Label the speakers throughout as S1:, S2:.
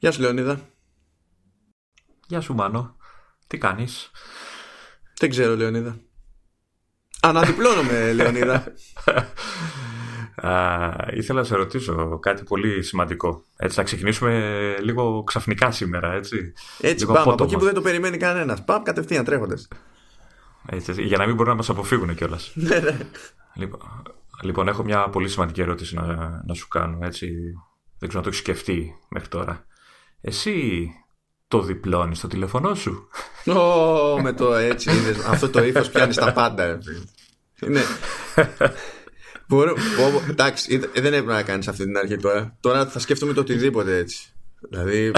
S1: Γεια σου Λεωνίδα.
S2: Γεια σου Μάνο. Τι κάνεις;
S1: Δεν ξέρω Λεωνίδα. Αναδιπλώνομαι Λεωνίδα.
S2: Α, ήθελα να σε ρωτήσω κάτι πολύ σημαντικό. Έτσι, θα ξεκινήσουμε λίγο ξαφνικά σήμερα, έτσι;
S1: Έτσι,
S2: λίγο
S1: πάμε. Από εκεί που δεν το περιμένει κανένας. Πάμε κατευθείαν τρέχοντας.
S2: Έτσι, για να μην μπορούν να μας αποφύγουν κιόλας.
S1: ναι, ναι.
S2: Λοιπόν, λοιπόν, έχω μια πολύ σημαντική ερώτηση να, να σου κάνω. Έτσι. Δεν ξέρω αν το έχεις σκεφτεί μέχρι τώρα. Εσύ το διπλώνεις στο τηλέφωνό σου;
S1: Ω, με το έτσι. είδες, αυτό το ύφος πιάνεις στα πάντα. Ναι. Μπορώ, πω, εντάξει, δεν έπρεπε να κάνεις αυτή την αρχή τώρα. Τώρα θα σκέφτομαι το οτιδήποτε έτσι. Δηλαδή.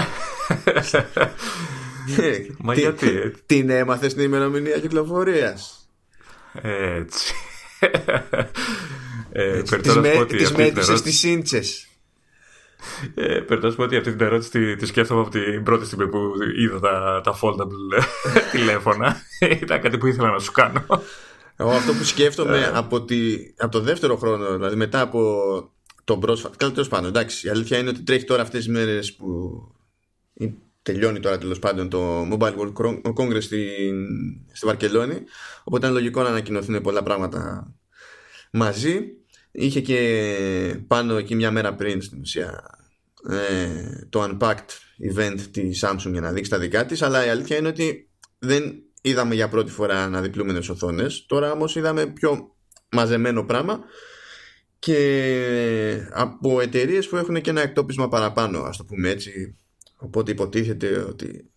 S2: Μα
S1: τι-
S2: γιατί, ε;
S1: Την έμαθες στην ημερομηνία κυκλοφορίας.
S2: Έτσι. Ε,
S1: Τις
S2: πρέπει να σου πω ότι
S1: τις
S2: αυτή την
S1: μέτρησε
S2: ερώτηση-
S1: στι ίντσε.
S2: Ε, Πρέπει να σου πω ότι αυτή την ερώτηση τη, τη σκέφτομαι από την πρώτη στιγμή που είδα τα, τα foldable τηλέφωνα. Ήταν κάτι που ήθελα να σου κάνω.
S1: Εγώ αυτό που σκέφτομαι από, τη, από το δεύτερο χρόνο, δηλαδή μετά από τον πρόσφατο. Καλά, τέλος πάντων, εντάξει. Η αλήθεια είναι ότι τρέχει τώρα αυτές τις μέρες που ή τελειώνει τώρα τέλος πάντων το Mobile World Congress στην, στη Βαρκελόνη. Οπότε είναι λογικό να ανακοινωθούν πολλά πράγματα μαζί. Είχε και πάνω εκεί μια μέρα πριν στην ουσία ε, το Unpacked event της Samsung για να δείξει τα δικά της αλλά η αλήθεια είναι ότι δεν είδαμε για πρώτη φορά αναδιπλούμενες οθόνες. Τώρα όμως είδαμε πιο μαζεμένο πράγμα και από εταιρείες που έχουν και ένα εκτόπισμα παραπάνω ας το πούμε έτσι. Οπότε υποτίθεται ότι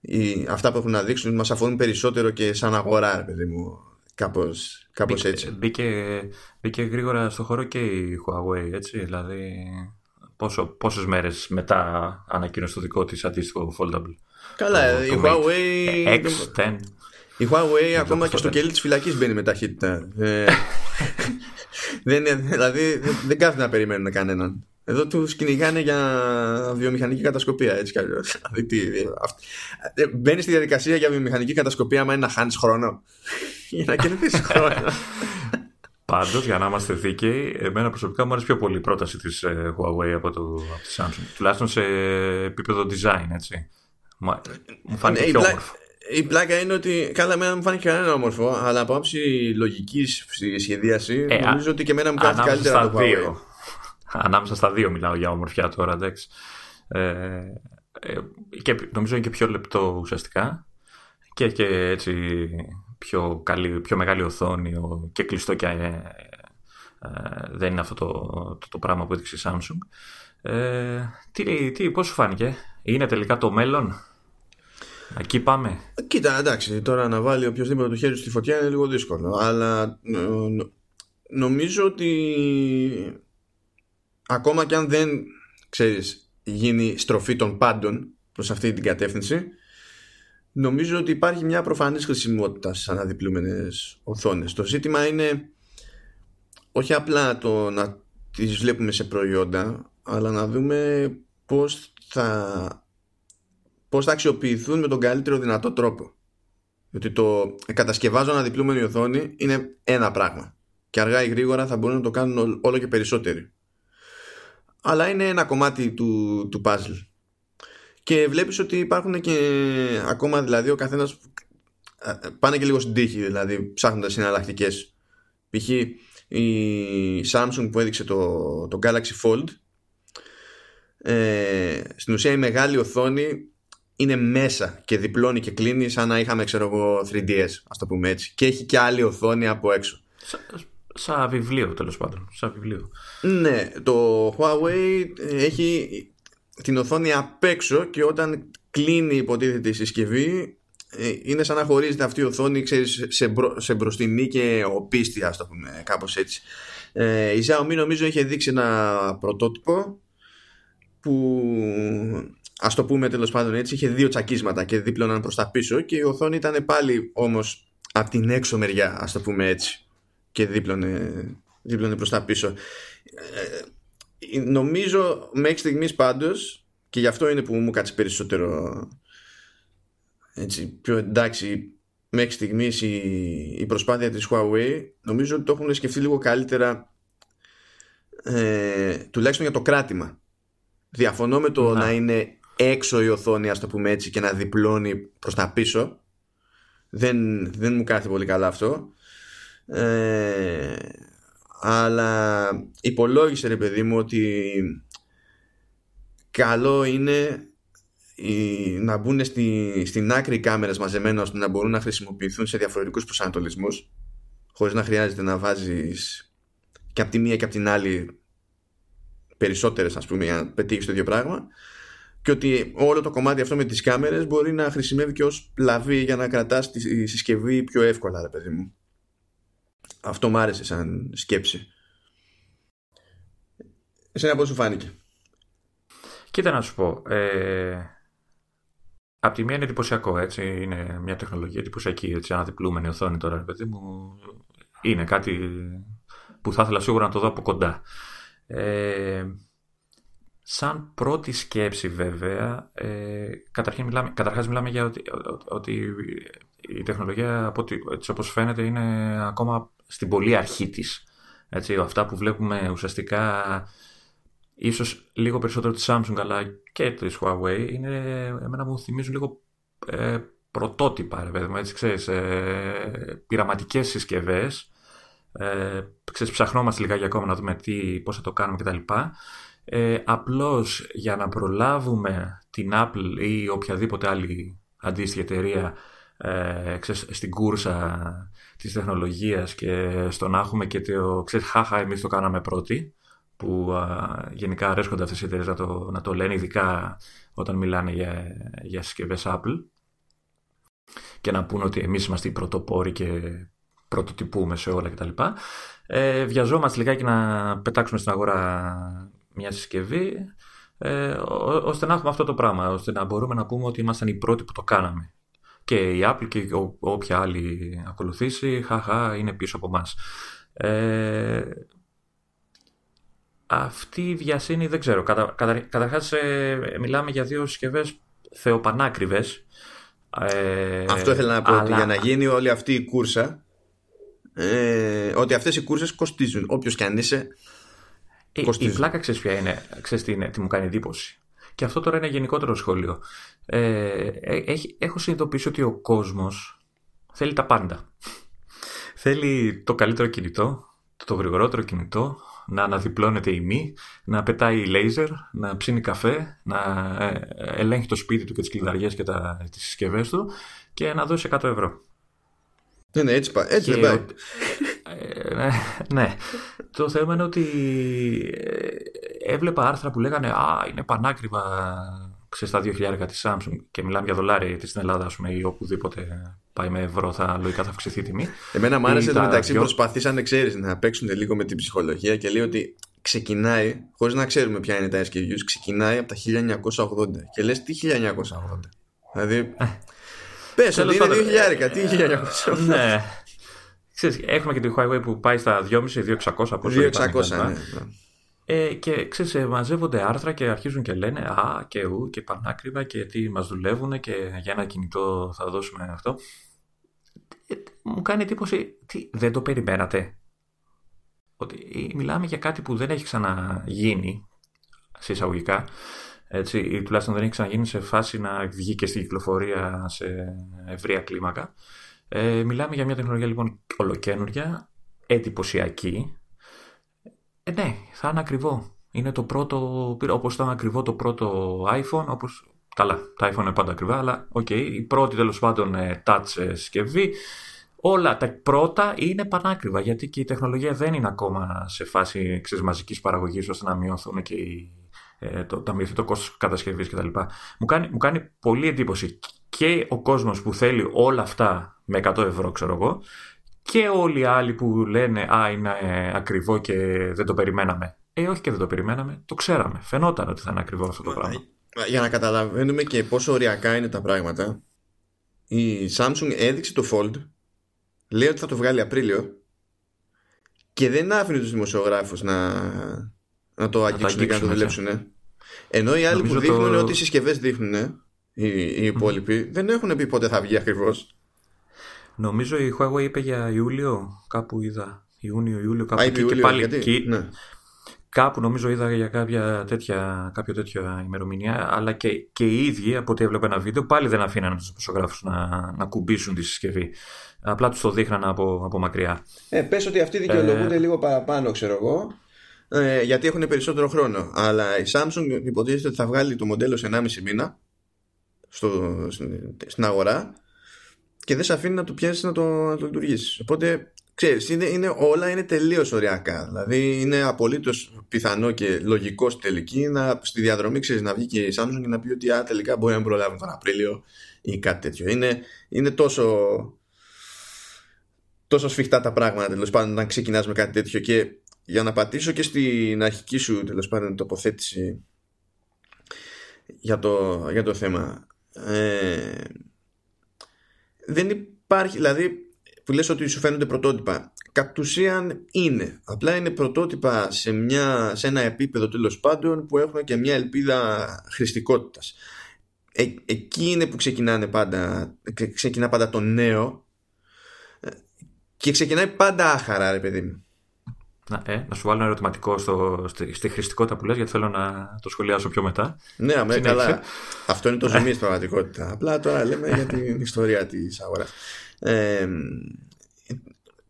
S1: οι, αυτά που έχουν να δείξουν μας αφορούν περισσότερο και σαν αγορά ρε παιδί μου κάπως, κάπως έτσι
S2: Μπήκε, μπήκε γρήγορα στο χώρο και η Huawei, έτσι. Δηλαδή, πόσο, πόσες μέρες μετά ανακοίνωσε το δικό της αντίστοιχο foldable.
S1: Καλά,
S2: το-
S1: η
S2: το
S1: Huawei,
S2: X10.
S1: η Huawei ακόμα
S2: αυτό
S1: και στο
S2: δεν-
S1: κελί της φυλακής μπαίνει με ταχύτητα. Ε, δεν, είναι- δηλαδή δεν, δεν κάθεται να περιμένουν κανέναν. Εδώ τους κυνηγάνε για βιομηχανική κατασκοπία έτσι κι αλλιώς. Δηλαδή, τι, ε, αυ- ε, Μπαίνεις στη διαδικασία για βιομηχανική κατασκοπία άμα είναι να χάνεις χρόνο. για να κερδίσεις χρόνο.
S2: Πάντως, για να είμαστε δίκαιοι, εμένα προσωπικά μου αρέσει πιο πολύ η πρόταση της ε, Huawei από, το, από τη Samsung. Τουλάχιστον σε επίπεδο design, έτσι. Μα, μου φάνηκε
S1: Ναι, η,
S2: πιο
S1: πλά-
S2: όμορφο.
S1: η πλάκα είναι ότι καλά εμένα μου φάνηκε κανένα όμορφο αλλά από άψη λογικής σχεδίαση
S2: Ε,
S1: νομίζω
S2: α-
S1: ότι και εμένα μου κάνει
S2: Ανάμεσα
S1: καλύτερα
S2: στα
S1: το Huawei.
S2: δύο. Ανάμεσα στα δύο μιλάω για ομορφιά τώρα, εντάξει. Ε, ε, και νομίζω είναι και πιο λεπτό ουσιαστικά και, και έτσι πιο, καλή, πιο μεγάλη οθόνη ο- και κλειστό και ε, ε, δεν είναι αυτό το, το, το πράγμα που έδειξε η Samsung. Ε, τι, τι, πώς σου φάνηκε, είναι τελικά το μέλλον, εκεί πάμε.
S1: Κοίτα, εντάξει, τώρα να βάλει οποιοδήποτε το χέρι του στη φωτιά είναι λίγο δύσκολο. Αλλά ε, νο- νομίζω ότι ακόμα και αν δεν ξέρεις, γίνει στροφή των πάντων προς αυτή την κατεύθυνση, νομίζω ότι υπάρχει μια προφανής χρησιμότητα στις αναδιπλούμενες οθόνες. Το ζήτημα είναι όχι απλά το να τις βλέπουμε σε προϊόντα, αλλά να δούμε πώς θα πώς θα αξιοποιηθούν με τον καλύτερο δυνατό τρόπο. Γιατί το κατασκευάζω αναδιπλούμενη οθόνη είναι ένα πράγμα. Και αργά ή γρήγορα θα μπορούν να το κάνουν ό- όλο και περισσότεροι. Αλλά είναι ένα κομμάτι του, του puzzle. Και βλέπεις ότι υπάρχουν και ακόμα δηλαδή ο καθένας ε, πάνε και λίγο στην τύχη δηλαδή ψάχνοντας συναλλακτικές. Π.χ. η Samsung που έδειξε το, το Galaxy Fold ε, στην ουσία η μεγάλη οθόνη είναι μέσα και διπλώνει και κλείνει σαν να είχαμε ξέρω εγώ 3DS ας το πούμε έτσι και έχει και άλλη οθόνη από έξω
S2: Σα, σαν βιβλίο τέλος πάντων, σαν βιβλίο.
S1: ναι το Huawei έχει την οθόνη απ' έξω και όταν κλείνει υποτίθεται η συσκευή ε, είναι σαν να χωρίζεται αυτή η οθόνη ξέρεις, σε, μπρο, σε μπροστινή και οπίσθια ας το πούμε κάπως έτσι. Ε, η Xiaomi νομίζω είχε δείξει ένα πρωτότυπο που ας το πούμε τέλος πάντων έτσι είχε δύο τσακίσματα και δίπλωναν προς τα πίσω και η οθόνη ήταν πάλι όμως από την έξω μεριά ας το πούμε έτσι και δίπλωνε, δίπλωνε προς τα πίσω ε, νομίζω μέχρι στιγμής πάντως και γι' αυτό είναι που μου κάτσε περισσότερο έτσι πιο εντάξει μέχρι στιγμής η, η προσπάθεια της Huawei νομίζω ότι το έχουν σκεφτεί λίγο καλύτερα ε, τουλάχιστον για το κράτημα διαφωνώ με το
S2: Να.
S1: να είναι έξω η οθόνη, ας το πούμε έτσι, και να διπλώνει προς τα πίσω. Δεν, δεν μου κάθεται πολύ καλά αυτό. Ε, αλλά υπολόγισε ρε παιδί μου ότι καλό είναι να μπουν στη, στην άκρη οι κάμερες μαζεμένα ώστε να μπορούν να χρησιμοποιηθούν σε διαφορετικούς προσανατολισμούς χωρίς να χρειάζεται να βάζεις και από τη μία και από την άλλη περισσότερες ας πούμε για να πετύχεις το ίδιο πράγμα. Και ότι όλο το κομμάτι αυτό με τις κάμερες μπορεί να χρησιμεύει και ως λαβή για να κρατάς τη συσκευή πιο εύκολα ρε παιδί μου αυτό μου άρεσε σαν σκέψη Εσένα πώς σου φάνηκε;
S2: Κοίτα να σου πω ε, Απ' τη μία είναι εντυπωσιακό, έτσι. Είναι μια τεχνολογία εντυπωσιακή, έτσι. Αναδιπλούμενη οθόνη τώρα, παιδί μου. Είναι κάτι που θα ήθελα σίγουρα να το δω από κοντά. Ε, σαν πρώτη σκέψη βέβαια, ε, καταρχήν μιλάμε, καταρχάς μιλάμε για ότι, ότι η τεχνολογία από ότι, έτσι όπως φαίνεται είναι ακόμα στην πολύ αρχή της. Έτσι, αυτά που βλέπουμε ουσιαστικά ίσως λίγο περισσότερο τη Samsung αλλά και της Huawei είναι, εμένα μου θυμίζουν λίγο ε, πρωτότυπα, ρε παιδί μου, έτσι ξέρεις, ε, πειραματικές συσκευές, ε, ξέρεις, ψαχνόμαστε λιγάκι ακόμα να δούμε τι, πώς θα το κάνουμε κτλ. Ε, απλώς για να προλάβουμε την Apple ή οποιαδήποτε άλλη αντίστοιχη εταιρεία ε, ξέρεις, στην κούρσα της τεχνολογίας και στο να έχουμε και το, ξέρεις, χάχα εμείς το κάναμε πρώτοι, που α, γενικά αρέσκονται αυτές οι εταιρείες να το, να το λένε, ειδικά όταν μιλάνε για, για συσκευές Apple και να πούν ότι εμείς είμαστε οι πρωτοπόροι και πρωτοτυπούμε σε όλα κτλ. Ε, βιαζόμαστε λιγάκι να πετάξουμε στην αγορά μια συσκευή ε, ώστε να έχουμε αυτό το πράγμα, ώστε να μπορούμε να πούμε ότι ήμασταν οι πρώτοι που το κάναμε. Και η Apple και όποια άλλη ακολουθήσει, χαχα, είναι πίσω από εμάς. Ε, αυτή η βιασύνη δεν ξέρω. Κατα, κατα, καταρχάς ε, μιλάμε για δύο συσκευές θεοπανάκριβες.
S1: Ε, Αυτό ήθελα να πω αλλά... ότι για να γίνει όλη αυτή η κούρσα ε, ότι αυτές οι κούρσες κοστίζουν. Όποιος και αν είσαι
S2: ε, Η πλάκα ξέρεις ποια είναι, ξέρεις τι, είναι, τι μου κάνει εντύπωση. Και αυτό τώρα είναι γενικότερο σχόλιο. Ε, έχει, έχω συνειδητοποιήσει ότι ο κόσμος θέλει τα πάντα. θέλει το καλύτερο κινητό, το γρηγορότερο κινητό, να αναδιπλώνεται η μη, να πετάει λέιζερ, να ψήνει καφέ, να ε, ελέγχει το σπίτι του και τις κλειδαριές και τα, τις συσκευές του και να δώσει 100 ευρώ.
S1: Ναι, ναι, έτσι, πάει. έτσι δεν πάει.
S2: Ε, ναι, ναι. Το θέμα είναι ότι ε, έβλεπα άρθρα που λέγανε «Α, είναι πανάκριβα ξέρεις, τα 2.000 της Samsung και μιλάμε για δολάρια γιατί στην Ελλάδα πούμε, ή οπουδήποτε πάει με ευρώ θα, λογικά θα αυξηθεί η τιμή.
S1: Εμένα μου άρεσε το μεταξύ δυο... προσπαθήσανε ξέρεις, να παίξουν λίγο με την ψυχολογία και λέει ότι ξεκινάει, χωρίς να ξέρουμε ποια είναι τα SKUs, ξεκινάει από τα 1980 και λες τι 1980. Δηλαδή, ε. πες ότι είναι 2.000, τι 1980. ναι.
S2: Ξέρεις, έχουμε και τη Huawei που πάει στα 2.500-2.600 από
S1: 2.600, ναι.
S2: Ε, και ξέρεις, ε, μαζεύονται άρθρα και αρχίζουν και λένε «Α, και ου, και πανάκριβα και τι μας δουλεύουν και για ένα κινητό θα δώσουμε αυτό». Ε, μου κάνει εντύπωση, τι, δεν το περιμένατε; Ότι μιλάμε για κάτι που δεν έχει ξαναγίνει, σε εισαγωγικά, έτσι, ή τουλάχιστον δεν έχει ξαναγίνει σε φάση να βγει και στην κυκλοφορία σε ευρεία κλίμακα. Ε, μιλάμε για μια τεχνολογία λοιπόν ολοκένουργια, εντυπωσιακή, ε, ναι, θα είναι ακριβό. Είναι το πρώτο, όπως ήταν ακριβό το πρώτο iPhone, όπως, καλά, τα iPhone είναι πάντα ακριβά, αλλά OK, okay, η πρώτη τέλος πάντων ε, touch ε, συσκευή, όλα τα πρώτα είναι πανάκριβα, γιατί και η τεχνολογία δεν είναι ακόμα σε φάση ξέρεις, μαζικής παραγωγής, ώστε να μειωθούν και οι, ε, το, το, το κόστος κατασκευής κτλ. Μου κάνει, μου κάνει πολύ εντύπωση και ο κόσμος που θέλει όλα αυτά με 100 ευρώ, ξέρω εγώ, και όλοι οι άλλοι που λένε «Α, είναι ε, ακριβό και δεν το περιμέναμε». Ε, όχι και δεν το περιμέναμε, το ξέραμε. Φαινόταν ότι θα είναι ακριβό αυτό το πράγμα.
S1: Για να καταλαβαίνουμε και πόσο ωριακά είναι τα πράγματα, η Samsung έδειξε το Fold, λέει ότι θα το βγάλει Απρίλιο και δεν άφηνε τους δημοσιογράφους να, να το αγγίξουν και να το δουλέψουν. Ενώ οι άλλοι που δείχνουν το... ότι οι συσκευές δείχνουν, οι, οι υπόλοιποι, δεν έχουν πει πότε θα βγει ακριβώς.
S2: Νομίζω η Huawei είπε για Ιούλιο, κάπου είδα. Ιούνιο, Ιούλιο, κάπου εκεί. και πάλι γιατί; εκεί. Ναι. κάπου νομίζω είδα για κάποια τέτοια, κάποια τέτοια ημερομηνία, αλλά και, και οι ίδιοι από ό,τι έβλεπα ένα βίντεο πάλι δεν αφήναν τους δημοσιογράφους να, να κουμπίσουν τη συσκευή. Απλά τους το δείχναν από, από μακριά.
S1: Ε, πες ότι αυτοί δικαιολογούνται ε... λίγο παραπάνω, ξέρω εγώ, ε, γιατί έχουν περισσότερο χρόνο. Αλλά η Samsung υποτίθεται ότι θα βγάλει το μοντέλο σε 1,5 μήνα στο, στην αγορά και δεν σε αφήνει να το πιάσει να το, να το λειτουργήσεις. Οπότε ξέρεις, είναι, είναι, όλα είναι τελείως ωριακά. Δηλαδή είναι απολύτως πιθανό και λογικό στη τελική να, στη διαδρομή ξέρεις, να βγει και η Samsung και να πει ότι α, τελικά μπορεί να προλάβουν τον Απρίλιο ή κάτι τέτοιο. Είναι, είναι τόσο, τόσο σφιχτά τα πράγματα τέλος πάντων να ξεκινάς με κάτι τέτοιο. Και για να πατήσω και στην αρχική σου τέλος πάντων τοποθέτηση για το, για το θέμα. Ε, δεν υπάρχει, δηλαδή που λες ότι σου φαίνονται πρωτότυπα κατ' ουσίαν είναι. Απλά είναι πρωτότυπα σε, μια, σε ένα επίπεδο τέλος πάντων που έχουν και μια ελπίδα χρηστικότητας. Ε, εκεί είναι που ξεκινάνε πάντα ξεκινά πάντα το νέο ε, και ξεκινάει πάντα άχαρα ρε παιδί μου
S2: να, ε, να σου βάλω ένα ερωτηματικό στο, στη, στη χρηστικότητα που λες γιατί θέλω να το σχολιάσω πιο μετά.
S1: Ναι, αμέ, καλά. Αυτό είναι το ζουμί στην πραγματικότητα. Απλά τώρα λέμε για την ιστορία της αγοράς. Ε,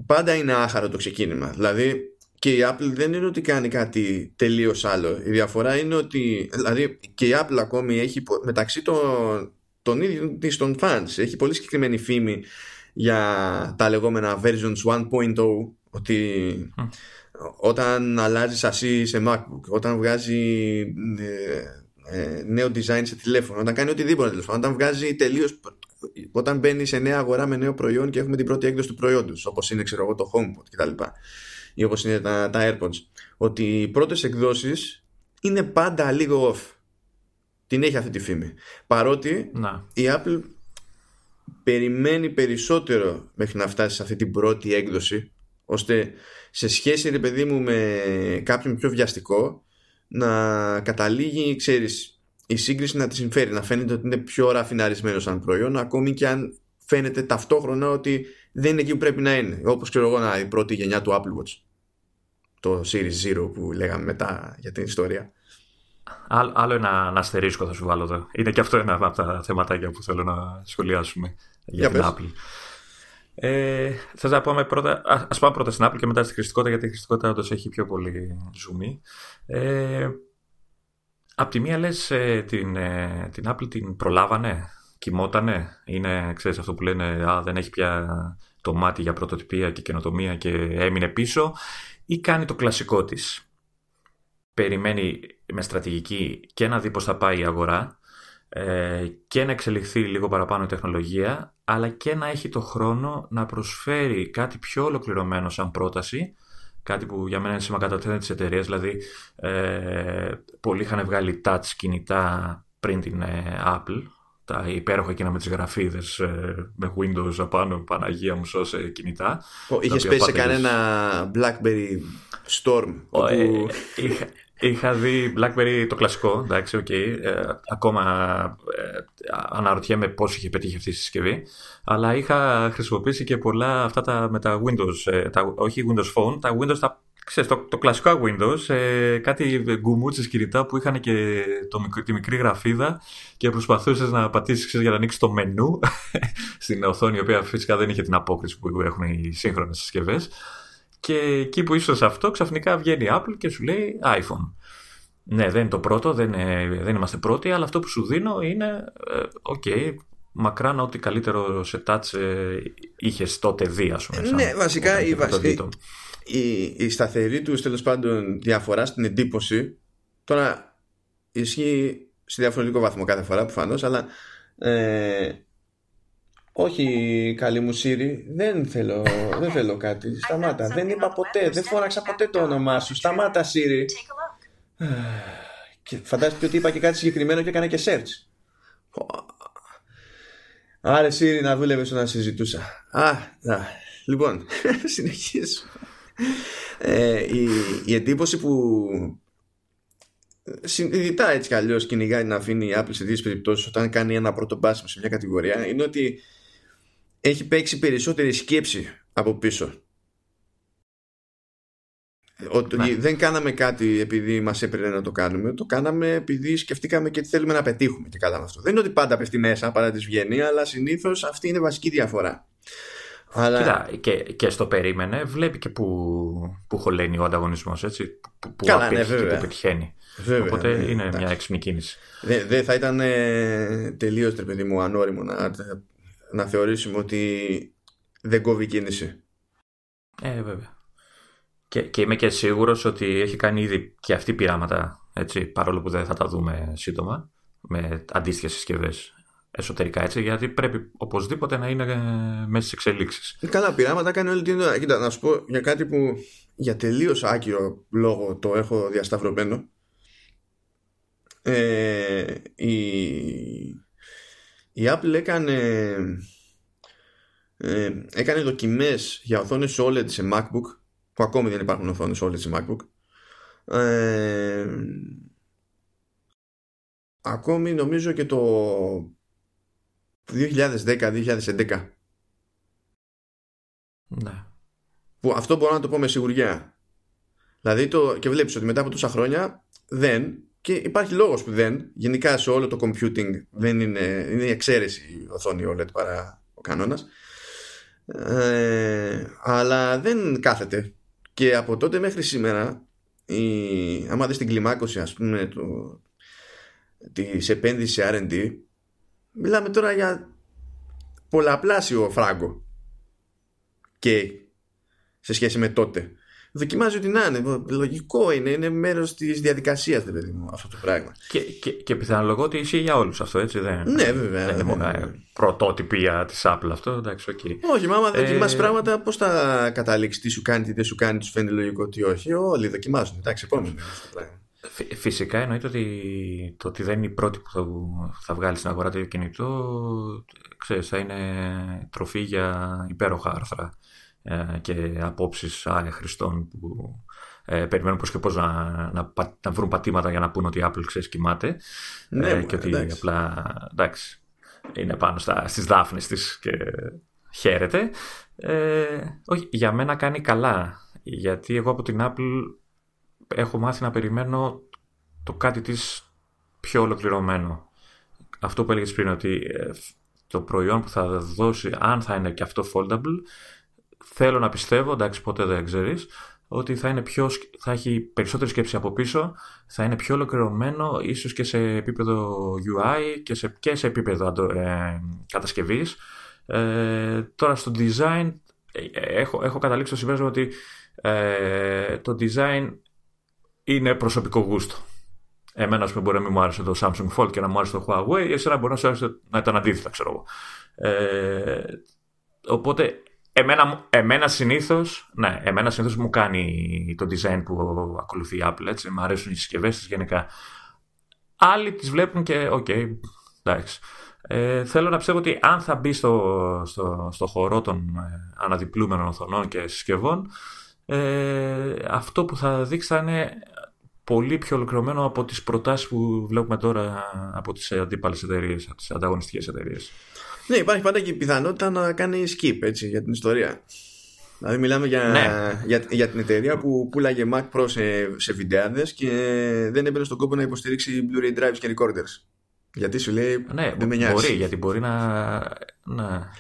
S1: πάντα είναι άχαρο το ξεκίνημα. Δηλαδή και η Apple δεν είναι ότι κάνει κάτι τελείως άλλο. Η διαφορά είναι ότι δηλαδή και η Apple ακόμη έχει μεταξύ των, των ίδιων της των fans έχει πολύ συγκεκριμένη φήμη για τα λεγόμενα versions 1.0 ότι όταν αλλάζεις σασί σε MacBook όταν βγάζει ε, ε, νέο design σε τηλέφωνο όταν κάνει οτιδήποτε τέλος όταν βγάζει τελείως όταν μπαίνει σε νέα αγορά με νέο προϊόν και έχουμε την πρώτη έκδοση του προϊόντος όπως είναι ξέρω εγώ το HomePod κτλ. Ή όπως είναι τα, τα AirPods. Ότι οι πρώτες εκδόσεις είναι πάντα λίγο off. Την έχει αυτή τη φήμη. Παρότι
S2: να.
S1: η Apple περιμένει περισσότερο μέχρι να φτάσει σε αυτή την πρώτη έκδοση ώστε σε σχέση ρε παιδί μου με κάποιον πιο βιαστικό να καταλήγει ξέρεις η σύγκριση να τη συμφέρει, να φαίνεται ότι είναι πιο ραφιναρισμένος σαν προϊόν, ακόμη και αν φαίνεται ταυτόχρονα ότι δεν είναι εκεί που πρέπει να είναι. Όπως ξέρω εγώ, η πρώτη γενιά του Apple Watch. Το Series Zero που λέγαμε μετά για την ιστορία.
S2: Άλλο ένα, ένα αστερίσκο θα σου βάλω εδώ. Είναι και αυτό ένα από τα θεματάκια που θέλω να σχολιάσουμε για, για την Apple. Ε, θες να πούμε πρώτα, ας πάμε πρώτα στην Apple και μετά στη χρηστικότητα γιατί η χρηστικότητα όντως έχει πιο πολύ ζουμί. Ε, Απ' τη μία λες ε, την, ε, την Apple την προλάβανε, κοιμότανε, είναι ξέρεις αυτό που λένε α, δεν έχει πια το μάτι για πρωτοτυπία και καινοτομία και έμεινε πίσω ή κάνει το κλασικό της. Περιμένει με στρατηγική και να δει πώς θα πάει η αγορά ε, και να εξελιχθεί λίγο παραπάνω η τεχνολογία αλλά και να έχει το χρόνο να προσφέρει κάτι πιο ολοκληρωμένο σαν πρόταση κάτι που για μένα είναι σήμα κατά της εταιρείας. Δηλαδή, ε, πολλοί είχαν βγάλει touch κινητά πριν την ε, Apple. Τα υπέροχα εκείνα με τις γραφίδες ε, με Windows απάνω, Παναγία μου σώσε κινητά.
S1: Είχες πέσει σε κανένα Blackberry Storm.
S2: Ε, όπου... είχα, Είχα δει BlackBerry το κλασικό, εντάξει, okay. ε, ακόμα ε, αναρωτιέμαι πώς είχε πετύχει αυτή η συσκευή, αλλά είχα χρησιμοποιήσει και πολλά αυτά τα, με τα Windows, ε, τα, όχι Windows Phone, τα Windows, τα, ξέρεις, το, το κλασικό Windows, ε, κάτι γκουμούτσες κινητά που είχαν και το, τη μικρή γραφίδα και προσπαθούσες να πατήσεις ξέρεις, για να ανοίξεις το μενού στην οθόνη, η οποία φυσικά δεν είχε την απόκριση που έχουν οι σύγχρονες συσκευές. Και εκεί που είσαι σε αυτό, ξαφνικά βγαίνει η Apple και σου λέει iPhone. Ναι, δεν είναι το πρώτο, δεν, δεν είμαστε πρώτοι, αλλά αυτό που σου δίνω είναι, ε, OK, okay, μακράν ό,τι καλύτερο σε touch ε, είχες τότε δει, ας πούμε.
S1: ναι, βασικά η, η, η, σταθερή του τέλος πάντων διαφορά στην εντύπωση, τώρα ισχύει σε διαφορετικό βαθμό κάθε φορά προφανώς, αλλά ε, όχι καλή μου Σύρι, δεν θέλω, δεν θέλω κάτι. Σταμάτα. Δεν είπα ποτέ, δεν φώναξα ποτέ το όνομά σου. Σταμάτα Σύρι. Και φαντάζομαι ότι είπα και κάτι συγκεκριμένο και έκανα και search. Άρε Σύρι να δούλευες να συζητούσα. Α, να. Λοιπόν, συνεχίζω. Ε, η, η εντύπωση που συνειδητά έτσι κι αλλιώς κυνηγάει να αφήνει η Apple σε δύο περιπτώσεις όταν κάνει ένα πρώτο μπάσιμο σε μια κατηγορία είναι ότι έχει παίξει περισσότερη σκέψη από πίσω. Ότι ναι. δεν κάναμε κάτι επειδή μας έπαιρνε να το κάνουμε. Το κάναμε επειδή σκεφτήκαμε και τι θέλουμε να πετύχουμε και καλά αυτό. Δεν είναι ότι πάντα πέφτει μέσα, παρά τη βγαίνει, αλλά συνήθως αυτή είναι βασική διαφορά.
S2: Αλλά... Κοίτα, και, και στο περίμενε, βλέπει και που, που χωλαίνει ο ανταγωνισμός, έτσι. Που, που Καλά, ναι, και που πετυχαίνει. Βέβαια, Οπότε ναι, είναι εντάξει. μια έξυπνη κίνηση.
S1: Δεν δε θα ήταν ε, τελείως τρεπεδί μου ανώριμο να, να θεωρήσουμε ότι δεν κόβει κίνηση.
S2: Ε, βέβαια. Και, και είμαι και σίγουρος ότι έχει κάνει ήδη και αυτή πειράματα, έτσι, παρόλο που δεν θα τα δούμε σύντομα, με αντίστοιχες συσκευές εσωτερικά έτσι, γιατί πρέπει οπωσδήποτε να είναι ε, μέσα στις εξελίξεις.
S1: Ε, καλά, πειράματα κάνει όλη την ώρα. Κοίτα, να σου πω για κάτι που για τελείως άκυρο λόγο το έχω διασταυρωμένο. Ε, η, η Apple έκανε ε, έκανε δοκιμές για οθόνες OLED σε MacBook που ακόμη δεν υπάρχουν οθόνες OLED σε MacBook. Ε, ακόμη νομίζω και το 2010-2011
S2: ναι.
S1: που αυτό μπορώ να το πω με σιγουριά. Δηλαδή το, και βλέπεις ότι μετά από τόσα χρόνια δεν και υπάρχει λόγος που δεν. Γενικά σε όλο το computing δεν είναι, είναι η εξαίρεση η οθόνη OLED παρά ο κανόνας. Ε, αλλά δεν κάθεται. Και από τότε μέχρι σήμερα η, άμα δεις την κλιμάκωση ας πούμε το, της επένδυσης σε R&D μιλάμε τώρα για πολλαπλάσιο φράγκο. Και σε σχέση με τότε δοκιμάζει ότι να είναι. Λογικό είναι, είναι μέρος της διαδικασίας, παιδί μου, αυτό το πράγμα.
S2: Και, και, και πιθανολογώ ότι ισχύει για όλους αυτό, έτσι. Δεν,
S1: ναι, βέβαια.
S2: Δεν είναι μόνο πρωτότυπια τη Apple αυτό, εντάξει, okay.
S1: Όχι, μα άμα δεν δοκιμάσει ε... πράγματα, πώς θα καταλήξεις τι σου κάνει, τι δεν σου κάνει, τους φαίνεται λογικό, τι όχι. Όλοι δοκιμάζουν. Εντάξει, επόμενο.
S2: Φυσικά εννοείται ότι το ότι δεν είναι η πρώτη που θα, θα βγάλει στην αγορά το κινητό ξέρεις, θα είναι τροφή για υπέροχα άρθρα ε, και απόψεις χρηστών που ε, περιμένουν πώς και πώς να, να, να, βρουν πατήματα για να πούν ότι η Apple ξέρεις κοιμάται
S1: ναι, ε,
S2: και ότι εντάξει. απλά εντάξει, είναι πάνω στα, στις δάφνες της και χαίρεται. Ε, όχι, για μένα κάνει καλά γιατί εγώ από την Apple έχω μάθει να περιμένω το κάτι της πιο ολοκληρωμένο. Αυτό που έλεγες πριν ότι ε, το προϊόν που θα δώσει, αν θα είναι και αυτό foldable, θέλω να πιστεύω, εντάξει ποτέ δεν ξέρεις, ότι θα, είναι πιο, θα έχει περισσότερη σκέψη από πίσω, θα είναι πιο ολοκληρωμένο ίσως και σε επίπεδο UI και σε, και σε επίπεδο ε, κατασκευής. Ε, τώρα στο design ε, έχω, έχω καταλήξει το συμπέρασμα ότι ε, το design είναι προσωπικό γούστο. Εμένα, ας πούμε, μπορεί να μην μου άρεσε το Samsung Fold και να μου άρεσε το Huawei, εσένα μπορεί να σου άρεσε να ήταν αντίθετα, ξέρω εγώ. Ε, οπότε Εμένα, εμένα συνήθως, ναι, εμένα συνήθως μου κάνει το design που ακολουθεί η Apple, έτσι, μου αρέσουν οι συσκευές της γενικά. Άλλοι τις βλέπουν και, OK, okay, εντάξει. Ε, θέλω να πιστεύω ότι αν θα μπει στο, στο, στο χώρο των ε, αναδιπλούμενων οθονών και συσκευών, ε, αυτό που θα δείξει θα είναι πολύ πιο ολοκληρωμένο από τις προτάσεις που βλέπουμε τώρα από τις αντίπαλες εταιρείες, από τις ανταγωνιστικές εταιρείες.
S1: Ναι, υπάρχει πάντα και η πιθανότητα να κάνει skip έτσι, για την ιστορία. Δηλαδή μιλάμε για,
S2: ναι.
S1: για, για, την εταιρεία που πουλάγε Mac Pro σε, σε βιντεάδες και δεν έμπαινε στον κόπο να υποστηρίξει Blu-ray drives και recorders. Γιατί σου λέει
S2: ναι,
S1: δεν με
S2: νοιάζει. Μπορεί, γιατί μπορεί να... να...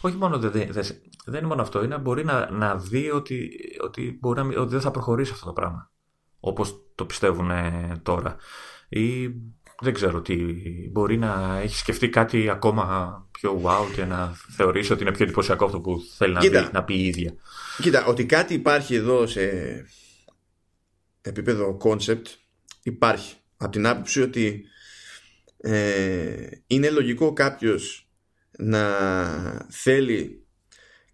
S2: Όχι μόνο δεν, δεν, δεν είναι μόνο αυτό, είναι μπορεί να, να δει ότι, ότι, μπορεί να, ότι δεν θα προχωρήσει αυτό το πράγμα. Όπως το πιστεύουν τώρα. Ή δεν ξέρω τι. Μπορεί να έχει σκεφτεί κάτι ακόμα πιο wow και να θεωρήσει ότι είναι πιο εντυπωσιακό αυτό που θέλει να, πει, να πει η ίδια.
S1: Κοίτα, ότι κάτι υπάρχει εδώ σε επίπεδο concept υπάρχει. Από την άποψη ότι ε, είναι λογικό κάποιος να θέλει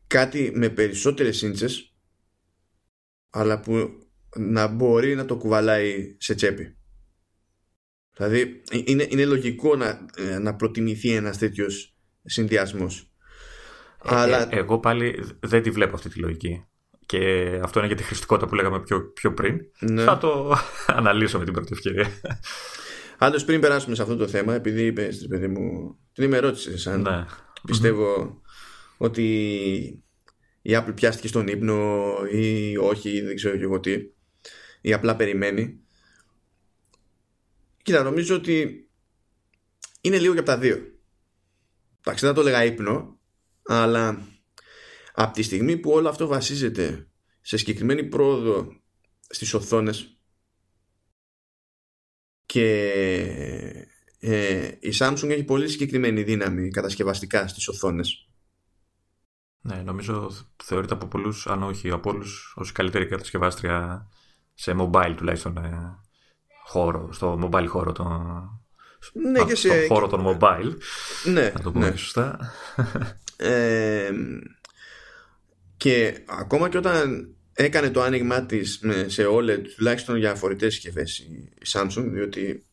S1: κάτι με περισσότερες σύντσες αλλά που να μπορεί να το κουβαλάει σε τσέπη. Δηλαδή είναι, είναι λογικό να, ε, να προτιμηθεί ένας τέτοιος συνδυασμός.
S2: Ε, Αλλά... Ε, εγώ πάλι δεν τη βλέπω αυτή τη λογική. Και αυτό είναι για τη χρηστικότητα που λέγαμε πιο, πιο πριν. Ναι. Θα το αναλύσω με την πρώτη ευκαιρία.
S1: Πάντως, πριν περάσουμε σε αυτό το θέμα, επειδή είπες, παιδί μου, την είμαι ερώτηση, αν ναι. πιστεύω ότι η Apple πιάστηκε στον ύπνο ή όχι, ή δεν ξέρω και εγώ τι, ή απλά περιμένει. Κοίτα, νομίζω ότι είναι λίγο και από τα δύο. Εντάξει, δεν το έλεγα ύπνο, αλλά από τη στιγμή που όλο αυτό βασίζεται σε συγκεκριμένη πρόοδο στις οθόνες και ε, η Samsung έχει πολύ συγκεκριμένη δύναμη κατασκευαστικά στις οθόνες
S2: ναι, νομίζω θεωρείται από πολλούς, αν όχι από όλους, ως καλύτερη κατασκευάστρια σε mobile τουλάχιστον ε, χώρο, στο mobile χώρο. Το,
S1: ναι, και σε...
S2: χώρο των mobile.
S1: Ναι,
S2: να το πούμε
S1: ναι.
S2: σωστά.
S1: Ε, και ακόμα και όταν έκανε το άνοιγμά της σε OLED τουλάχιστον για φορητές συσκευέ η Samsung διότι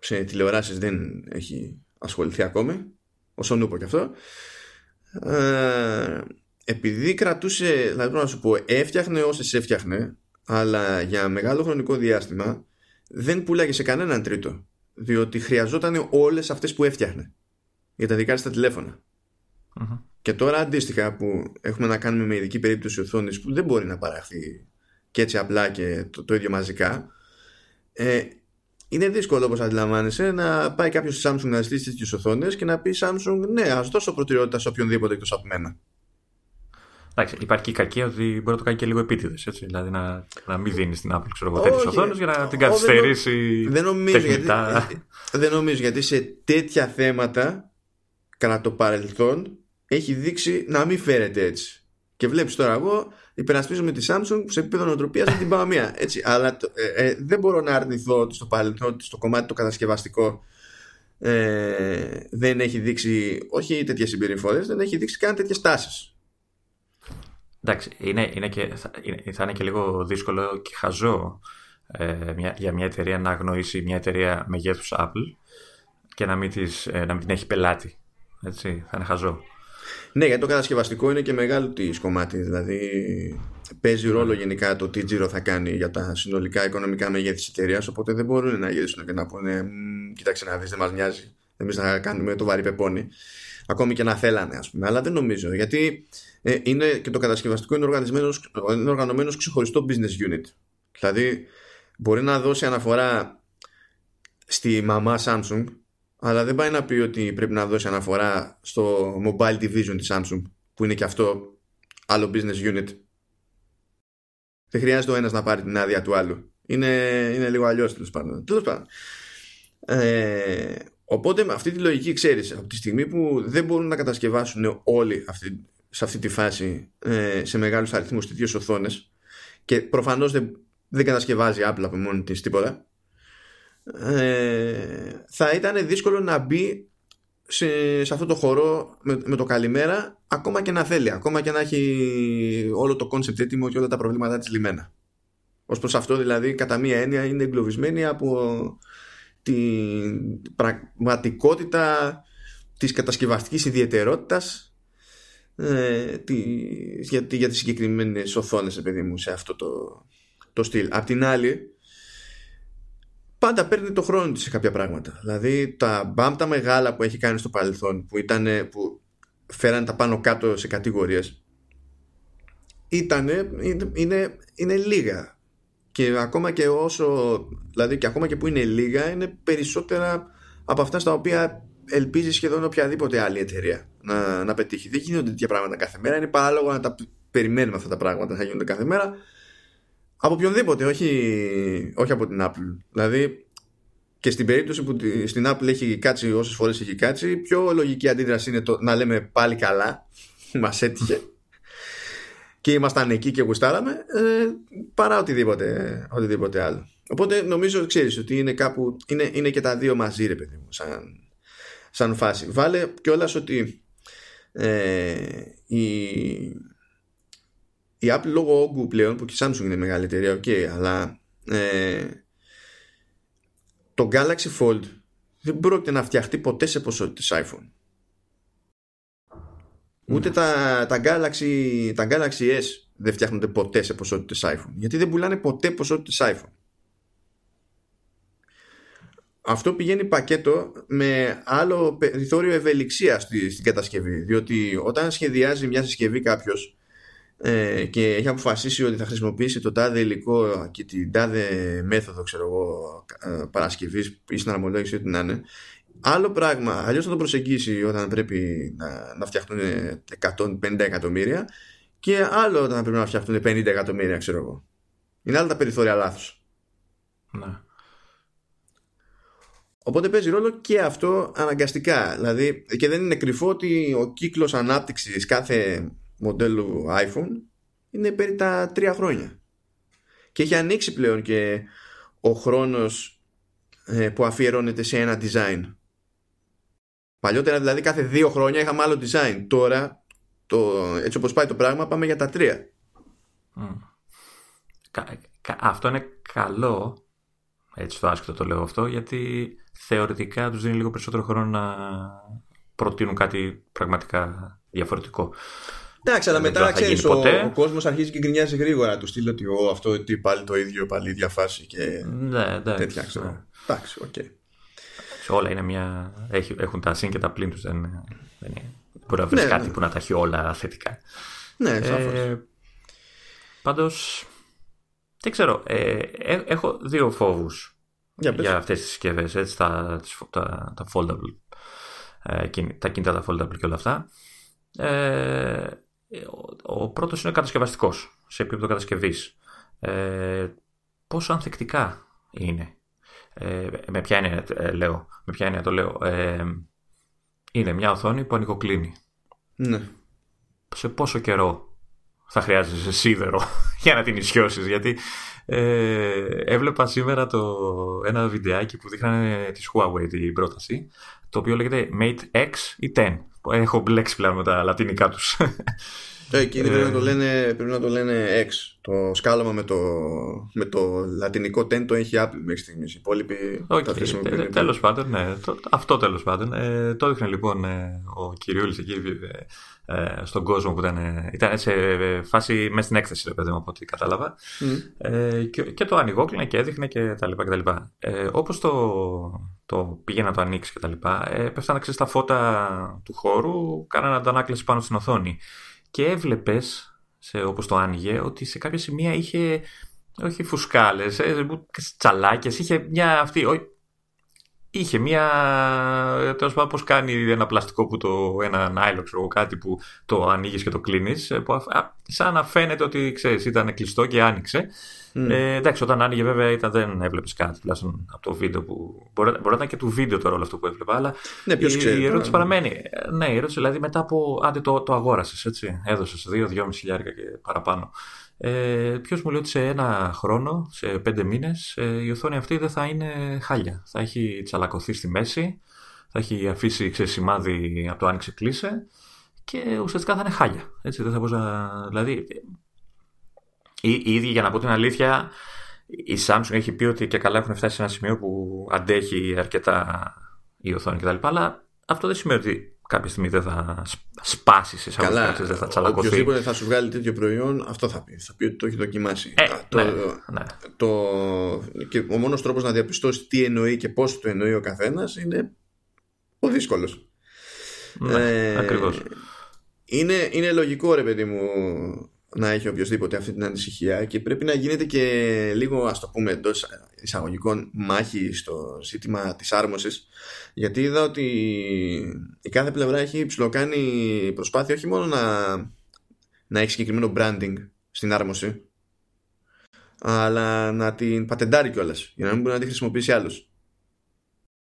S1: σε τηλεοράσεις δεν έχει ασχοληθεί ακόμη όσο νούπο και αυτό ε, επειδή κρατούσε, δηλαδή να σου πω, έφτιαχνε όσες έφτιαχνε, αλλά για μεγάλο χρονικό διάστημα δεν πουλάγε σε κανέναν τρίτο. Διότι χρειαζόταν όλες αυτές που έφτιαχνε για τα δικά στα τηλεφωνα Και τώρα αντίστοιχα που έχουμε να κάνουμε με ειδική περίπτωση οθόνης που δεν μπορεί να παραχθεί και έτσι απλά και το, το ίδιο μαζικά, ε, είναι δύσκολο όπως αντιλαμβάνεσαι να πάει κάποιος στη Samsung να ζητήσει τέτοιες οθόνες και να πει Samsung, ναι, ας δώσω προτεραιότητα σε οποιονδήποτε εκτός από μένα.
S2: Εντάξει, υπάρχει και η κακία ότι μπορεί να το κάνει και λίγο επίτηδες. Δηλαδή να, να μην δίνεις στην Apple ξέρω, τέτοιε οθόνε για να την καθυστερήσει.
S1: Δεν νομίζω, γιατί, δεν νομίζω γιατί σε τέτοια θέματα κατά το παρελθόν έχει δείξει να μην φέρεται έτσι. Και βλέπεις τώρα εγώ υπερασπίζομαι τη Samsung που σε επίπεδο νοοτροπίας δεν την πάω μία. Έτσι. Αλλά ε, ε, δεν μπορώ να αρνηθώ ότι στο παρελθόν, στο κομμάτι το κατασκευαστικό, ε, δεν έχει δείξει, όχι τέτοιες συμπεριφορές, δεν έχει δείξει καν τέτοιες τάσεις.
S2: Εντάξει, είναι, είναι και, θα, είναι, θα είναι και λίγο δύσκολο και χαζό ε, μια, για μια εταιρεία να αγνοήσει μια εταιρεία μεγέθους Apple και να μην, τις, ε, να μην την έχει πελάτη. Έτσι, θα είναι χαζό.
S1: Ναι, γιατί το κατασκευαστικό είναι και μεγάλο της κομμάτι. Δηλαδή, παίζει ρόλο γενικά το τι τζίρο θα κάνει για τα συνολικά οικονομικά μεγέθη της εταιρείας. Οπότε δεν μπορούν να γυρίσουν και να πούνε, κοίταξε να δεις, δεν μας νοιάζει. Εμείς να κάνουμε το βαρύ πεπόνι. Ακόμη και να θέλανε, ας πούμε. Αλλά δεν νομίζω. Γιατί ε, είναι και το κατασκευαστικό είναι, είναι οργανωμένος ξεχωριστό business unit. Δηλαδή, μπορεί να δώσει αναφορά στη μαμά Samsung αλλά δεν πάει να πει ότι πρέπει να δώσει αναφορά στο mobile division της Samsung που είναι και αυτό άλλο business unit δεν χρειάζεται ο ένας να πάρει την άδεια του άλλου είναι, είναι λίγο αλλιώς τέλος πάντων, τέλος πάντων. Ε, οπότε με αυτή τη λογική ξέρεις από τη στιγμή που δεν μπορούν να κατασκευάσουν όλοι αυτή, σε αυτή τη φάση ε, σε μεγάλους αριθμούς τέτοιες οθόνες και προφανώς δεν, δεν κατασκευάζει Apple από μόνη της τίποτα ε, θα ήταν δύσκολο να μπει σε, σε αυτό το χώρο με, με, το καλημέρα ακόμα και να θέλει, ακόμα και να έχει όλο το concept έτοιμο και όλα τα προβλήματά της λυμένα. Ως προς αυτό δηλαδή κατά μία έννοια είναι εγκλωβισμένη από την πραγματικότητα της κατασκευαστικής ιδιαιτερότητας ε, τη, για, για τις συγκεκριμένες οθόνες παιδί μου σε αυτό το, το στυλ. Απ' την άλλη πάντα παίρνει το χρόνο της σε κάποια πράγματα. Δηλαδή τα μπαμ τα μεγάλα που έχει κάνει στο παρελθόν που, ήταν, που φέρανε τα πάνω κάτω σε κατηγορίες ήτανε, είναι, είναι λίγα και ακόμα και όσο δηλαδή και ακόμα και που είναι λίγα είναι περισσότερα από αυτά στα οποία ελπίζεις σχεδόν οποιαδήποτε άλλη εταιρεία να, να πετύχει. Δεν γίνονται τέτοια πράγματα κάθε μέρα. Είναι παράλογο να τα περιμένουμε αυτά τα πράγματα να γίνονται κάθε μέρα. Από οποιονδήποτε, όχι, όχι από την Apple. Δηλαδή, και στην περίπτωση που στην Apple έχει κάτσει όσες φορές έχει κάτσει, πιο λογική αντίδραση είναι το να λέμε πάλι καλά, μας έτυχε και ήμασταν εκεί και γουστάραμε, ε, παρά οτιδήποτε, οτιδήποτε άλλο. Οπότε νομίζω, ξέρεις, ότι είναι κάπου, είναι, είναι και τα δύο μαζί, ρε παιδί μου, σαν, σαν φάση. Βάλε κιόλας ότι ε, η, η Apple λόγω όγκου πλέον, που και η Samsung είναι μεγάλη εταιρεία, ok, αλλά ε, το Galaxy Fold δεν πρόκειται να φτιαχτεί ποτέ σε ποσότητες iPhone. Ούτε ναι. τα, τα, Galaxy, τα Galaxy S δεν φτιάχνονται ποτέ σε ποσότητες iPhone. Γιατί δεν πουλάνε ποτέ ποσότητες iPhone. Αυτό πηγαίνει πακέτο με άλλο περιθώριο ευελιξίας στην κατασκευή. Διότι όταν σχεδιάζει μια συσκευή κάποιος ε, και έχει αποφασίσει ότι θα χρησιμοποιήσει το τάδε υλικό και την τάδε μέθοδο ξέρω εγώ, ε, παρασκευής ή συναρμολόγηση ό,τι να είναι άλλο πράγμα, αλλιώς θα το προσεγγίσει όταν πρέπει να, να φτιαχτούν 150 εκατομμύρια και άλλο όταν πρέπει να φτιαχτούν 50 εκατομμύρια ξέρω εγώ είναι άλλα τα περιθώρια λάθος
S2: ναι.
S1: Οπότε παίζει ρόλο και αυτό αναγκαστικά. Δηλαδή, και δεν είναι κρυφό ότι ο κύκλος ανάπτυξης κάθε μοντέλου iPhone είναι περί τα τρία χρόνια. Και έχει ανοίξει πλέον και ο χρόνος ε, που αφιερώνεται σε ένα design. Παλιότερα δηλαδή κάθε δύο χρόνια είχαμε άλλο design. Τώρα, το, έτσι όπως πάει το πράγμα, πάμε για τα τρία.
S2: Αυτό είναι καλό, έτσι το άσχετο το λέω αυτό, γιατί θεωρητικά τους δίνει λίγο περισσότερο χρόνο να προτείνουν κάτι πραγματικά διαφορετικό.
S1: Εντάξει, αλλά μετά ξέρεις, ο, ο κόσμος αρχίζει και γκρινιάζει γρήγορα. Του στιλ ότι ο, αυτό τι πάλι το ίδιο, πάλι ίδια φάση και
S2: ναι, εντάξει, τέτοια
S1: ξέρω. Εντάξει, OK. Okay.
S2: Όλα είναι μια. Έχουν τα συν και τα πλήν τους. Δεν, δεν μπορεί να βρεις ναι, κάτι ναι. που να τα έχει όλα θετικά.
S1: Ναι, σαφώς. Ε,
S2: Πάντως. Δεν ξέρω. Ε, ε, έχω δύο φόβους για, για αυτές τις συσκευές. Τα, τα, τα foldable. Ε, τα κινητά τα foldable και όλα αυτά. Ε, ο, ο πρώτος είναι κατασκευαστικός σε επίπεδο κατασκευής. Ε, πόσο ανθεκτικά είναι; Ε, με ποια έννοια ε, λέω, με ποια έννοια το λέω; Ε, είναι μια οθόνη που ανοικοκλίνει.
S1: Ναι.
S2: Σε πόσο καιρό θα χρειάζεσαι σίδερο για να την ισιώσεις; Γιατί ε, έβλεπα σήμερα το, ένα βιντεάκι που δείχνανε της Huawei την πρόταση το οποίο λέγεται Mate X ή 10 έχω μπλέξει πλέον με τα λατινικά τους
S1: ε, εκείνοι πρέπει, να το λένε, πρέπει να το λένε X. Το σκάλωμα με το, με το λατινικό ten το έχει Apple μέχρι στιγμής. Οι υπόλοιποι
S2: okay, τα χρησιμοποιούν. Τέλος πάντων, ναι. Το, αυτό τέλος πάντων. Ε, το έδειχνε λοιπόν ε, ο Κυριούλης εκεί ε, ε, στον κόσμο που ήταν, ήταν σε φάση μέσα στην έκθεση, ρε παιδί μου, από ό,τι κατάλαβα. Mm. Ε, και, και το ανοιγόκλινε και έδειχνε και τα λοιπά. Και τα λοιπά. Ε, Όπως το, το πήγε να το ανοίξει και τα λοιπά, ε, πέφτανε στα φώτα του χώρου, κάνανε αντανάκλαση πάνω στην οθόνη και έβλεπες, όπως το άνοιγε, ότι σε κάποια σημεία είχε όχι φουσκάλες, ε, τσαλάκες, είχε μια αυτή, είχε μια, τέλος πάντων πώς κάνει ένα πλαστικό που το, ένα νάιλο, ξέρω κάτι που το ανοίγεις και το κλείνεις, ε, που, σαν να φαίνεται ότι, ξέρεις, ήταν κλειστό και άνοιξε. Mm. Ε, εντάξει, όταν άνοιγε βέβαια ήταν, δεν έβλεπες κάτι, τουλάχιστον από το βίντεο που. Μπορεί, μπορεί να ήταν και του βίντεο το ρόλο αυτό που έβλεπα, αλλά.
S1: Ναι, ποιος ξέρει.
S2: Η ερώτηση παραμένει. Ναι, η ερώτηση δηλαδή μετά από. Άντε το, το αγόρασες, έτσι. Έδωσες 2-2,5 χιλιάρικα και παραπάνω. Ε, Ποιος μου λέει ότι σε ένα χρόνο, σε πέντε μήνες, ε, η οθόνη αυτή δεν θα είναι χάλια. Θα έχει τσαλακωθεί στη μέση, θα έχει αφήσει ξέρεις, σημάδι από το άνοιξε κλείσε και ουσιαστικά θα είναι χάλια. Έτσι, δεν θα μπορούσα, δηλαδή, Ήδη για να πω την αλήθεια, η Samsung έχει πει ότι και καλά έχουν φτάσει σε ένα σημείο που αντέχει αρκετά η οθόνη κτλ. Αλλά αυτό δεν σημαίνει ότι κάποια στιγμή δεν θα σπάσει σε
S1: Καλά, δεν θα τσαλακωθεί. Οποιοδήποτε θα σου βγάλει τέτοιο προϊόν, αυτό θα πει. Θα πει ότι το έχει δοκιμάσει.
S2: Ε, το, ναι, ναι.
S1: Το, και ο μόνος τρόπος να διαπιστώσει τι εννοεί και πώς το εννοεί ο καθένας είναι ο δύσκολος.
S2: Ναι, ε, ακριβώς.
S1: Είναι, είναι λογικό ρε παιδί μου να έχει οποιοδήποτε αυτή την ανησυχία και πρέπει να γίνεται και λίγο ας το πούμε εντός εισαγωγικών μάχη στο ζήτημα της άρμωσης γιατί είδα ότι η κάθε πλευρά έχει ψηλοκάνει προσπάθεια όχι μόνο να, να έχει συγκεκριμένο branding στην άρμωση αλλά να την πατεντάρει κιόλας για να μην μπορεί να τη χρησιμοποιήσει άλλος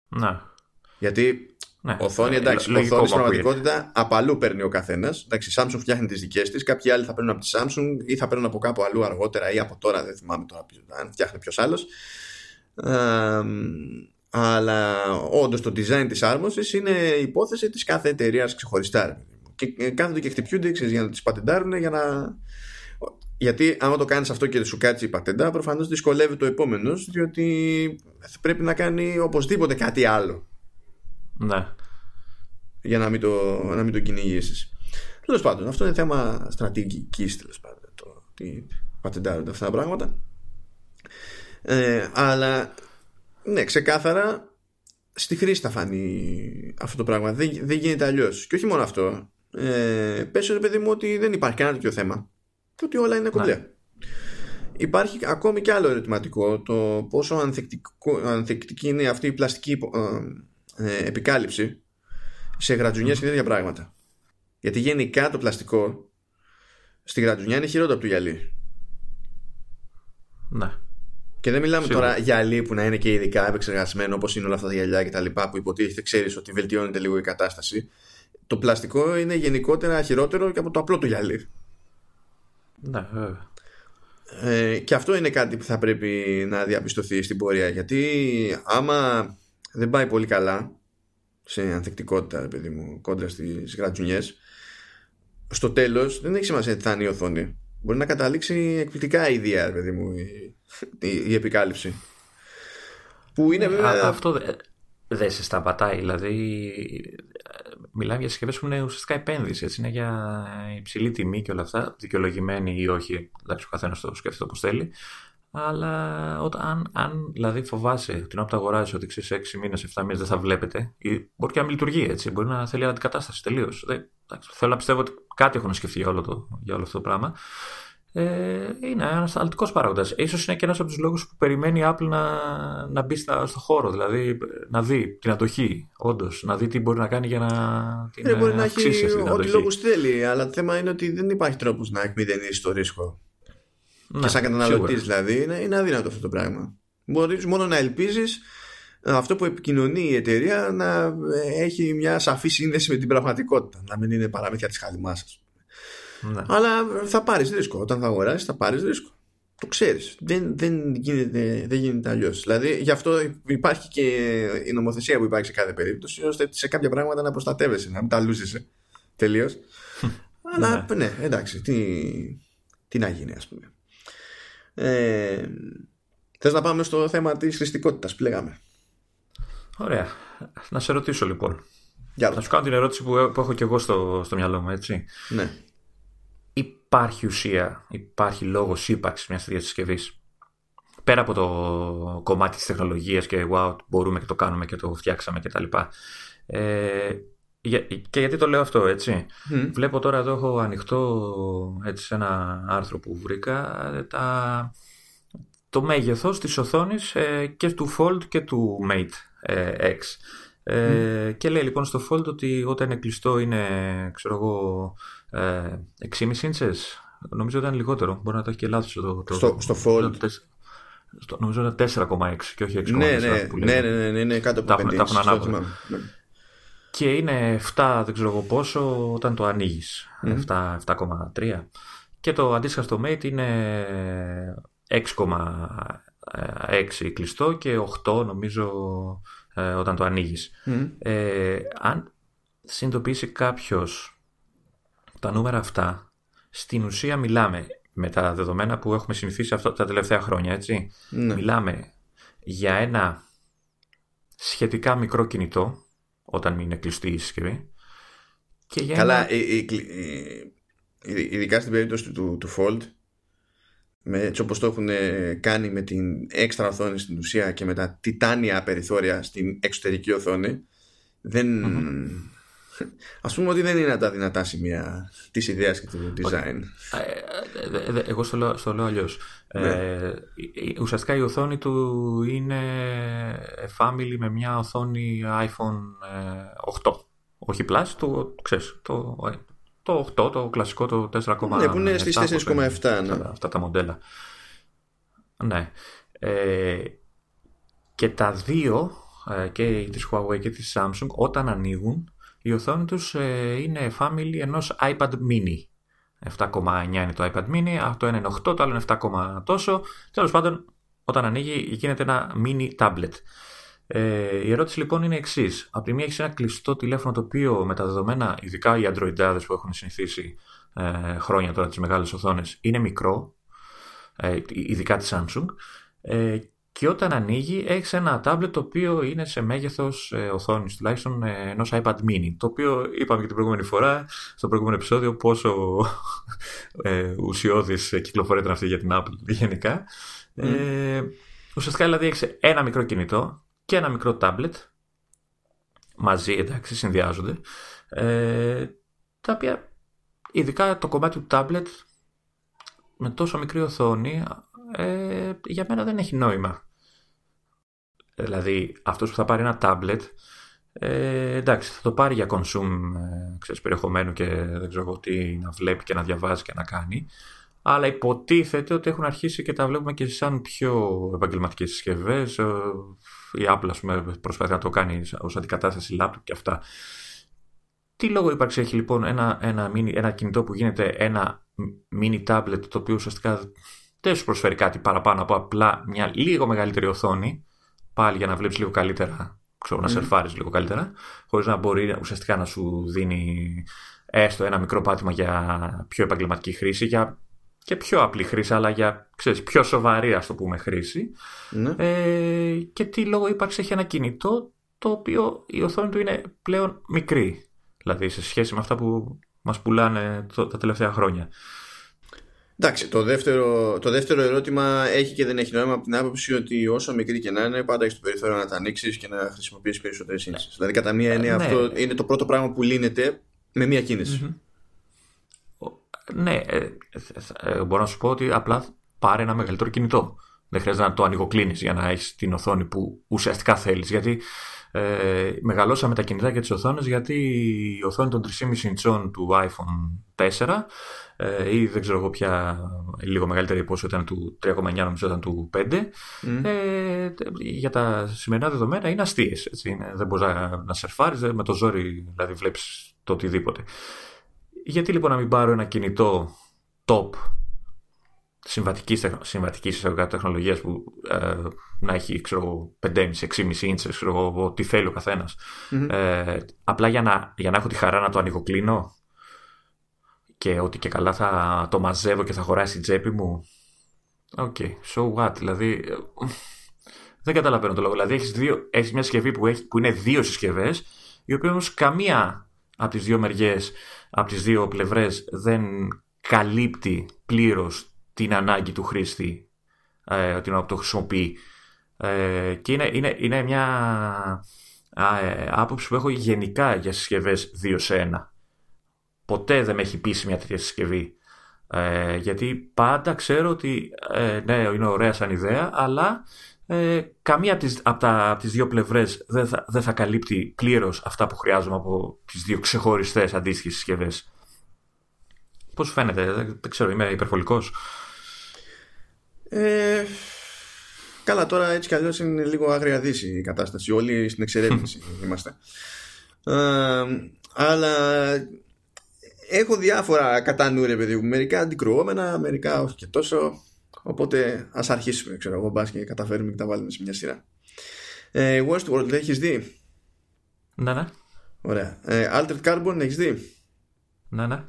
S2: Να.
S1: Γιατί ναι, Οθόνη, εντάξει. Οθόνης στην πραγματικότητα απαλού παίρνει ο καθένας. Εντάξει, η Samsung φτιάχνει τις δικές της. Κάποιοι άλλοι θα παίρνουν από τη Samsung ή θα παίρνουν από κάπου αλλού αργότερα ή από τώρα. Δεν θυμάμαι τώρα αν φτιάχνει ποιος άλλος. αλλά όντως το design της άρμωσης είναι υπόθεση της κάθε εταιρείας ξεχωριστά. Και ε, κάθονται και χτυπιούνται για να τις πατεντάρουν για να. Γιατί άμα το κάνεις αυτό και σου κάτσει η πατέντα, προφανώς δυσκολεύει το επόμενο, διότι πρέπει να κάνει οπωσδήποτε κάτι άλλο
S2: ναι.
S1: Για να μην το, να μην το κυνηγήσεις. Τέλος πάντων, αυτό είναι θέμα στρατηγικής τέλος πάντων. Το, τι πατεντάρονται αυτά τα πράγματα. Ε, αλλά ναι, ξεκάθαρα στη χρήση θα φανεί αυτό το πράγμα. Δεν, δεν γίνεται αλλιώς. Και όχι μόνο αυτό. Ε, πες ρε παιδί μου ότι δεν υπάρχει κανένα τέτοιο θέμα. και ότι όλα είναι κομπλέ. Ναι. Υπάρχει ακόμη και άλλο ερωτηματικό το πόσο ανθεκτική είναι αυτή η πλαστική ε, ε, επικάλυψη σε γρατζουνιές και τέτοια πράγματα. Γιατί γενικά το πλαστικό στη γρατζουνιά είναι χειρότερο από το γυαλί.
S2: Ναι.
S1: Και δεν μιλάμε τώρα για γυαλί που να είναι και ειδικά επεξεργασμένο όπως είναι όλα αυτά τα γυαλιά και τα λοιπά που υποτίθεται ξέρεις ότι βελτιώνεται λίγο η κατάσταση. Το πλαστικό είναι γενικότερα χειρότερο και από το απλό το γυαλί.
S2: Ναι, βέβαια.
S1: Ε, και αυτό είναι κάτι που θα πρέπει να διαπιστωθεί στην πορεία γιατί άμα δεν πάει πολύ καλά σε ανθεκτικότητα παιδί μου κόντρα στις γρατζουνιές στο τέλος δεν έχει σημασία τι θα είναι η οθόνη μπορεί να καταλήξει εκπληκτικά η ιδέα παιδί μου η, η, επικάλυψη που είναι βέβαια...
S2: αυτό δεν σε σταματάει δηλαδή μιλάμε για συσκευές που είναι ουσιαστικά επένδυση. Έτσι, είναι για υψηλή τιμή και όλα αυτά, δικαιολογημένη ή όχι. Εντάξει, ο καθένας το σκέφτεται όπως θέλει. Αλλά όταν, αν δηλαδή φοβάσαι την ώρα που το αγοράζεις ότι ξέρεις 6 μήνες, 7 μήνες δεν θα βλέπετε, ή μπορεί και να μην λειτουργεί έτσι. Μπορεί να θέλει αντικατάσταση τελείως. Θέλω να πιστεύω ότι κάτι έχουν σκεφτεί για όλο, το, για όλο αυτό το πράγμα ε, είναι ένας αλτικό παράγοντας. σω είναι και ένας από τους λόγους που περιμένει η Apple να, να μπει στα, στο χώρο, δηλαδή να δει την αντοχή, όντως, να δει τι μπορεί να κάνει για να την
S1: ε, μπορεί να έχει ό,τι λόγους θέλει, αλλά το θέμα είναι ότι δεν υπάρχει τρόπος να εκμηδενήσει το ρίσκο. Ναι, και σαν καταναλωτής δηλαδή, είναι, είναι αδύνατο αυτό το πράγμα. Μπορεί μόνο να ελπίζεις αυτό που επικοινωνεί η εταιρεία να έχει μια σαφή σύνδεση με την πραγματικότητα. Να μην είναι παραμύθια της χαλιμάς ναι. Αλλά θα πάρεις ρίσκο. Όταν θα αγοράσεις, θα πάρεις ρίσκο. Το ξέρεις. Δεν, δεν γίνεται, δεν γίνεται αλλιώς. Δηλαδή, γι' αυτό υπάρχει και η νομοθεσία που υπάρχει σε κάθε περίπτωση, ώστε σε κάποια πράγματα να προστατεύεσαι, να μην τα λούζεσαι τελείως. Αλλά ναι. ναι, εντάξει, τι, τι να γίνει, ας πούμε. Ε, Θες να πάμε στο θέμα της χρηστικότητας που λέγαμε.
S2: Ωραία. Να σε ρωτήσω λοιπόν. Θα σου κάνω την ερώτηση που, έχω και εγώ στο, στο μυαλό μου, έτσι.
S1: Ναι
S2: υπάρχει ουσία, υπάρχει λόγος ύπαρξης μιας τέτοιας συσκευής; Πέρα από το κομμάτι της τεχνολογίας και wow, μπορούμε και το κάνουμε και το φτιάξαμε κτλ. Ε, και γιατί το λέω αυτό, έτσι. Βλέπω τώρα εδώ έχω ανοιχτό έτσι, ένα άρθρο που βρήκα τα, το μέγεθος της οθόνης ε, και του Fold και του Mate ε, X. Ε, Και λέει λοιπόν στο Fold ότι όταν είναι κλειστό είναι ξέρω εγώ 6,5 inches. Νομίζω ήταν λιγότερο. Μπορεί να το έχει και λάθος το,
S1: το, στο, στο Fold.
S2: Στο, νομίζω ήταν 4,6 και όχι 6,5.
S1: Ναι, ναι, ναι, ναι, ναι, ναι, κάτω από 5 inches. Ναι.
S2: Και είναι 7, δεν ξέρω εγώ πόσο, όταν το ανοίγεις. Mm. 7,3. Και το αντίστοιχα στο Mate είναι 6,6 κλειστό και 8 νομίζω ε, όταν το ανοίγεις. Mm. Ε, αν συνειδητοποιήσει κάποιος τα νούμερα αυτά, στην ουσία μιλάμε με τα δεδομένα που έχουμε συνηθίσει αυτά τα τελευταία χρόνια, έτσι. Ναι. Μιλάμε για ένα σχετικά μικρό κινητό, όταν είναι κλειστή η συσκευή.
S1: Και για Καλά, ένα... ειδικά στην περίπτωση του, του Fold, με, έτσι όπως το έχουν κάνει με την έξτρα οθόνη στην ουσία και με τα τιτάνια περιθώρια στην εξωτερική οθόνη, δεν, Α πούμε ότι δεν είναι τα δυνατά σημεία της ιδέας και του design.
S2: Ε, ε, εγώ στο λέω, στο λέω αλλιώς. Ναι. Ε, ουσιαστικά η οθόνη του είναι family με μια οθόνη iPhone 8. Όχι Plus, το, ξέρεις, το, το 8, το κλασικό, το 4,7.
S1: Ναι, που είναι στις 4,7. Ναι.
S2: Αυτά, τα μοντέλα. Ναι. Ε, και τα δύο, και της Huawei και της Samsung, όταν ανοίγουν, η οθόνη τους ε, είναι family ενός iPad mini. 7,9 είναι το iPad mini, το ένα είναι 8, το άλλο είναι 7, τόσο. Τέλος πάντων, όταν ανοίγει γίνεται ένα mini tablet. Ε, η ερώτηση λοιπόν είναι εξής. Από τη μία έχεις ένα κλειστό τηλέφωνο το οποίο με τα δεδομένα, ειδικά οι Androidάδες που έχουν συνηθίσει ε, χρόνια τώρα τις μεγάλες οθόνες, είναι μικρό, ε, ειδικά τη Samsung. Ε, και όταν ανοίγει έχεις ένα tablet το οποίο είναι σε μέγεθος ε, οθόνης τουλάχιστον ε, ενός iPad mini το οποίο είπαμε και την προηγούμενη φορά στο προηγούμενο επεισόδιο πόσο ε, ουσιώδης κυκλοφορία αυτή για την Apple γενικά. Mm. ε, ουσιαστικά δηλαδή έχεις ένα μικρό κινητό και ένα μικρό tablet. Μαζί εντάξει συνδυάζονται. Ε, τα οποία ειδικά το κομμάτι του tablet με τόσο μικρή οθόνη ε, για μένα δεν έχει νόημα. Δηλαδή αυτός που θα πάρει ένα tablet ε, εντάξει θα το πάρει για consume ε, ξέρεις, περιεχομένου και δεν ξέρω τι να βλέπει και να διαβάζει και να κάνει αλλά υποτίθεται ότι έχουν αρχίσει και τα βλέπουμε και σαν πιο επαγγελματικές συσκευές. Ε, η Apple ας πούμε, προσπαθεί να το κάνει ως αντικατάσταση laptop και αυτά. Τι λόγο ύπαρξη έχει λοιπόν ένα, ένα, mini, ένα κινητό που γίνεται ένα mini tablet το οποίο ουσιαστικά δεν σου προσφέρει κάτι παραπάνω από απλά μια λίγο μεγαλύτερη οθόνη πάλι για να βλέπεις λίγο καλύτερα ξέρω, να σερφάρεις λίγο καλύτερα χωρίς να μπορεί ουσιαστικά να σου δίνει έστω ένα μικρό πάτημα για πιο επαγγελματική χρήση για και πιο απλή χρήση αλλά για ξέρεις, πιο σοβαρή ας το πούμε χρήση ναι. ε, και τι λόγο ύπαρξη έχει ένα κινητό το οποίο η οθόνη του είναι πλέον μικρή δηλαδή σε σχέση με αυτά που μας πουλάνε τα τελευταία χρόνια.
S1: Εντάξει, το δεύτερο, το δεύτερο ερώτημα έχει και δεν έχει νόημα από την άποψη ότι όσο μικρή και να είναι, πάντα έχεις το περιθώριο να τα ανοίξεις και να χρησιμοποιήσει περισσότερες ναι. Δηλαδή, κατά μία έννοια, ναι. αυτό είναι το πρώτο πράγμα που λύνεται με μία
S2: Ναι, ε, ε, μπορώ να σου πω ότι απλά πάρε ένα μεγαλύτερο κινητό. Δεν χρειάζεται να το ανοιγοκλίνεις για να έχεις την οθόνη που ουσιαστικά θέλεις. Γιατί ε, μεγαλώσαμε τα κινητά και τις οθόνες γιατί η οθόνη των 3,5 ιντσών του iPhone 4 ε, ή δεν ξέρω εγώ πια λίγο μεγαλύτερη πόσο ήταν του 3,9 νομίζω ήταν του 5 ε, για τα σημερινά δεδομένα είναι αστείες έτσι, δεν μπορείς να, να σερφάρεις με το ζόρι δηλαδή βλέπεις το οτιδήποτε. Γιατί λοιπόν να μην πάρω ένα κινητό top συμβατικής, συμβατικής τεχνολογίας που ε, να έχει 5,5-6,5 ίντσες ξέρω, τι θέλει ο καθένας ε, απλά για να, για να έχω τη χαρά να το ανοιγοκλείνω και ότι και καλά θα το μαζεύω και θα χωράει στην τσέπη μου OK, okay, so what, δηλαδή δεν καταλαβαίνω το λόγο. Δηλαδή έχεις, δύο, έχεις μια συσκευή που, έχει, που είναι δύο συσκευές η οποία όμως καμία από τις δύο μεριές, από τις δύο πλευρές δεν καλύπτει πλήρως την ανάγκη του χρήστη ε, ότι να το χρησιμοποιεί. Ε, και είναι, είναι, είναι μια ε, άποψη που έχω γενικά για συσκευές 2 σε 1. Ποτέ δεν με έχει πείσει μια τέτοια συσκευή. Ε, γιατί πάντα ξέρω ότι ε, ναι, είναι ωραία σαν ιδέα, αλλά ε, καμία από τις, από, τα, από τις δύο πλευρές δεν θα, δεν θα καλύπτει πλήρως αυτά που χρειάζομαι από τις δύο ξεχωριστές αντίστοιχες συσκευές. Πώς φαίνεται, δεν, δεν ξέρω, είμαι υπερβολικός.
S1: Ε, καλά, τώρα έτσι κι αλλιώς είναι λίγο άγρια δύση η κατάσταση. Όλοι στην εξερεύνηση είμαστε. Ε, αλλά έχω διάφορα κατά νου, ρε παιδί μου. Μερικά αντικρουόμενα, μερικά όχι και τόσο. Οπότε ας αρχίσουμε, ξέρω εγώ, μπας και καταφέρουμε και τα βάλουμε σε μια σειρά. Ε, Westworld, έχεις δει;
S2: Ναι, ναι.
S1: Ωραία. Ε, Altered Carbon, έχεις δει;
S2: Ναι, ναι.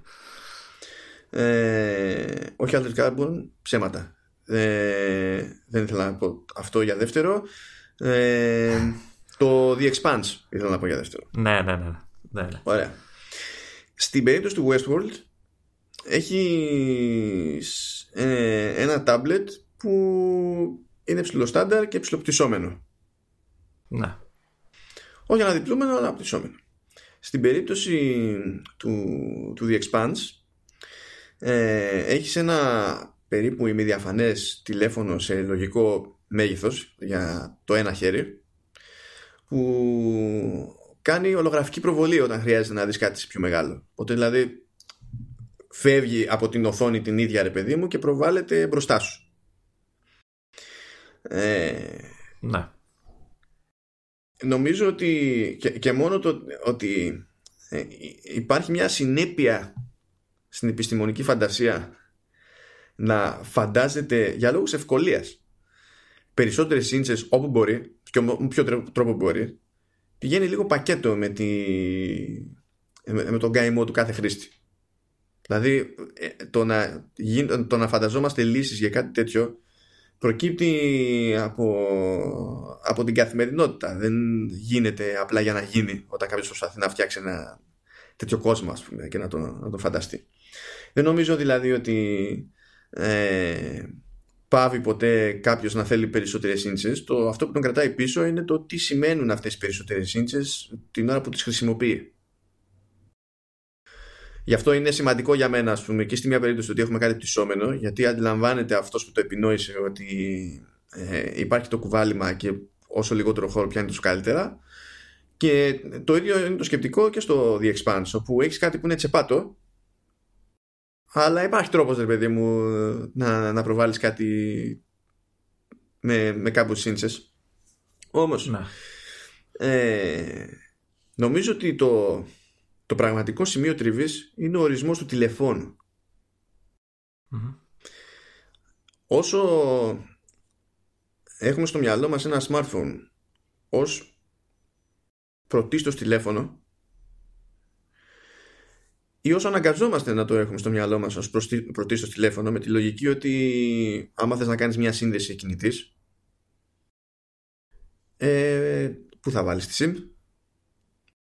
S1: Ε, όχι Altered Carbon, ψέματα. Ε, δεν ήθελα να πω αυτό για δεύτερο. Ε, το The Expanse ήθελα να πω για δεύτερο.
S2: Ναι, ναι, ναι. ναι, ναι.
S1: Ωραία. Στην περίπτωση του Westworld έχει ε, ένα tablet που είναι ψηλό στάνταρ και ψηλοπτυσσόμενο.
S2: Ναι.
S1: Όχι αναδιπλούμενο, αλλά πτυσσόμενο. Στην περίπτωση του, του The Expanse ε, έχεις ένα περίπου ημιδιαφανές τηλέφωνο σε λογικό μέγεθος για το ένα χέρι που κάνει ολογραφική προβολή όταν χρειάζεται να δεις κάτι πιο μεγάλο. Οπότε δηλαδή φεύγει από την οθόνη την ίδια ρε παιδί μου και προβάλλεται μπροστά σου.
S2: Ε, ναι.
S1: Νομίζω ότι και, μόνο το ότι ε, υπάρχει μια συνέπεια στην επιστημονική φαντασία να φαντάζεται για λόγους ευκολίας περισσότερες σύντσες όπου μπορεί και με ποιο τρόπο μπορεί πηγαίνει λίγο πακέτο με, τη... με τον καημό του κάθε χρήστη. Δηλαδή ε, το να, το να φανταζόμαστε λύσεις για κάτι τέτοιο προκύπτει από, από την καθημερινότητα. Δεν γίνεται απλά για να γίνει όταν κάποιος προσπαθεί να φτιάξει ένα τέτοιο κόσμο ας πούμε, και να το, να το φανταστεί. Δεν νομίζω δηλαδή ότι ε, πάβει ποτέ κάποιος να θέλει περισσότερες ίντσες το, αυτό που τον κρατάει πίσω είναι το τι σημαίνουν αυτές οι περισσότερες ίντσες την ώρα που τις χρησιμοποιεί Γι' αυτό είναι σημαντικό για μένα, ας πούμε, και στη μία περίπτωση ότι έχουμε κάτι πτυσσόμενο, γιατί αντιλαμβάνεται αυτός που το επινόησε ότι ε, υπάρχει το κουβάλιμα και όσο λιγότερο χώρο πιάνει τόσο καλύτερα. Και το ίδιο είναι το σκεπτικό και στο The Expanse, όπου έχεις κάτι που είναι τσεπάτο, αλλά υπάρχει τρόπος, ρε παιδί μου, να, να προβάλλεις κάτι με, με κάπου σύντσες. Όμως,
S2: Ναι.
S1: ε, νομίζω ότι το, το πραγματικό σημείο τριβής είναι ο ορισμός του τηλεφώνου.
S2: Μμμ.
S1: Όσο έχουμε στο μυαλό μας ένα smartphone ως πρωτίστως τηλέφωνο ή όσο αναγκαζόμαστε να το έχουμε στο μυαλό μας ως προστι- πρωτίστως τηλέφωνο με τη λογική ότι άμα θες να κάνεις μια σύνδεση κινητής ε, πού θα βάλεις τη SIM;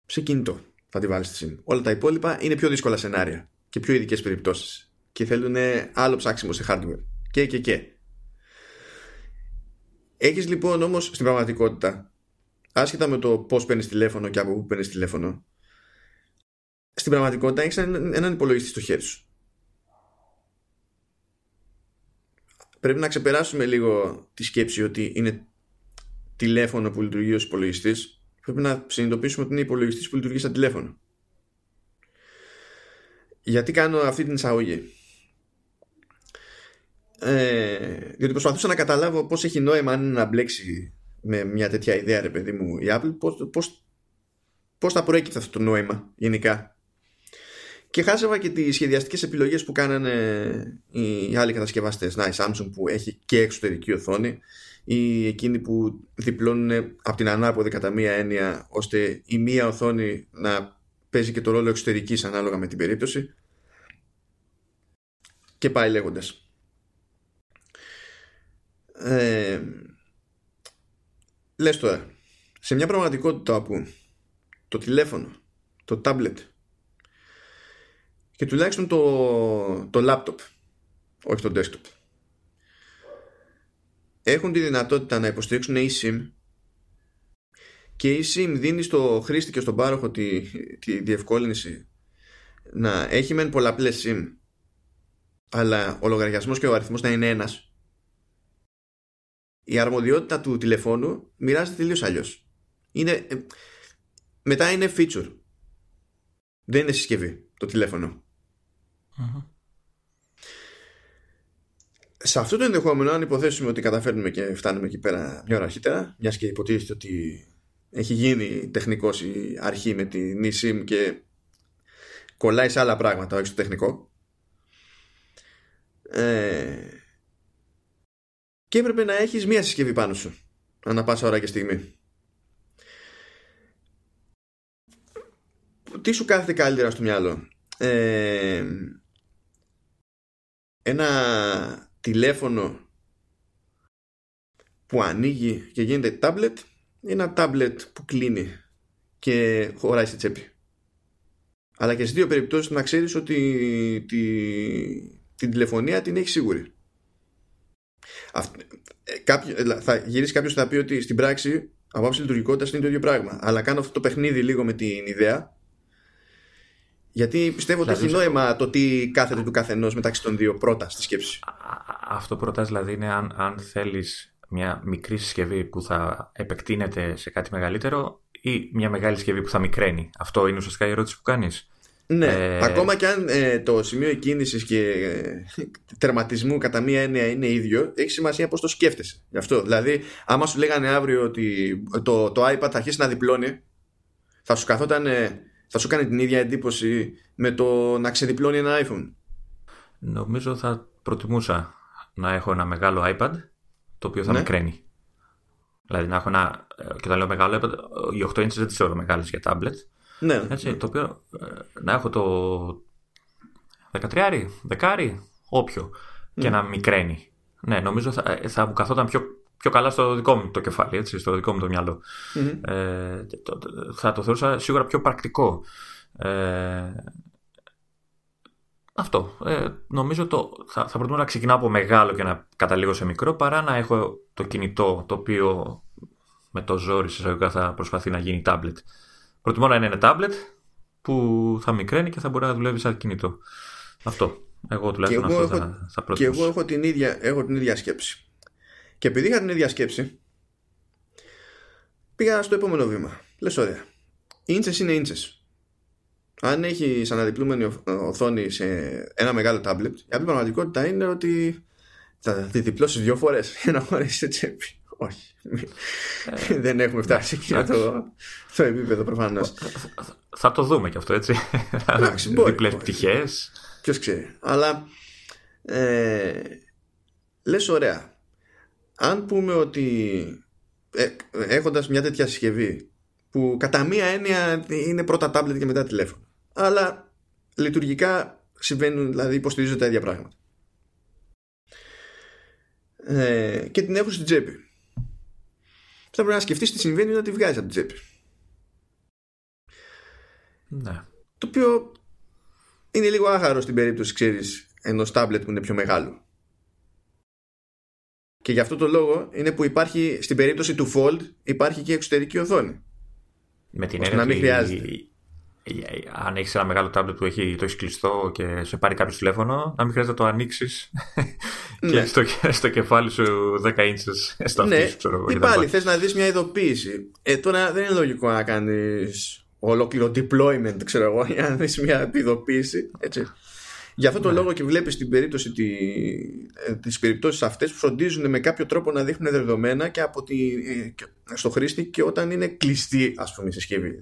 S1: Σε κινητό θα τη βάλεις τη SIM. Όλα τα υπόλοιπα είναι πιο δύσκολα σενάρια και πιο ειδικές περιπτώσεις και θέλουν άλλο ψάξιμο σε hardware. Και και και. Έχεις λοιπόν όμως στην πραγματικότητα άσχετα με το πώς παίρνεις τηλέφωνο και από πού παίρνεις τηλέφωνο στην πραγματικότητα έχεις έναν έναν υπολογιστή στο χέρι σου. Πρέπει να ξεπεράσουμε λίγο τη σκέψη ότι είναι τηλέφωνο που λειτουργεί ως υπολογιστής. Πρέπει να συνειδητοποιήσουμε ότι είναι υπολογιστής που λειτουργεί σαν τηλέφωνο. Γιατί κάνω αυτή την εισαγωγή; Ε, διότι προσπαθούσα να καταλάβω πώς έχει νόημα αν είναι να μπλέξει με μια τέτοια ιδέα ρε παιδί μου η Apple. Πώς, πώς, πώς θα προέκυπτε αυτό το νόημα γενικά; Και χάσαβα και τις σχεδιαστικές επιλογές που κάνανε οι άλλοι κατασκευαστές. Να η Samsung που έχει και εξωτερική οθόνη ή εκείνοι που διπλώνουν από την ανάποδη κατά μία έννοια ώστε η μία οθόνη να παίζει και το ρόλο εξωτερικής ανάλογα με την περίπτωση. Και πάει λέγοντας. Ε, λες τώρα σε μια πραγματικότητα όπου το τηλέφωνο το tablet και τουλάχιστον το, το laptop όχι το desktop. Έχουν τη δυνατότητα να υποστηρίξουν eSIM και η eSIM δίνει στο χρήστη και στον πάροχο τη, τη διευκόλυνση να έχει μεν πολλαπλές SIM αλλά ο λογαριασμός και ο αριθμός να είναι ένας. Η αρμοδιότητα του τηλεφώνου μοιράζεται τελείως αλλιώς. Είναι, ε, μετά είναι feature. Δεν είναι συσκευή το τηλέφωνο
S2: Μμμ.
S1: σε αυτό το ενδεχόμενο, αν υποθέσουμε ότι καταφέρνουμε και φτάνουμε εκεί πέρα μια ώρα αρχίτερα, μιας και υποτίθεται ότι έχει γίνει τεχνικός η αρχή με την eSIM και κολλάει σε άλλα πράγματα, όχι στο τεχνικό. Ε, και έπρεπε να έχεις μία συσκευή πάνω σου, ανά πάσα ώρα και στιγμή. Τι σου κάθεται καλύτερα στο μυαλό; Ε, ένα τηλέφωνο που ανοίγει και γίνεται tablet ή ένα tablet που κλείνει και χωράει στη τσέπη. Αλλά και στις δύο περιπτώσεις να ξέρεις ότι τη, την τηλεφωνία την έχει σίγουρη. Αυτ, ε, κάποιο, ε, θα γυρίσει κάποιος και θα πει ότι στην πράξη από άψη λειτουργικότητας είναι το ίδιο πράγμα. Αλλά κάνω αυτό το παιχνίδι λίγο με την ιδέα γιατί πιστεύω ότι
S2: Δηλαδή,
S1: έχει νόημα το τι κάθεται του καθενός μεταξύ των δύο πρώτα στη σκέψη.
S2: Α- α- Αυτό πρώτα δηλαδή είναι αν, αν θέλεις μια μικρή συσκευή που θα επεκτείνεται σε κάτι μεγαλύτερο ή μια μεγάλη συσκευή που θα μικραίνει. Αυτό είναι ουσιαστικά η ερώτηση που κάνεις.
S1: Ναι,
S2: Ε,
S1: ακόμα και αν ε, το σημείο εκκίνησης και ε, τερματισμού κατά μία έννοια είναι ίδιο, έχει σημασία πώς το σκέφτεσαι. Γι' αυτό. Δηλαδή, άμα σου λέγανε αύριο ότι το, το iPad θα αρχίσει να διπλώνει, θα σου καθόταν, ε, θα σου κάνει την ίδια εντύπωση με το να ξεδιπλώνει ένα iPhone;
S2: Νομίζω θα προτιμούσα να έχω ένα μεγάλο iPad το οποίο θα
S1: Ναι.
S2: μικραίνει. Δηλαδή να έχω ένα. ε, Και όταν λέω μεγάλο iPad, οι 8 inches δεν τις θεωρώ μεγάλες για tablet.
S1: Ναι,
S2: Έτσι, το οποίο ε, να έχω το 13, δεκάρι, όποιο, και να μικραίνει. Ναι, νομίζω θα, ε, θα μου καθόταν πιο, πιο καλά στο δικό μου το κεφάλι, έτσι, στο δικό μου το μυαλο
S1: Μμμ.
S2: Ε, το- το- θα το θεωρούσα σίγουρα πιο πρακτικό. Ε, αυτό. Ε, νομίζω το, θα, θα προτιμώ να ξεκινάω από μεγάλο και να καταλήγω σε μικρό παρά να έχω το κινητό το οποίο με το ζόρι σε εισαγωγικά θα προσπαθεί να γίνει tablet. Προτιμώ να είναι tablet που θα μικραίνει και θα μπορεί να δουλεύει σαν κινητό. Αυτό. Εγώ τουλάχιστον αυτό έχω, θα, θα
S1: Και εγώ έχω την, ίδια, έχω την ίδια σκέψη. Και επειδή είχα την ίδια σκέψη, πήγα στο επόμενο βήμα. Λες ωραία. Ίντσες είναι ίντσες. Αν έχει αναδιπλούμενη οθόνη σε ένα μεγάλο τάμπλετ, η απλή πραγματικότητα είναι ότι θα τη διπλώσεις δύο φορές για να χωρέσει σε τσέπη. Όχι. Ε, Δεν έχουμε φτάσει εκεί το, το επίπεδο προφανώς.
S2: Θα το δούμε κι αυτό έτσι. Διπλές πτυχές.
S1: Ποιος ξέρει. Αλλά ε, λες ωραία. Αν πούμε ότι ε, έχοντας μια τέτοια συσκευή που κατά μία έννοια είναι πρώτα τάμπλετ και μετά τηλέφωνο αλλά λειτουργικά συμβαίνουν δηλαδή υποστηρίζονται τα ίδια πράγματα. Ε, και την έχω στην τσέπη. Θα πρέπει να σκεφτείς τι συμβαίνει να τη βγάζεις από την τσέπη.
S2: Ναι.
S1: το οποίο είναι λίγο άχαρο στην περίπτωση ξέρεις ενός τάμπλετ που είναι πιο μεγάλο και γι' αυτό το λόγο είναι που υπάρχει στην περίπτωση του Fold υπάρχει και εξωτερική οθόνη.
S2: Με την έννοια να μην χρειάζεται. Αν έχεις ένα μεγάλο τάμπλετ που έχει, το έχεις κλειστό και σε πάρει κάποιο τηλέφωνο, να μην χρειάζεται να το ανοίξεις και ναι. στο, στο κεφάλι σου 10 inches στο
S1: ναι. σου, ξέρω Ή πάλι θες να δεις μια ειδοποίηση. Ε, τώρα δεν είναι λογικό να κάνεις ολόκληρο deployment, ξέρω εγώ, για να δεις μια ειδοποίηση. Έτσι. Γι' αυτό το ναι. λόγο και βλέπεις την περίπτωση τη, ε, τις περιπτώσεις αυτές που φροντίζουν με κάποιο τρόπο να δείχνουν δεδομένα και από τη, ε, στο χρήστη και όταν είναι κλειστή ας πούμε η συσκευή,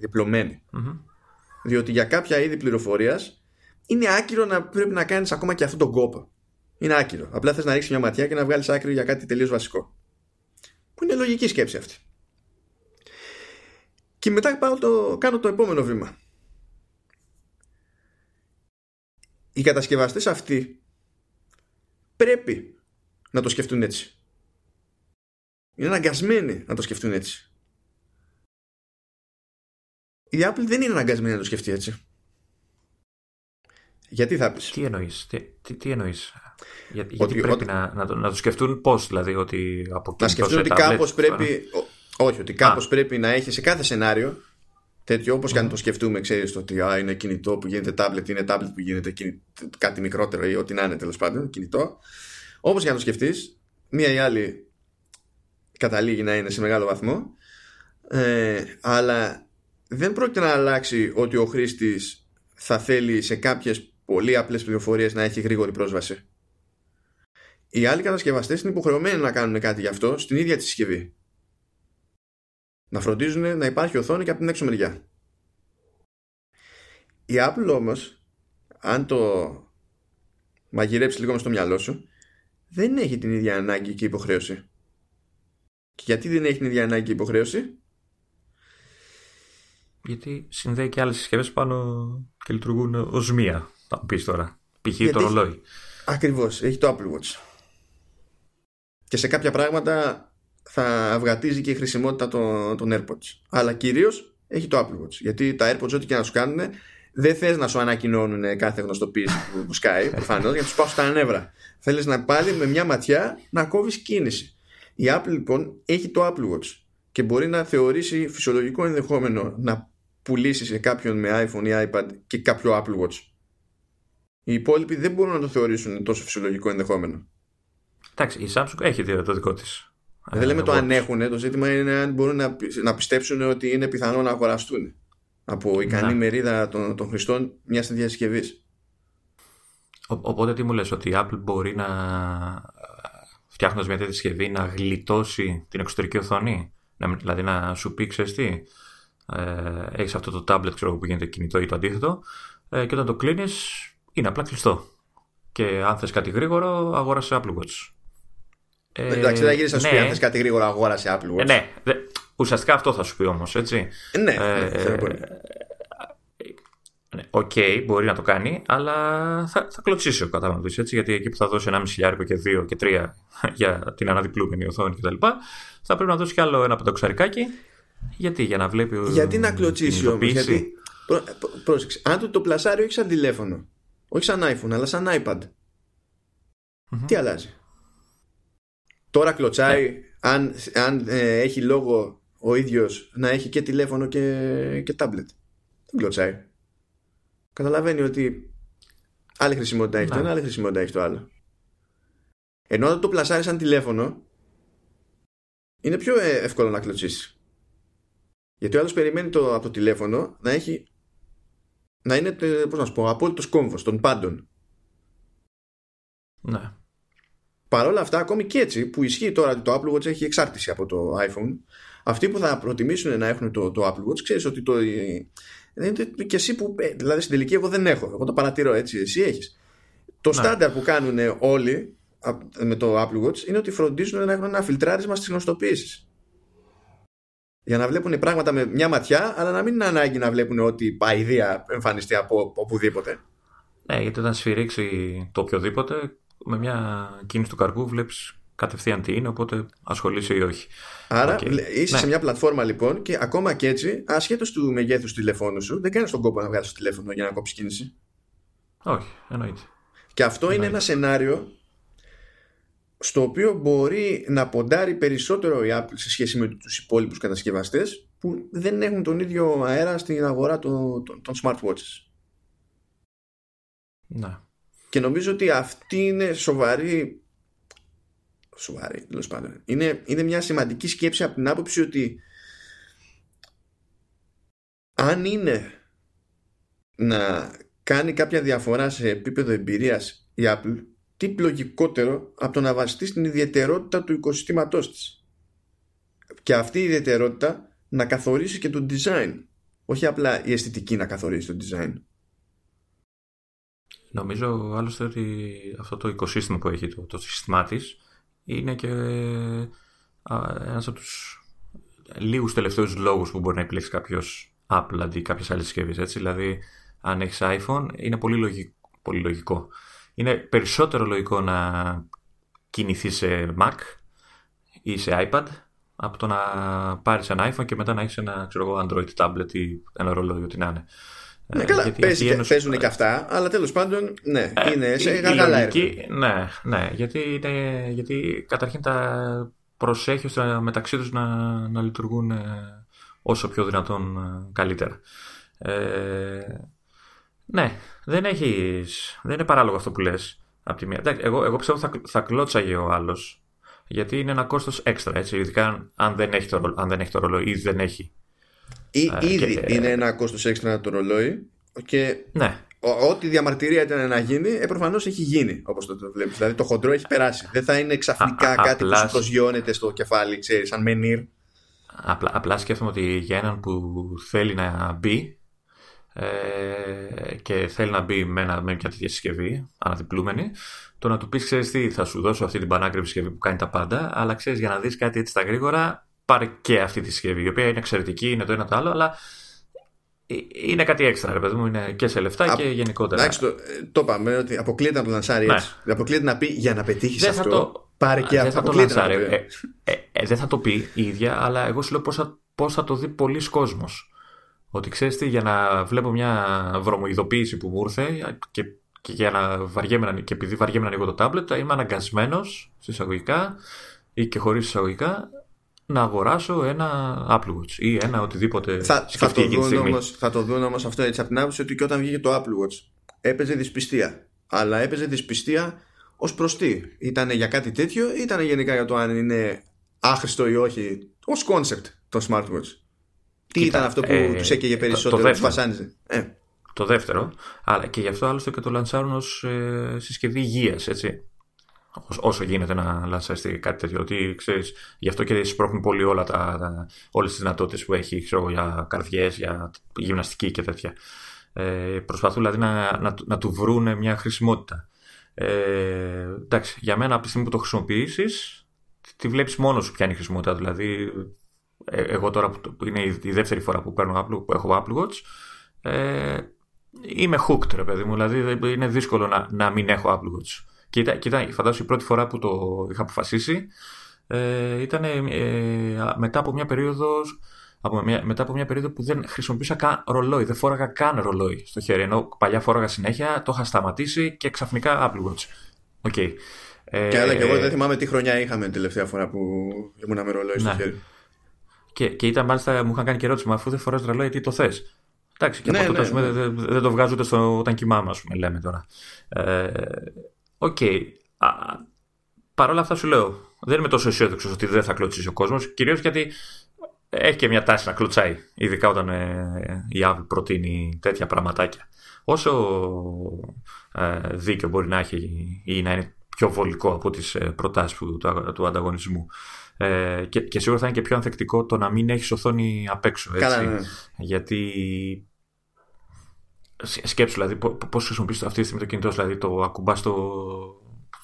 S1: Διότι για κάποια είδη πληροφορίας είναι άκυρο να πρέπει να κάνεις ακόμα και αυτόν τον κόπο. Είναι άκυρο. Απλά θες να ρίξεις μια ματιά και να βγάλεις άκρη για κάτι τελείως βασικό. Που είναι λογική σκέψη αυτή. Και μετά πάω το, κάνω το επόμενο βήμα. Οι κατασκευαστές αυτοί πρέπει να το σκεφτούν έτσι. Είναι αναγκασμένοι να το σκεφτούν έτσι. Η Apple δεν είναι αναγκασμένη να το σκεφτεί έτσι. Γιατί θα πεις;
S2: Τι εννοείς; Τι, τι, τι εννοείς; Για, γιατί πρέπει να, να, το, να το σκεφτούν πώς δηλαδή ότι από
S1: Να σκεφτούν ότι κάπως πρέπει... όχι, ότι κάπως πρέπει να έχει σε κάθε σενάριο τέτοιο όπως και αν το σκεφτούμε ξέρεις ότι α, είναι κινητό που γίνεται tablet είναι tablet που γίνεται κάτι μικρότερο ή ό,τι να είναι τέλος πάντων κινητό. Όπως και αν το σκεφτείς μία ή άλλη καταλήγει να είναι σε μεγάλο βαθμό. Ε, αλλά δεν πρόκειται να αλλάξει ότι ο χρήστης θα θέλει σε κάποιες πολύ απλές πληροφορίες να έχει γρήγορη πρόσβαση. Οι άλλοι κατασκευαστές είναι υποχρεωμένοι να κάνουν κάτι γι' αυτό στην ίδια τη συσκευή να φροντίζουν να υπάρχει οθόνη και από την έξω μεριά. Η Apple όμως, αν το μαγειρέψει λίγο στο μυαλό σου, δεν έχει την ίδια ανάγκη και υποχρέωση. Και γιατί δεν έχει την ίδια ανάγκη και υποχρέωση;
S2: Γιατί συνδέει και άλλες συσκευές πάνω και λειτουργούν ως μία, θα μου πεις τώρα. Π.χ. το ρολόι.
S1: Ακριβώς, έχει το Apple Watch. Και σε κάποια πράγματα θα αυγατίζει και η χρησιμότητα των, των AirPods. Αλλά κυρίως έχει το Apple Watch. Γιατί τα AirPods, ό,τι και να σου κάνουν, δεν θες να σου ανακοινώνουν κάθε γνωστοποίηση που σκάει, προφανώς, για να τους πάω στα νεύρα. Θέλεις να πάλι με μια ματιά να κόβεις κίνηση. Η Apple λοιπόν έχει το Apple Watch και μπορεί να θεωρήσει φυσιολογικό ενδεχόμενο να πουλήσει σε κάποιον με iPhone ή iPad και κάποιο Apple Watch. Οι υπόλοιποι δεν μπορούν να το θεωρήσουν τόσο φυσιολογικό ενδεχόμενο.
S2: Εντάξει, η Samsung έχει το δικό της.
S1: Δεν λέμε το αν έχουν, το ζήτημα είναι αν μπορούν να, να πιστέψουν ότι είναι πιθανό να αγοραστούν από ικανή να. μερίδα των, των χρηστών μιας τέτοιας συσκευής.
S2: Οπότε τι μου λες, ότι η Apple μπορεί να φτιάχνοντας μια τέτοια συσκευή να γλιτώσει την εξωτερική οθόνη, δηλαδή να σου πει ξέρεις τι, ε, έχεις αυτό το tablet ξέρω, που γίνεται κινητό ή το αντίθετο ε, και όταν το κλείνεις είναι απλά κλειστό. Και αν θες κάτι γρήγορο αγόρασε Apple Watch.
S1: Ε, Εντάξει, δεν γύρισε να σου πει ναι. αν θες κάτι γρήγορα αγόρασε Apple Watch.
S2: Ε, ναι, ουσιαστικά αυτό θα σου πει όμως, έτσι.
S1: Ναι, ε, μπορεί.
S2: Ναι, OK, okay, μπορεί να το κάνει, αλλά θα, θα κλωτσήσει ο καταναλωτής έτσι. Γιατί εκεί που θα δώσει 1,5 χιλιάρικο και 2 και 3 για την αναδιπλούμενη οθόνη κτλ., θα πρέπει να δώσει κι άλλο ένα πεντακοσαρικάκι. Γιατί, για να βλέπει.
S1: Γιατί να κλωτσήσει όμως, γιατί. πρόσεξε, αν το, το πλασάρει όχι σαν τηλέφωνο, όχι σαν iPhone, αλλά σαν iPad. Mm-hmm. Τι αλλάζει; Τώρα κλωτσάει ναι. αν, αν ε, έχει λόγο ο ίδιος να έχει και τηλέφωνο και, και τάμπλετ. Δεν κλωτσάει. καταλαβαίνει ότι άλλη χρησιμότητα έχει το
S2: Ναι.
S1: ένα, άλλη χρησιμότητα έχει το άλλο. Ενώ όταν το πλασάρεις σαν τηλέφωνο, είναι πιο ε, εύκολο να κλωτσίσεις. Γιατί ο άλλος περιμένει το, από το τηλέφωνο να έχει. να είναι, ε, πώς να σου πω, απόλυτος κόμβος των πάντων.
S2: Ναι.
S1: Παρ' όλα αυτά, ακόμη και έτσι, που ισχύει τώρα ότι το Apple Watch έχει εξάρτηση από το iPhone, αυτοί που θα προτιμήσουν να έχουν το, το Apple Watch, ξέρεις ότι το. ε, είναι και εσύ που. ε, Δηλαδή στην τελική, εγώ δεν έχω. Εγώ το παρατηρώ έτσι. Εσύ έχεις. Το
S2: Ναι.
S1: στάνταρ που κάνουν όλοι α, με το Apple Watch είναι ότι φροντίζουν να έχουν ένα φιλτράρισμα στις γνωστοποιήσει. Για να βλέπουν πράγματα με μια ματιά, αλλά να μην είναι ανάγκη να βλέπουν ό,τι αηδία εμφανιστεί από οπουδήποτε.
S2: Ναι, γιατί όταν σφυρίξει το οποιοδήποτε, με μια κίνηση του καρπού βλέπεις κατευθείαν τι είναι, οπότε ασχολείσαι ή όχι.
S1: Άρα
S2: Οκ.
S1: βλέ- είσαι
S2: Ναι.
S1: σε μια πλατφόρμα λοιπόν και ακόμα και έτσι, ασχέτως του μεγέθους του τηλεφώνου σου, δεν κάνεις τον κόπο να βγάλεις το τηλέφωνο για να κόψεις κίνηση.
S2: Όχι, εννοείται.
S1: Και αυτό είναι
S2: Εννοείται.
S1: ένα σενάριο στο οποίο μπορεί να ποντάρει περισσότερο η Apple σε σχέση με τους υπόλοιπους κατασκευαστές που δεν έχουν τον ίδιο αέρα στην αγορά των, των, των smartwatches.
S2: Ναι.
S1: Και νομίζω ότι αυτή είναι σοβαρή. Σοβαρή, τέλος πάντων. Είναι, είναι μια σημαντική σκέψη από την άποψη ότι αν είναι να κάνει κάποια διαφορά σε επίπεδο εμπειρίας η Apple, τι λογικότερο από το να βασιστεί στην ιδιαιτερότητα του οικοσυστήματός της. Και αυτή η ιδιαιτερότητα να καθορίσει και το design. Όχι απλά η αισθητική να καθορίσει το design.
S2: Νομίζω άλλωστε ότι αυτό το οικοσύστημα που έχει, το, το σύστημά της, είναι και ένας από τους λίγους τελευταίους λόγους που μπορεί να επιλέξει κάποιος Apple αντί κάποιες άλλες συσκευές. Δηλαδή, αν έχεις iPhone, είναι πολύ, λογικό, πολύ λογικό. Είναι περισσότερο λογικό να κινηθείς σε Mac ή σε iPad από το να πάρεις ένα iPhone και μετά να έχεις ένα ξέρω εγώ, Android tablet ή ένα ρολόι, ό,τι να είναι.
S1: Ναι,
S2: Ε,
S1: καλά,
S2: γιατί
S1: παίζει
S2: αυτή η
S1: και,
S2: ένωση-
S1: παίζουν και αυτά, αλλά τέλος πάντων, ναι,
S2: ε,
S1: είναι σε
S2: η- η
S1: γαργάλα
S2: λογική- Ναι, ναι γιατί, είναι, γιατί καταρχήν τα προσέχει ώστε μεταξύ τους να, να λειτουργούν ε, όσο πιο δυνατόν ε, καλύτερα. Ε, ναι, δεν έχεις, δεν είναι παράλογο αυτό που λες. Απ' τη μία. Εντάξει, εγώ, εγώ πιστεύω θα, θα κλώτσαγε ο άλλος γιατί είναι ένα κόστος έξτρα, έτσι, ειδικά αν- αν δεν έχει το, ρολο- αν δεν έχει το ρολόι ή δεν έχει.
S1: Ή,
S2: Ε,
S1: ήδη
S2: και-
S1: είναι ένα κόστος έξτρα το ρολόι και
S2: Ναι,
S1: ο- ό,τι διαμαρτυρία ήταν να γίνει, ε, προφανώς έχει γίνει όπως το, το βλέπεις. Δηλαδή το χοντρό έχει περάσει. Δεν θα είναι ξαφνικά
S2: Α- α-
S1: κάτι που
S2: απλά-
S1: σου προσγειώνεται στο κεφάλι, ξέρεις, σαν μενίρ.
S2: Απλά, απλά σκέφτομαι ότι για έναν που θέλει να μπει ε, και θέλει να μπει με, ένα, με μια τέτοια συσκευή, αναδιπλούμενη, το να του πεις: Ξέρεις τι, θα σου δώσω αυτή την πανάκριβη συσκευή που κάνει τα πάντα, αλλά ξέρεις για να δεις κάτι έτσι στα γρήγορα, πάρε και αυτή τη συσκευή, η οποία είναι εξαιρετική, είναι το ένα το άλλο, αλλά ε, είναι κάτι έξτρα, ρε παιδί μου, είναι και σε λεφτά
S1: Α,
S2: και γενικότερα.
S1: Εντάξει, το, ε, το είπαμε ότι αποκλείεται να το λανσάρει
S2: Ναι.
S1: έτσι. Αποκλείεται να πει για να πετύχεις
S2: Δεν θα
S1: αυτό.
S2: το-
S1: Πάρε και
S2: δεν
S1: αυτό.
S2: θα το
S1: Αποκλείεται να
S2: λανσάρει.
S1: το πει.
S2: Ε, ε, ε, δεν θα το πει η ίδια, αλλά εγώ σου λέω πώς θα, πώς θα το δει πολλοί κόσμος. Ότι ξέρεις τι, για να βλέπω μια βρωμοειδοποίηση που μου ήρθε και, και, για να βαριέμαι, να- και επειδή βαριέμαι να ανοίγω το τάμπλετ, είμαι αναγκασμένος, σε εισαγωγικά ή και χωρίς εισαγωγικά, να αγοράσω ένα Apple Watch ή ένα οτιδήποτε
S1: Θα, θα,
S2: σκεφτεί
S1: το
S2: εκείνη τη
S1: δουν
S2: στιγμή.
S1: όμως, θα το δουν όμως αυτό έτσι από την άποψη ότι και όταν βγήκε το Apple Watch έπαιζε δυσπιστία. Αλλά έπαιζε δυσπιστία ως προς τι; Ήτανε για κάτι τέτοιο ή ήταν γενικά για το αν είναι άχρηστο ή όχι ως concept το smartwatch; Τι
S2: Κοίτα,
S1: ήταν αυτό που
S2: ε,
S1: τους έκαιγε
S2: το-
S1: περισσότερο,
S2: το
S1: τους
S2: δεύτερο.
S1: βασάνιζε; Ε,
S2: Το δεύτερο, αλλά και γι' αυτό άλλωστε και το λανσάρουν ως ε, συσκευή υγείας, έτσι. Όσο- Όσο γίνεται να λανσαριστεί κάτι τέτοιο. Ότι ξέρεις, γι' αυτό και σπρώχνουν πολύ όλα τα, τα, όλες τις δυνατότητες που έχει ξέρω, εγώ, για καρδιές, για γυμναστική και τέτοια. Ε, προσπαθούν δηλαδή να, να, του- να του βρουν μια χρησιμότητα. Ε, εντάξει, για μένα από τη στιγμή που το χρησιμοποιήσεις τη βλέπεις μόνος σου ποια είναι η χρησιμότητα. Δηλαδή, ε, εγώ τώρα που, το- που είναι η, η δεύτερη φορά που, παίρνω Apple, που έχω Apple Watch, ε, είμαι hooked, ρε παιδί μου. Δηλαδή δεν- είναι δύσκολο να, να μην έχω Apple Watch. Και ήταν, και ήταν φαντάζομαι η πρώτη φορά που το είχα αποφασίσει ε, ήταν ε, μετά από μια περίοδος από μια, μετά από μια περίοδο που δεν χρησιμοποιούσα καν ρολόι, δεν φόραγα καν ρολόι στο χέρι. Ενώ παλιά φόραγα συνέχεια, το είχα σταματήσει και ξαφνικά Apple Watch. OK. Ε,
S1: και άλλα και εγώ δεν θυμάμαι τι χρονιά είχαμε την τελευταία φορά που ήμουν με ρολόι στο
S2: Ναι.
S1: χέρι.
S2: Και, και ήταν μάλιστα, μου είχαν κάνει και ερώτηση, μα αφού δεν φοράς ρολόι, τι το θες; Εντάξει, και ναι, από τότε ναι, ναι. Δεν, δεν, το βγάζω ούτε στο, όταν κοιμάμαι, ας πούμε, λέμε τώρα. Ε, οκ. Ε, okay. Παρ' όλα αυτά σου λέω, δεν είμαι τόσο αισιόδοξος ότι δεν θα κλωτσήσει ο κόσμος. Κυρίως γιατί έχει και μια τάση να κλωτσάει. Ειδικά όταν ε, η Apple προτείνει τέτοια πραγματάκια. Όσο ε, δίκιο μπορεί να έχει ή να είναι πιο βολικό από τις ε, προτάσεις του, του, ανταγωνισμού. Ε, και, και σίγουρα θα είναι και πιο ανθεκτικό το να μην έχεις οθόνη απ' έξω. Έτσι. Καλά, ναι. Γιατί σκέψου δηλαδή πώς χρησιμοποιείς αυτή τη στιγμή το κινητό, δηλαδή το ακουμπάς στο,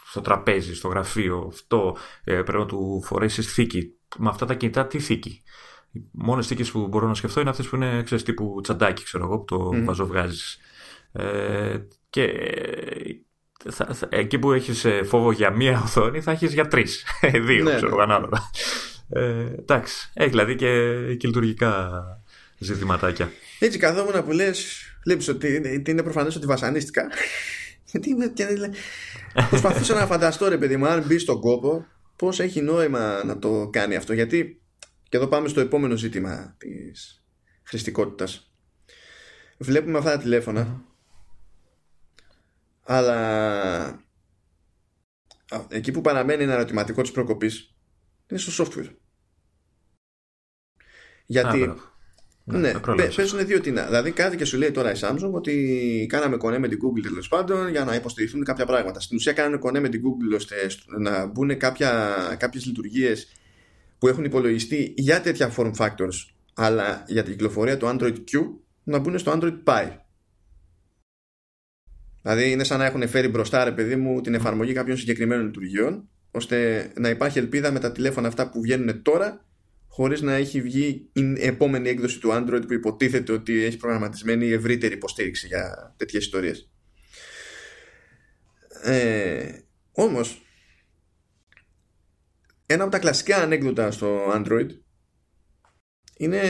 S2: στο τραπέζι, στο γραφείο, αυτό ε, πρέπει να του φορέσεις θήκη. Με αυτά τα κινητά, τι θήκη; Οι μόνες θήκες που μπορώ να σκεφτώ είναι αυτές που είναι ξέρεις, τύπου τσαντάκι, ξέρω εγώ, που το mm. βαζοβγάζεις. Ε, και θα, θα, εκεί που έχεις ε, φόβο για μία οθόνη, θα έχεις για τρεις. Ε, δύο, ναι, ξέρω, ναι. ανάλογα. Ε, εντάξει. Έχει δηλαδή και, και λειτουργικά ζητηματάκια.
S1: Έτσι καθόμουν που λες, βλέπεις ότι είναι προφανές ότι βασανίστηκα. Γιατί προσπαθούσα να φανταστώ ρε παιδί μου, αν μπει στον κόπο, πώς έχει νόημα να το κάνει αυτό. Γιατί, και εδώ πάμε στο επόμενο ζήτημα της χρηστικότητας. Βλέπουμε αυτά τα τηλέφωνα, αλλά εκεί που παραμένει ένα ερωτηματικό της προκοπής είναι στο software. Γιατί ναι, ναι παίζουν δύο τινά. Δηλαδή κάτι και σου λέει τώρα η Samsung ότι κάναμε κονέ με την Google τέλος πάντων για να υποστηριχθούν κάποια πράγματα. Στην ουσία κάνανε κονέ με την Google ώστε να μπουν κάποιες λειτουργίες που έχουν υπολογιστεί για τέτοια form factors αλλά για την κυκλοφορία του Android Q να μπουν στο Android Pie. Δηλαδή είναι σαν να έχουν φέρει μπροστά ρε παιδί μου την εφαρμογή κάποιων συγκεκριμένων λειτουργιών ώστε να υπάρχει ελπίδα με τα τηλέφωνα αυτά που βγαίνουν τώρα χωρίς να έχει βγει η επόμενη έκδοση του Android που υποτίθεται ότι έχει προγραμματισμένη ευρύτερη υποστήριξη για τέτοιες ιστορίες. Ε, όμως, ένα από τα κλασικά ανέκδοτα στο Android είναι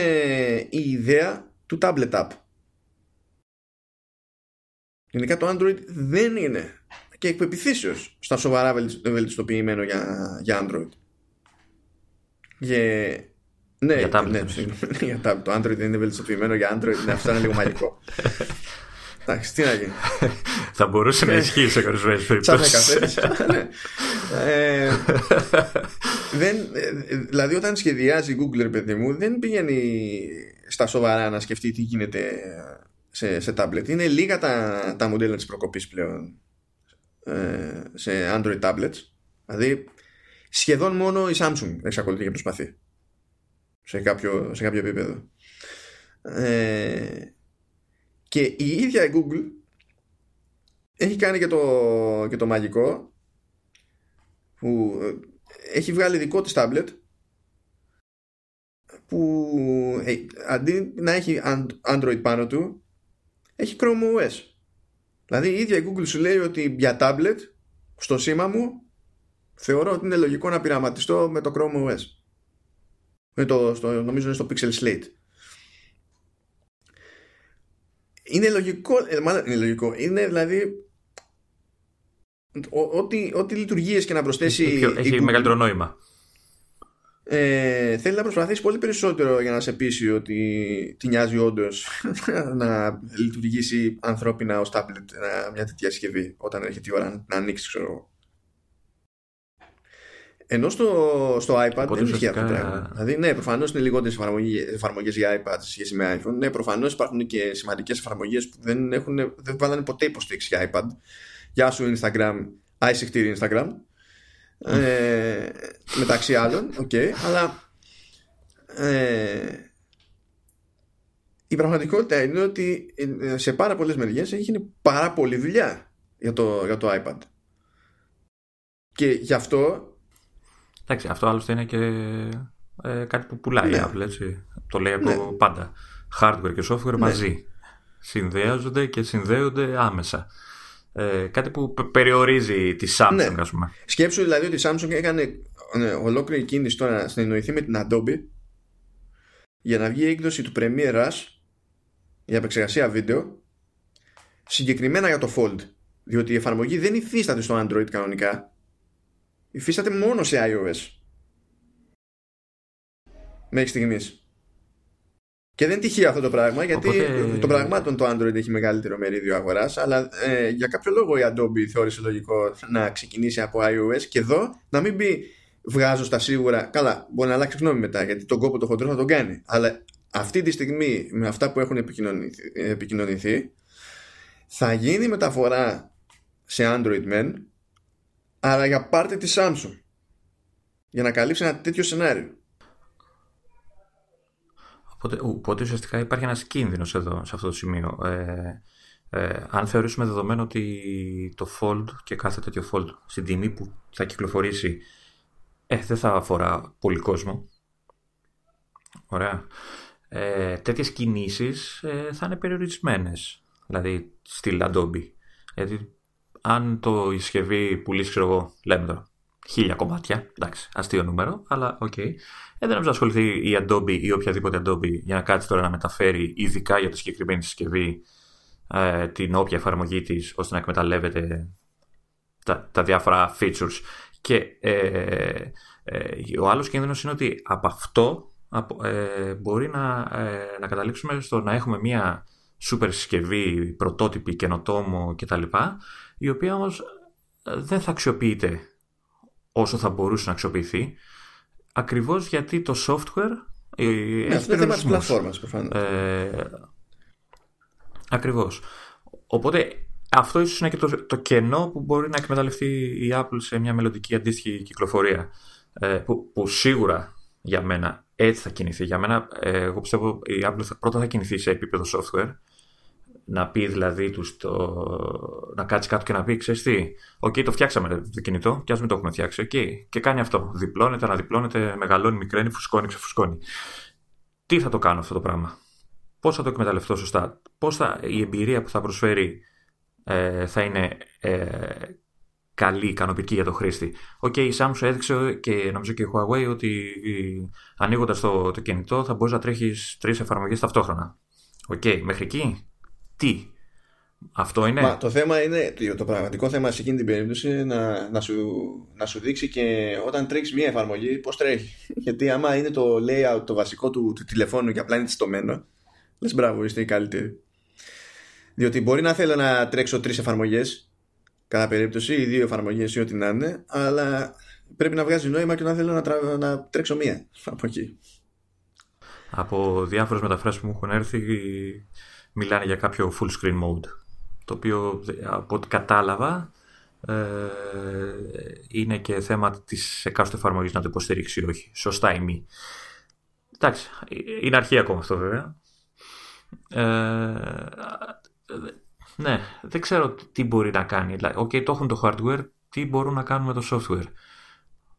S1: η ιδέα του Tablet App. Γενικά το Android δεν είναι και εκπεπιθήσεως στα σοβαρά βελτιστοποιημένο για, για Android. Και ναι,
S2: για tablet.
S1: Ναι, για tablet. Το Android δεν είναι βελτιστοποιημένο για Android. Ναι, αυτό είναι λίγο μαγικό. Εντάξει, τι να γίνει.
S2: Θα μπορούσε να ισχύει σε ορισμένες περιπτώσεις.
S1: Ναι. Ε, δηλαδή, όταν σχεδιάζει η Google, παιδί μου, δεν πηγαίνει στα σοβαρά να σκεφτεί τι γίνεται σε, σε tablet. Είναι λίγα τα, τα μοντέλα της προκοπής πλέον ε, σε Android tablets. Δηλαδή, σχεδόν μόνο η Samsung εξακολουθεί και προσπαθεί σε κάποιο, σε κάποιο επίπεδο. Ε, και η ίδια η Google έχει κάνει και το, και το μαγικό που ε, έχει βγάλει δικό της tablet που ε, αντί να έχει Android πάνω του έχει Chrome OS. Δηλαδή η ίδια η Google σου λέει ότι για tablet στο σήμα μου θεωρώ ότι είναι λογικό να πειραματιστώ με το Chrome OS. Με το, στο, νομίζω είναι στο Pixel Slate. Είναι λογικό, ε, μάλλον είναι λογικό, είναι δηλαδή ό,τι, ό,τι λειτουργίες και να προσθέσει
S2: έχει, έχει μεγαλύτερο νόημα.
S1: Ε, θέλει να προσπαθήσει πολύ περισσότερο για να σε πείσει ότι τη νοιάζει όντως να λειτουργήσει ανθρώπινα ως tablet μια τέτοια συσκευή όταν έρχεται η ώρα να ανοίξεις ξέρω ενώ στο, στο iPad δεν ισχύει αυτό το πράγμα. Δηλαδή, ναι, προφανώς είναι λιγότερες εφαρμογές για iPad σε σχέση με iPhone. Ναι, προφανώς υπάρχουν και σημαντικές εφαρμογές που δεν, έχουν, δεν βάλανε ποτέ υποστήριξη για iPad. Γεια σου Instagram, άισιχτήρι Instagram ε, μεταξύ άλλων, okay, αλλά ε, η πραγματικότητα είναι ότι σε πάρα πολλές μεριές έχει γίνει πάρα πολλή δουλειά για το, για το iPad. Και γι' αυτό.
S2: Εντάξει, αυτό άλλωστε είναι και ε, κάτι που πουλάει ναι. Apple, έτσι. Το λέει από ναι. πάντα. Hardware και software ναι. μαζί. Συνδέαζονται και συνδέονται άμεσα. Ε, κάτι που περιορίζει τη Samsung, ναι. ας πούμε.
S1: Σκέψου δηλαδή ότι η Samsung έκανε ναι, ολόκληρη κίνηση τώρα να συνεννοηθεί με την Adobe για να βγει η έκδοση του Premiere Rush για επεξεργασία βίντεο συγκεκριμένα για το Fold. Διότι η εφαρμογή δεν υφίσταται στο Android κανονικά. Υφίσταται μόνο σε iOS. Μέχρι στιγμής. Και δεν είναι τυχαίο αυτό το πράγμα, γιατί Οπότε... το πραγμάτων το Android έχει μεγαλύτερο μερίδιο αγοράς, αλλά ε, για κάποιο λόγο η Adobe θεώρησε λογικό να ξεκινήσει από iOS και εδώ να μην πει βγάζω στα σίγουρα. Καλά, μπορεί να αλλάξει γνώμη μετά, γιατί τον κόπο το χοντρό θα τον κάνει. Αλλά αυτή τη στιγμή, με αυτά που έχουν επικοινωνηθεί, επικοινωνηθεί θα γίνει μεταφορά σε Android Men, αλλά για πάρτι της Samsung. Για να καλύψει ένα τέτοιο σενάριο.
S2: Οπότε, οπότε ουσιαστικά υπάρχει ένας κίνδυνος εδώ, σε αυτό το σημείο. Ε, ε, αν θεωρήσουμε δεδομένο ότι το fold και κάθε τέτοιο fold στην τιμή που θα κυκλοφορήσει ε, δεν θα αφορά πολύ κόσμο. Ωραία. Ε, τέτοιες κινήσεις ε, θα είναι περιορισμένες. Δηλαδή στη Adobe. Γιατί αν το η συσκευή πουλήσει, ξέρω εγώ, λέμε τώρα, χίλια κομμάτια, εντάξει, αστείο νούμερο, αλλά OK. Okay. Ε, δεν νομίζω να ασχοληθεί η Adobe ή οποιαδήποτε Adobe για να κάτσει τώρα να μεταφέρει ειδικά για τη συγκεκριμένη συσκευή ε, την όποια εφαρμογή της ώστε να εκμεταλλεύεται τα, τα διάφορα features. Και ε, ε, ο άλλος κίνδυνος είναι ότι από αυτό ε, μπορεί να, ε, να καταλήξουμε στο να έχουμε μια σούπερ συσκευή, πρωτότυπη, καινοτόμο κτλ. η οποία όμως δεν θα αξιοποιείται όσο θα μπορούσε να αξιοποιηθεί ακριβώς γιατί το software
S1: ναι, αυτό είναι θέμα της πλατφόρμας προφανώς. Ε,
S2: ακριβώς. Οπότε αυτό ίσως είναι και το, το κενό που μπορεί να εκμεταλλευτεί η Apple σε μια μελλοντική αντίστοιχη κυκλοφορία. Ε, που, που σίγουρα για μένα έτσι θα κινηθεί. Για μένα, ε, εγώ πιστεύω η Apple θα, πρώτα θα κινηθεί σε επίπεδο software. Να πει δηλαδή τους το, να κάτσει κάτω και να πει: Ξέρεις τι, OK, το φτιάξαμε το κινητό, και ας μην το έχουμε φτιάξει. OK, και κάνει αυτό. Διπλώνεται, αναδιπλώνεται, μεγαλώνει, μικραίνει, φουσκώνει, ξεφουσκώνει. Τι θα το κάνω αυτό το πράγμα, Πώς θα το εκμεταλλευτώ σωστά, Πώς θα, η εμπειρία που θα προσφέρει ε, θα είναι ε, καλή, ικανοποιητική για το χρήστη. OK, okay, η Samsung έδειξε και νομίζω και η Huawei ότι ανοίγοντας το, το κινητό θα μπορείς να τρέχεις τρεις εφαρμογές ταυτόχρονα. OK, okay, μέχρι εκεί; Τι; Αυτό είναι;
S1: Μα, το θέμα είναι, το πραγματικό θέμα σε εκείνη την περίπτωση είναι να, να, σου, να σου δείξει και όταν τρέχεις μία εφαρμογή πώς τρέχει. Γιατί άμα είναι το layout το βασικό του, του τηλεφώνου και απλά είναι τσιτωμένο, λες μπράβο, είστε οι καλύτεροι. Διότι μπορεί να θέλω να τρέξω τρεις εφαρμογές κατά περίπτωση, οι δύο εφαρμογές ή ό,τι να είναι, αλλά πρέπει να βγάζει νόημα και να θέλω να, τρα... να τρέξω μία από εκεί.
S2: Από διάφορες μεταφράσεις που μου έχουν έρθει, μιλάνε για κάποιο full screen mode. Το οποίο από ό,τι κατάλαβα ε, είναι και θέμα της εκάστοτε εφαρμογής να το υποστηρίξει ή όχι. Σωστά ή μη. Εντάξει, είναι αρχή ακόμα αυτό βέβαια. Ε, ναι, δεν ξέρω τι μπορεί να κάνει. OK, okay, το έχουν το hardware, τι μπορούν να κάνουν με το software.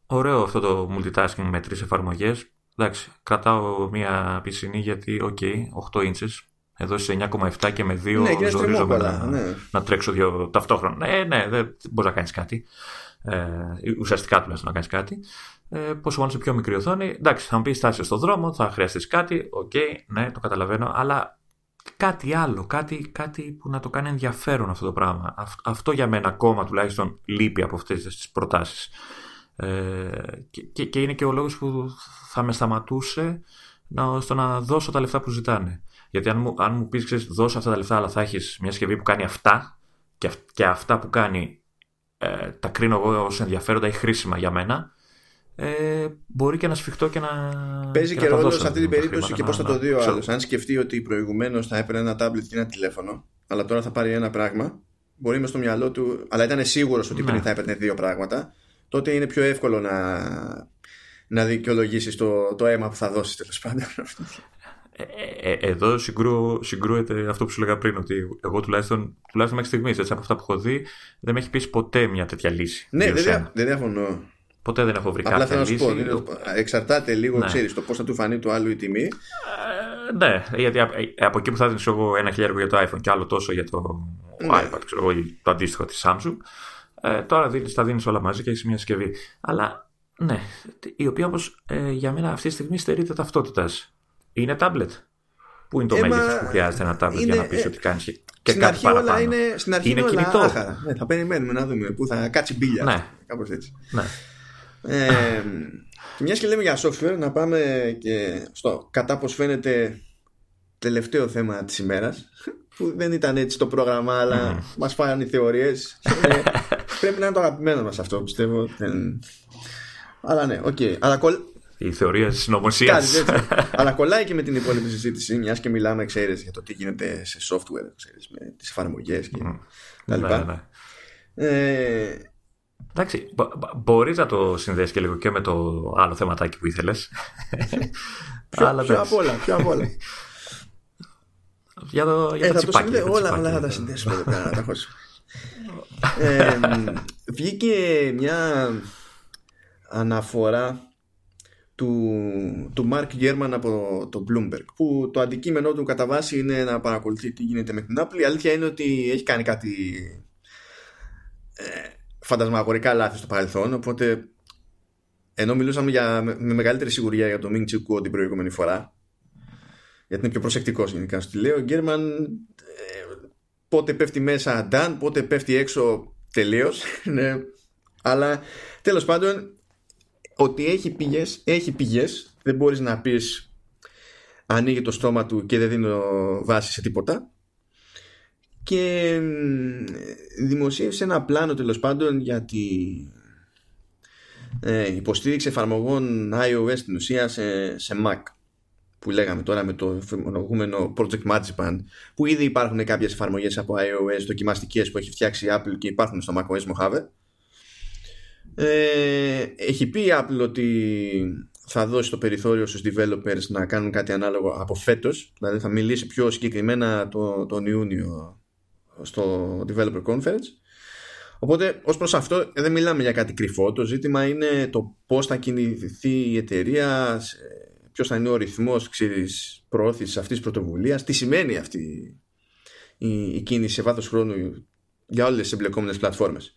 S2: Ωραίο αυτό το multitasking με τρεις εφαρμογές. Εντάξει, κρατάω μια πισινή γιατί, OK, okay, 8 inches. Εδώ σε 9,7 και με 2 ναι, ζορίζομαι να, ναι. να τρέξω δύο ταυτόχρονα. Ναι, ναι, δεν μπορεί να κάνεις κάτι. Ε, ουσιαστικά τουλάχιστον να κάνεις κάτι. Ε, πόσο μάλλον σε πιο μικρή οθόνη. Εντάξει, θα μου πεις θα 'σαι στον δρόμο, θα χρειαστείς κάτι. OK, okay, ναι, το καταλαβαίνω. Αλλά κάτι άλλο, κάτι, κάτι που να το κάνει ενδιαφέρον αυτό το πράγμα. Αυτό για μένα ακόμα τουλάχιστον λείπει από αυτές τις προτάσεις. Ε, και, και, είναι και ο λόγος που θα με σταματούσε να, στο να δώσω τα λεφτά που ζητάνε. Γιατί αν μου, αν μου πεις, ξέρεις, δώσω αυτά τα λεφτά, αλλά θα έχεις μια συσκευή που κάνει αυτά και, και αυτά που κάνει ε, τα κρίνω εγώ ως ενδιαφέροντα ή χρήσιμα για μένα, ε, μπορεί και να σφιχτώ και να.
S1: Παίζει και, και ρόλο σε αυτή την περίπτωση και πώς θα το δει ο άλλος. Αν σκεφτεί ότι προηγουμένως θα έπαιρνε ένα τάμπλετ και ένα τηλέφωνο, αλλά τώρα θα πάρει ένα πράγμα, μπορεί μες στο μυαλό του, αλλά ήταν σίγουρος ότι πριν ναι. θα έπαιρνε δύο πράγματα, τότε είναι πιο εύκολο να, να δικαιολογήσεις το, το αίμα που θα δώσεις τέλος πάντων.
S2: Ε, ε, ε, εδώ συγκρού, συγκρούεται αυτό που σου λέγα πριν, ότι εγώ τουλάχιστον, τουλάχιστον μέχρι στιγμής, από αυτά που έχω δει, δεν με έχει πει ποτέ μια τέτοια λύση.
S1: Ναι, δεν, δεν διαφωνώ.
S2: Ποτέ δεν έχω βρει
S1: Απλά θέλω να σου πω, εξαρτάται λίγο, ναι. ξέρεις, το πώς θα του φανεί του άλλου η τιμή.
S2: Ε, ναι, γιατί από εκεί που θα δίνει εγώ ένα χιλιάρικο για το iPhone και άλλο τόσο για το ναι. iPad, ξέρω εγώ, ή το αντίστοιχο της Samsung. Ε, τώρα δίνεις, τα δίνεις όλα μαζί και έχεις μια συσκευή. Αλλά ναι, η οποία όμως ε, για μένα αυτή τη στιγμή στερείται ταυτότητας. Είναι tablet. Πού είναι το ε, μέγεθος που χρειάζεται ένα tablet για να πεις ε, ότι κάνεις και, και
S1: στην
S2: κάτι
S1: αρχή παραπάνω. Όλα είναι, στην αρχή είναι όλα κινητό. Άχαρα. Ναι, θα περιμένουμε να δούμε πού θα κάτσει μπίλια. Ναι. Κάπως έτσι.
S2: Ναι.
S1: Ε, μιας και λέμε για software, να πάμε και στο κατά πώς φαίνεται τελευταίο θέμα της ημέρας που δεν ήταν έτσι το πρόγραμμα αλλά mm. μας φάγανε οι θεωρίες ε, πρέπει να είναι το αγαπημένο μας αυτό πιστεύω αλλά ναι, OK okay. αλλά κολ...
S2: η θεωρία της συνωμοσίας
S1: αλλά κολλάει και με την υπόλοιπη συζήτηση μιας και μιλάμε ξέρεις, για το τι γίνεται σε software ξέρεις, με τις εφαρμογές και μμ. τα λοιπά ναι, ναι.
S2: Ε, Εντάξει, μπορείς να το συνδέσεις και λίγο και με το άλλο θεματάκι που ήθελες.
S1: ποιο, ποιο απ' όλα, ποιο απ' όλα.
S2: για το, για ε, το τσιπάκι,
S1: το όλα, όλα θα τα συνδέσουμε εδώ πέρα, τα ε, βγήκε μια αναφορά του, του Mark Gurman από το Bloomberg που το αντικείμενό του κατά βάση είναι να παρακολουθεί τι γίνεται με την Apple. Η αλήθεια είναι ότι έχει κάνει κάτι ε, φαντασμαγορικά λάθη στο παρελθόν. Οπότε, ενώ μιλούσαμε για, με μεγαλύτερη σιγουριά για το Ming Chiu την προηγούμενη φορά, γιατί είναι πιο προσεκτικός γενικά στο λέει, ο Γκέρμαν ε, πότε πέφτει μέσα done, πότε πέφτει έξω τελείως. ναι. Αλλά τέλος πάντων, ότι έχει πηγές, έχει πηγές. Δεν μπορείς να πεις ανοίγει το στόμα του και δεν δίνω βάση σε τίποτα και δημοσίευσε ένα πλάνο τέλος πάντων για τη ε, υποστήριξη εφαρμογών iOS στην ουσία σε, σε Mac που λέγαμε τώρα με το εφαρμογούμενο Project Marzipan που ήδη υπάρχουν κάποιες εφαρμογές από iOS δοκιμαστικές που έχει φτιάξει η Apple και υπάρχουν στο macOS Mojave. Ε, έχει πει η Apple ότι θα δώσει το περιθώριο στους developers να κάνουν κάτι ανάλογο από φέτος δηλαδή θα μιλήσει πιο συγκεκριμένα το, τον Ιούνιο στο Developer Conference. Οπότε, ως προς αυτό, δεν μιλάμε για κάτι κρυφό. Το ζήτημα είναι το πώς θα κινηθεί η εταιρεία, ποιος θα είναι ο ρυθμός ξέρεις, προώθησης αυτής της πρωτοβουλίας, τι σημαίνει αυτή η, κίνηση σε βάθος χρόνου για όλες τις εμπλεκόμενες πλατφόρμες.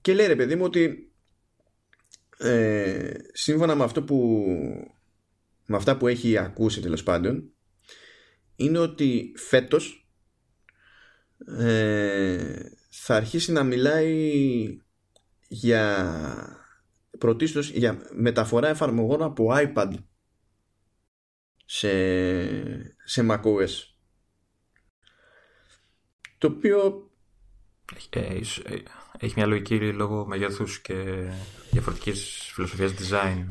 S1: Και λέει ρε παιδί μου ότι ε, σύμφωνα με αυτό που με αυτά που έχει ακούσει τέλος πάντων είναι ότι φέτος ε, θα αρχίσει να μιλάει για πρωτίστως για μεταφορά εφαρμογών από iPad σε, σε macOS. Το οποίο
S2: ε, ε, έχει μια λογική λόγω μεγέθους και διαφορετικής φιλοσοφίας design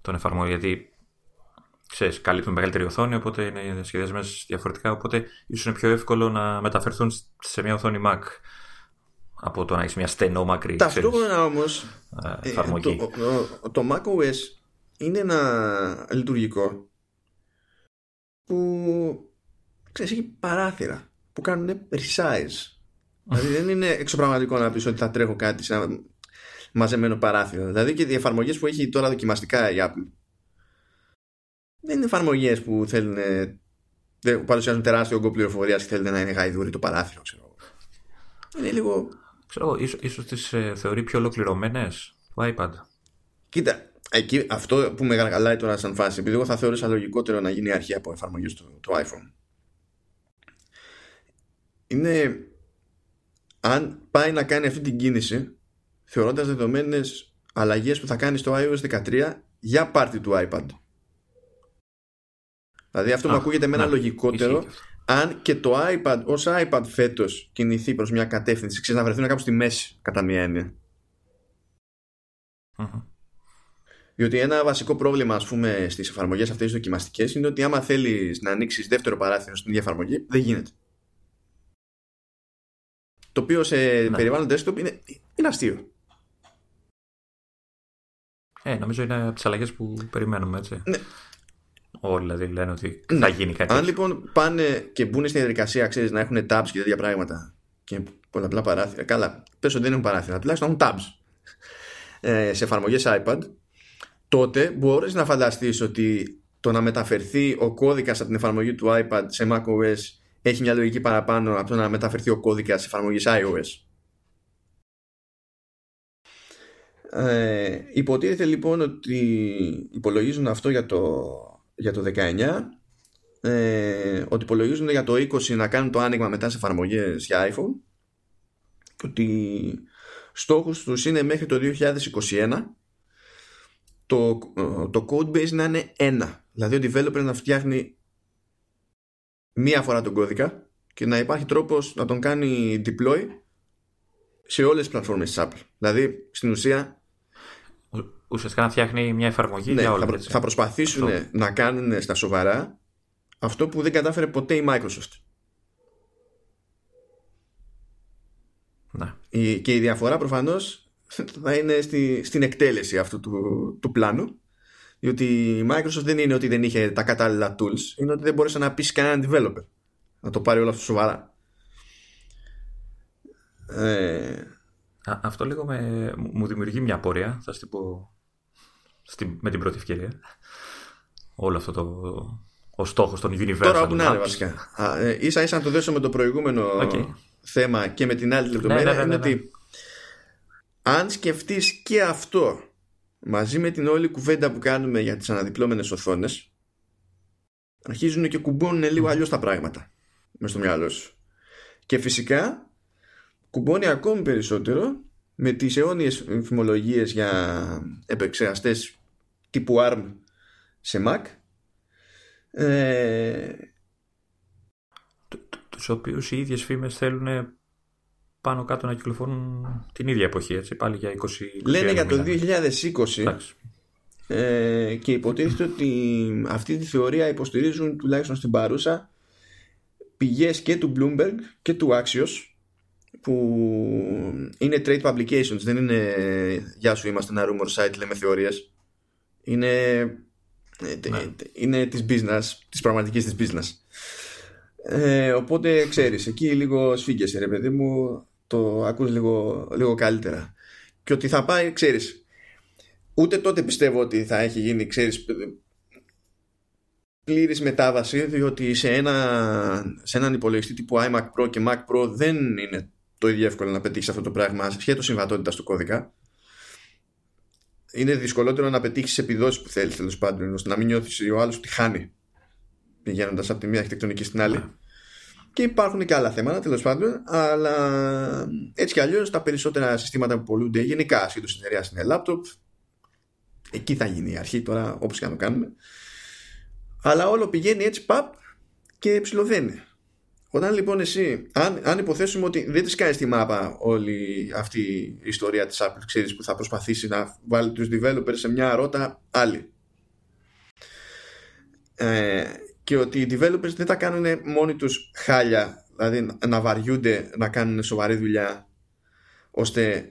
S2: τον εφαρμογών γιατί ξέρεις, καλύπτουν μεγαλύτερη οθόνη, οπότε είναι σχεδιασμένες διαφορετικά. Οπότε ίσως είναι πιο εύκολο να μεταφερθούν σε μια οθόνη Mac από το να έχεις μια στενό μακρύ.
S1: Ταυτόχρονα όμως. Ε, εφαρμογή. το, το, το macOS είναι ένα λειτουργικό που ξέρεις, έχει παράθυρα που κάνουν resize. δηλαδή δεν είναι εξωπραγματικό να πεις ότι θα τρέχω κάτι σε ένα μαζεμένο παράθυρο. Δηλαδή και οι εφαρμογές που έχει τώρα δοκιμαστικά η Apple δεν είναι εφαρμογές που θέλουν. Δεν παρουσιάζουν τεράστιο όγκο πληροφορίας και θέλουν να είναι γαϊδούρι το παράθυρο, ξέρω Είναι λίγο.
S2: Ξέρω, ίσως, ίσως τις ε, θεωρεί πιο ολοκληρωμένες το iPad.
S1: Κοίτα, εκεί, αυτό που με γαργαλάει τώρα σαν φάση, επειδή εγώ θα θεωρούσα λογικότερο να γίνει αρχή από εφαρμογή του, του iPhone. Είναι αν πάει να κάνει αυτή την κίνηση θεωρώντας δεδομένες αλλαγές που θα κάνει στο iOS 13 για πάρτι του iPad. Δηλαδή αυτό μου ακούγεται με ένα ναι, λογικότερο αν και το iPad ως iPad φέτος κινηθεί προς μια κατεύθυνση ξέρεις να βρεθούν κάπου στη μέση κατά μια εννοια Διότι ένα βασικό πρόβλημα ας πούμε στις εφαρμογές αυτές τις δοκιμαστικές είναι ότι άμα θέλεις να ανοίξεις δεύτερο παράθυρο στην ίδια εφαρμογή δεν γίνεται. Το οποίο σε ναι. περιβάλλον desktop είναι, είναι αστείο.
S2: Ε, νομίζω είναι από τις αλλαγές που περιμένουμε έτσι.
S1: Ναι.
S2: Όλοι δηλαδή λένε ότι ναι. θα γίνει κάτι.
S1: Αν λοιπόν πάνε και μπουν στην διαδικασία, ξέρεις να έχουν tabs και τέτοια πράγματα και πολλαπλά παράθυρα. Καλά, πες ότι δεν έχουν παράθυρα, τουλάχιστον έχουν tabs ε, σε εφαρμογές iPad, τότε μπορείς να φανταστείς ότι το να μεταφερθεί ο κώδικας από την εφαρμογή του iPad σε macOS έχει μια λογική παραπάνω από το να μεταφερθεί ο κώδικας σε εφαρμογή iOS. Ε, υποτίθεται λοιπόν ότι υπολογίζουν αυτό για το για το 19 ε, ότι υπολογίζουν για το 20 να κάνουν το άνοιγμα μετά σε εφαρμογές για iPhone και ότι στόχος τους είναι μέχρι το 2021 το, το code base να είναι ένα Δηλαδή ο developer να φτιάχνει μία φορά τον κώδικα και να υπάρχει τρόπος να τον κάνει deploy σε όλες τις πλατφόρμες της Apple. Δηλαδή στην ουσία
S2: ουσιαστικά να φτιάχνει μια εφαρμογή
S1: ναι,
S2: για όλα.
S1: Θα, θα προσπαθήσουν να κάνουν στα σοβαρά αυτό που δεν κατάφερε ποτέ η Microsoft.
S2: Ναι.
S1: Η, και η διαφορά προφανώς θα είναι στη, στην εκτέλεση αυτού του, του πλάνου διότι η Microsoft δεν είναι ότι δεν είχε τα κατάλληλα tools είναι ότι δεν μπορούσε να πείσει κανέναν developer να το πάρει όλο αυτό σοβαρά.
S2: Ε... αυτό λίγο με, μου δημιουργεί μια απορία θα σου πω στη, με την πρώτη ευκαιρία. Όλο αυτό το, ο στόχος των Universal
S1: Τώρα που να είναι βασικά. Ε, ίσα ίσα να το δέσω με το προηγούμενο θέμα και με την άλλη ναι, λεπτομέρεια ναι, ναι, είναι ότι αν σκεφτείς και αυτό μαζί με την όλη κουβέντα που κάνουμε για τις αναδιπλώμενες οθόνες αρχίζουν και κουμπώνουν λίγο αλλιώς τα πράγματα μες στο μυαλό σου. Και φυσικά κουμπώνει ακόμη περισσότερο με τις αιώνιες φημολογίες για επεξεργαστές τύπου ARM σε Mac ε...
S2: τους οποίους οι ίδιες φήμες θέλουν πάνω κάτω να κυκλοφορούν την ίδια εποχή έτσι πάλι για 20
S1: Λένε για το 2020 ε, και υποτίθεται ότι αυτή τη θεωρία υποστηρίζουν τουλάχιστον στην παρούσα πηγές και του Bloomberg και του Axios που είναι trade publications, δεν είναι γεια σου είμαστε ένα rumor site λέμε θεωρίες. Είναι ναι. είναι της business της πραγματικής της business. Ε, οπότε ξέρεις εκεί λίγο σφίγγεσαι ρε παιδί μου το ακούς λίγο, λίγο καλύτερα. Και ότι θα πάει ξέρεις ούτε τότε πιστεύω ότι θα έχει γίνει ξέρεις πλήρης μετάβαση διότι σε, ένα, σε έναν υπολογιστή τύπου iMac Pro και Mac Pro δεν είναι το ίδιο εύκολο να πετύχεις αυτό το πράγμα σχέτω συμβατότητας του κώδικα. Είναι δυσκολότερο να πετύχεις επιδόσεις που θέλεις τέλος πάντων, ώστε να μην νιώθεις ο άλλος ότι χάνει πηγαίνοντας από τη μία αρχιτεκτονική στην άλλη. Και υπάρχουν και άλλα θέματα τέλος πάντων, αλλά έτσι κι αλλιώς τα περισσότερα συστήματα που πολλούνται γενικά σχεδόν στην εταιρεία είναι laptop. Εκεί θα γίνει η αρχή τώρα, όπως και να το κάνουμε. Αλλά όλο πηγαίνει έτσι παπ και ψηλοβαίνει. Όταν λοιπόν εσύ, αν, αν υποθέσουμε ότι δεν της κάνει τη μάπα όλη αυτή η ιστορία της Apple, ξέρεις, που θα προσπαθήσει να βάλει τους developers σε μια ρότα άλλη. Ε, και ότι οι developers δεν τα κάνουν μόνοι τους χάλια, δηλαδή να βαριούνται να κάνουν σοβαρή δουλειά, ώστε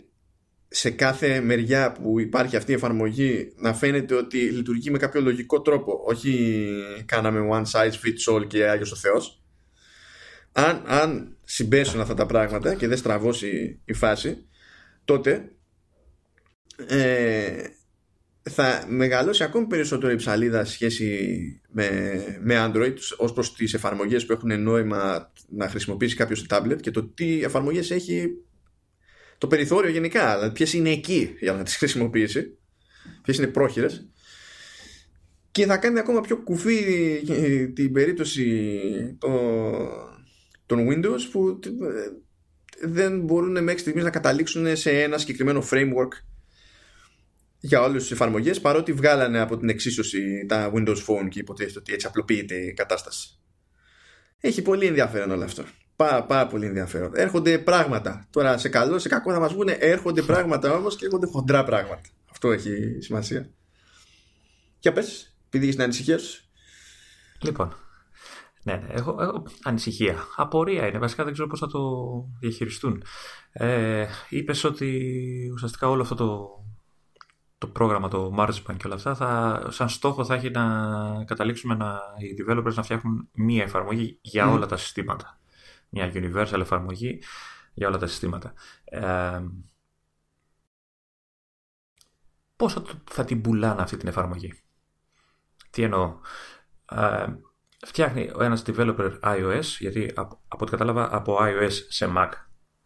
S1: σε κάθε μεριά που υπάρχει αυτή η εφαρμογή να φαίνεται ότι λειτουργεί με κάποιο λογικό τρόπο. Όχι κάναμε one size fits all και Άγιος ο Θεός αν, αν συμπέσουν αυτά τα πράγματα και δεν στραβώσει η φάση τότε ε, θα μεγαλώσει ακόμη περισσότερο η ψαλίδα σχέση με, με Android ως προς τις εφαρμογές που έχουν νόημα να χρησιμοποιήσει κάποιος το tablet και το τι εφαρμογές έχει το περιθώριο γενικά. Δηλαδή ποιες είναι εκεί για να τις χρησιμοποιήσει ποιες είναι πρόχειρες. Και θα κάνει ακόμα πιο κουφή την περίπτωση το, των Windows που ε, δεν μπορούν μέχρι στιγμής να καταλήξουν σε ένα συγκεκριμένο framework για όλες τις εφαρμογές παρότι βγάλανε από την εξίσωση τα Windows Phone και υποτίθεται ότι έτσι απλοποιείται η κατάσταση. Έχει πολύ ενδιαφέρον όλο αυτό. Πάρα, πάρα πολύ ενδιαφέρον. Έρχονται πράγματα. Τώρα σε καλό, σε κακό θα μας πούνε έρχονται πράγματα όμως και έρχονται χοντρά πράγματα. Αυτό έχει σημασία. Για πες, επειδή έχεις την ανησυχία σου.
S2: Λοιπόν, ναι, ναι. Έχω, έχω ανησυχία. Απορία είναι. Βασικά δεν ξέρω πώς θα το διαχειριστούν. Ε, Είπες ότι ουσιαστικά όλο αυτό το, το πρόγραμμα, το Marzipan και όλα αυτά, θα, σαν στόχο θα έχει να καταλήξουμε να, οι developers να φτιάχνουν μία εφαρμογή για όλα τα συστήματα. Μια universal εφαρμογή για όλα τα συστήματα. Ε, πώς θα, θα την πουλάνε αυτή την εφαρμογή; Τι εννοώ; Ε, φτιάχνει ο ένας developer iOS, γιατί από, από ό,τι κατάλαβα από iOS σε Mac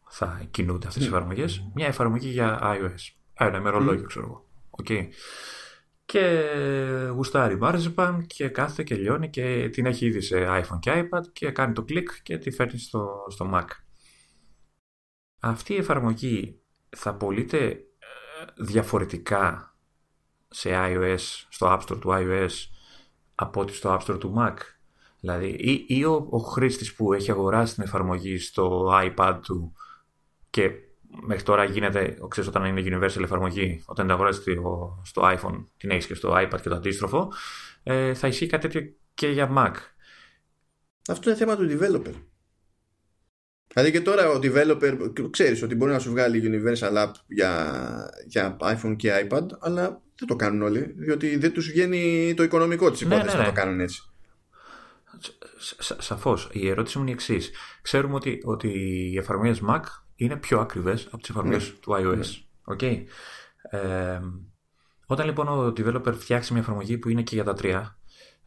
S2: θα κινούνται αυτές οι εφαρμογές, μια εφαρμογή για iOS. Ένα ημερολόγιο, mm. ξέρω εγώ. Okay. Και γουστάρει Marzipan και κάθεται και λιώνει και την έχει ήδη σε iPhone και iPad και κάνει το κλικ και τη φέρνει στο, στο Mac. Αυτή η εφαρμογή θα πωλείται ε, διαφορετικά σε iOS, στο App Store του iOS από ότι στο App Store του Mac; Δηλαδή, ή, ή ο, ο χρήστης που έχει αγοράσει την εφαρμογή στο iPad του και μέχρι τώρα γίνεται, ξέρεις, όταν είναι universal εφαρμογή, όταν την αγοράζεις στο, στο iPhone, την έχεις και στο iPad και το αντίστροφο, ε, θα ισχύει κάτι τέτοιο και για Mac.
S1: Αυτό είναι θέμα του developer. Δηλαδή και τώρα ο developer ξέρεις ότι μπορεί να σου βγάλει Universal App για, για iPhone και iPad αλλά δεν το κάνουν όλοι διότι δεν τους βγαίνει το οικονομικό της ναι, υπόθεσης ναι, ναι, να το κάνουν έτσι.
S2: Σαφώς. Η ερώτηση μου είναι η εξής. Ξέρουμε ότι, ότι οι εφαρμογές Mac είναι πιο ακριβές από τις εφαρμογές ναι. του iOS. Okay. Ε, όταν λοιπόν ο developer φτιάξει μια εφαρμογή που είναι και για τα τρία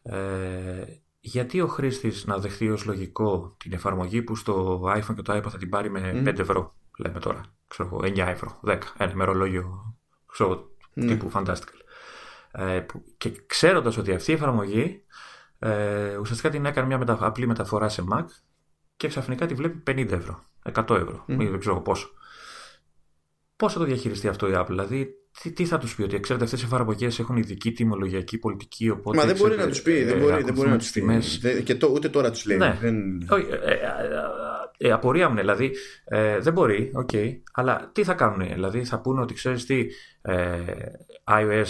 S2: ε, γιατί ο χρήστης να δεχθεί ως λογικό την εφαρμογή που στο iPhone και το iPad θα την πάρει με 5 ευρώ, λέμε τώρα. Ξέρω 9 ευρώ, 10, ένα ημερολόγιο ξέρω, mm. τύπου Fantastical. Ε, και ξέροντας ότι αυτή η εφαρμογή ε, ουσιαστικά την έκανε μια μετα... απλή μεταφορά σε Mac και ξαφνικά τη βλέπει 50 ευρώ, 100 ευρώ, μμ. δεν ξέρω πόσο. Πώς θα το διαχειριστεί αυτό η Apple, δηλαδή τι, τι θα τους πει, ότι ξέρετε αυτές οι εφαρμογές έχουν ειδική τιμολογιακή πολιτική. Οπότε,
S1: Μα δεν μπορεί να τους πει. Δεν μπορεί, δεν μπορεί να τους πει. Και το, ούτε τώρα τους λέει.
S2: Ναι. Δεν... Ε, ε, ε, ε, απορία μου είναι, δηλαδή ε, δεν μπορεί, OK, okay, αλλά τι θα κάνουν, δηλαδή θα πούνε ότι ξέρεις τι, ε, iOS,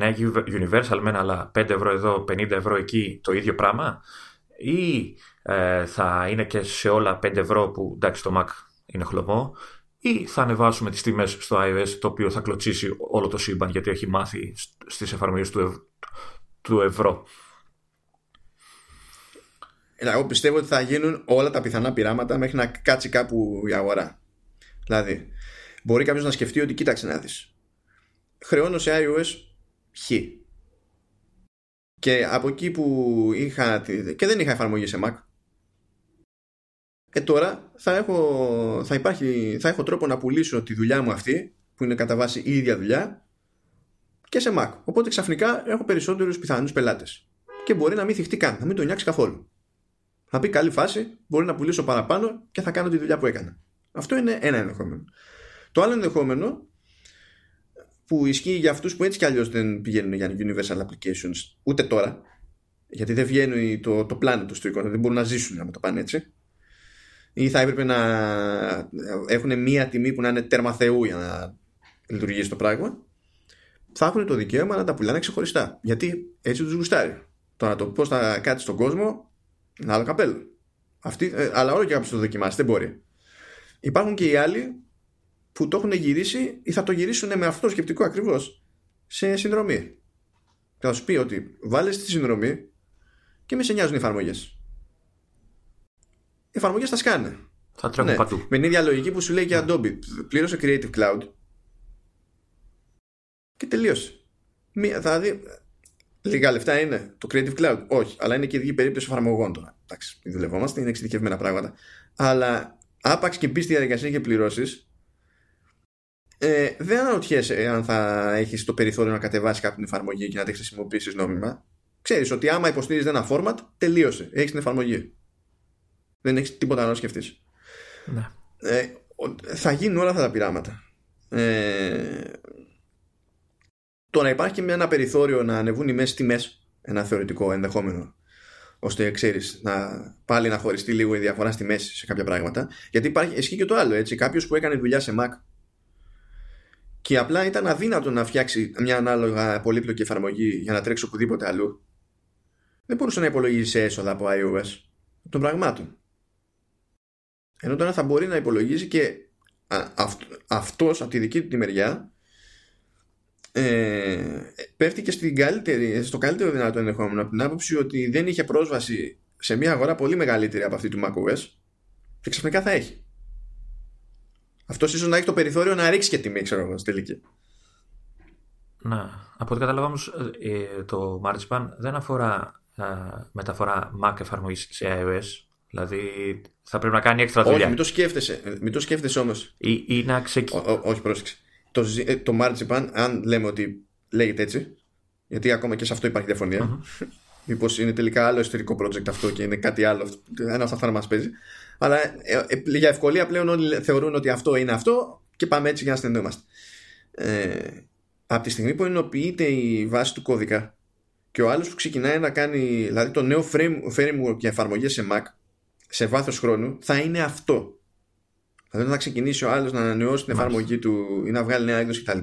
S2: ναι, Universal μένα, αλλά 5 ευρώ εδώ, 50 ευρώ εκεί, το ίδιο πράγμα, ή ε, θα είναι και σε όλα 5 ευρώ που εντάξει το Mac είναι χλωμό, ή θα ανεβάσουμε τις τιμές στο iOS το οποίο θα κλωτσίσει όλο το σύμπαν γιατί έχει μάθει στις εφαρμογές του, ευ... του ευρώ;
S1: Εγώ πιστεύω ότι θα γίνουν όλα τα πιθανά πειράματα μέχρι να κάτσει κάπου η αγορά. Δηλαδή, μπορεί κάποιος να σκεφτεί ότι κοίταξε να δεις. Χρεώνω σε iOS χ. Και από εκεί που είχα. και δεν είχα εφαρμογή σε Mac ε, τώρα θα έχω, θα, υπάρχει, θα έχω τρόπο να πουλήσω τη δουλειά μου αυτή, που είναι κατά βάση η ίδια δουλειά, και σε Mac. Οπότε ξαφνικά έχω περισσότερους πιθανούς πελάτες. Και μπορεί να μην θυχτεί καν, να μην τον νιάξει καθόλου. Θα πει καλή φάση, μπορεί να πουλήσω παραπάνω και θα κάνω τη δουλειά που έκανα. Αυτό είναι ένα ενδεχόμενο. Το άλλο ενδεχόμενο που ισχύει για αυτούς που έτσι κι αλλιώς δεν πηγαίνουν για universal applications ούτε τώρα, γιατί δεν βγαίνει το, το πλάνο τους στο εικόνα, δεν μπορούν να ζήσουν να το πάνε έτσι. Ή θα έπρεπε να έχουν μία τιμή που να είναι τέρμα θεού για να λειτουργήσει το πράγμα. Θα έχουν το δικαίωμα να τα πουλάνε ξεχωριστά γιατί έτσι τους γουστάρει. Το το πώς θα κάτσει στον κόσμο είναι άλλο καπέλο. Αυτή, ε, αλλά όλο και κάποιος το δοκιμάσει δεν μπορεί. Υπάρχουν και οι άλλοι που το έχουν γυρίσει ή θα το γυρίσουν με αυτό το σκεπτικό ακριβώς σε συνδρομή και θα σου πει ότι βάλες τη συνδρομή και μη σε νοιάζουν οι εφαρμογές οι εφαρμογές θα σκάνε.
S2: Θα τρέχουν ναι. παντού.
S1: Με την ίδια λογική που σου λέει και Adobe. Πλήρωσε Creative Cloud. Και τελείωσε. Μία, θα δει. Λίγα λεφτά είναι το Creative Cloud. Όχι, αλλά είναι και η περίπτωση εφαρμογών τώρα. Εντάξει, δουλευόμαστε, είναι εξειδικευμένα πράγματα. Αλλά άπαξ και μπεις στη διαδικασία και πληρώσεις, ε, δεν αναρωτιέσαι αν θα έχεις το περιθώριο να κατεβάσεις κάποια εφαρμογή και να τη χρησιμοποιήσεις νόμιμα. Ξέρεις ότι άμα υποστηρίζεις ένα format, τελείωσε. Έχεις την εφαρμογή. Δεν έχεις τίποτα άλλο να σκεφτείς.
S2: Ναι.
S1: Ε, θα γίνουν όλα αυτά τα πειράματα. Ε, τώρα υπάρχει και ένα περιθώριο να ανεβούν οι μέση τιμές. Ένα θεωρητικό ενδεχόμενο. ώστε ξέρεις να πάλι να χωριστεί λίγο η διαφορά στη μέση σε κάποια πράγματα. Γιατί υπάρχει, ισχύει και το άλλο έτσι. Κάποιος που έκανε δουλειά σε Mac και απλά ήταν αδύνατο να φτιάξει μια ανάλογα πολύπλοκη εφαρμογή για να τρέξει οπουδήποτε αλλού. Δεν μπορούσε να υπολογίσει έσοδα από iOS των πραγμάτων. Ενώ τώρα θα μπορεί να υπολογίζει και αυτό, αυτός από τη δική του τη μεριά ε, πέφτει και στην καλύτερη, στο καλύτερο δυνατό ενδεχόμενο από την άποψη ότι δεν είχε πρόσβαση σε μια αγορά πολύ μεγαλύτερη από αυτή του macOS και ξαφνικά θα έχει. Αυτός ίσως να έχει το περιθώριο να ρίξει και τιμή, ξέρω εγώ, στη τελική.
S2: Να. Από ό,τι κατάλαβα όμως, ε, το Marchban δεν αφορά μεταφορά Mac εφαρμογής σε iOS. Δηλαδή θα πρέπει να κάνει έξτρα δουλειά.
S1: Όχι, μην το σκέφτεσαι. Μην το σκέφτεσαι όμως.
S2: Ή, ή, να ξεκινήσει.
S1: Όχι, πρόσεξε. Το, ε, το Marzipan, αν λέμε ότι λέγεται έτσι, γιατί ακόμα και σε αυτό υπάρχει διαφωνία. Mm-hmm. Μήπως είναι τελικά άλλο εσωτερικό project αυτό και είναι κάτι άλλο. Ένα από αυτά να μας παίζει. Αλλά ε, ε, για ευκολία πλέον όλοι θεωρούν ότι αυτό είναι αυτό και πάμε έτσι για να στενόμαστε. Ε, από τη στιγμή που ενοποιείται η βάση του κώδικα και ο άλλος που ξεκινάει να κάνει δηλαδή το νέο framework για εφαρμογές σε Mac σε βάθος χρόνου θα είναι αυτό. Δηλαδή όταν θα ξεκινήσει ο άλλος να ανανεώσει την εφαρμογή του ή να βγάλει νέα έκδοση κτλ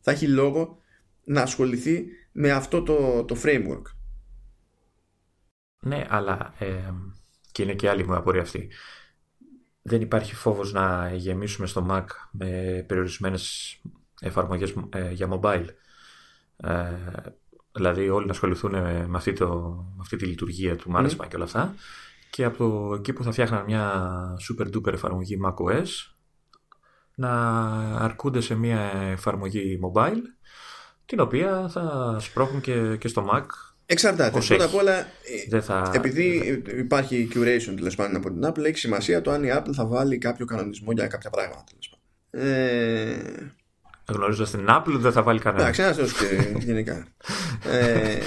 S1: θα έχει λόγο να ασχοληθεί με αυτό το, το framework.
S2: Ναι αλλά ε, και είναι και άλλη μου απορία αυτή δεν υπάρχει φόβος να γεμίσουμε στο Mac με περιορισμένες εφαρμογές ε, για mobile ε, δηλαδή όλοι να ασχοληθούν με αυτή, το, με αυτή τη λειτουργία του Management mm. και όλα αυτά και από το, εκεί που θα φτιάχναν μια super duper εφαρμογή macOS να αρκούνται σε μια εφαρμογή mobile την οποία θα σπρώχνουν και, και στο Mac
S1: Εξαρτάται. Πρώτα απ' όλα, θα... επειδή υπάρχει curation τέλος πάντων από την Apple, έχει σημασία το αν η Apple θα βάλει κάποιο κανονισμό για κάποια πράγματα.
S2: Ε, Γνωρίζοντας την Apple, δεν θα βάλει κανένα.
S1: Εντάξει, ένας και γενικά. ε,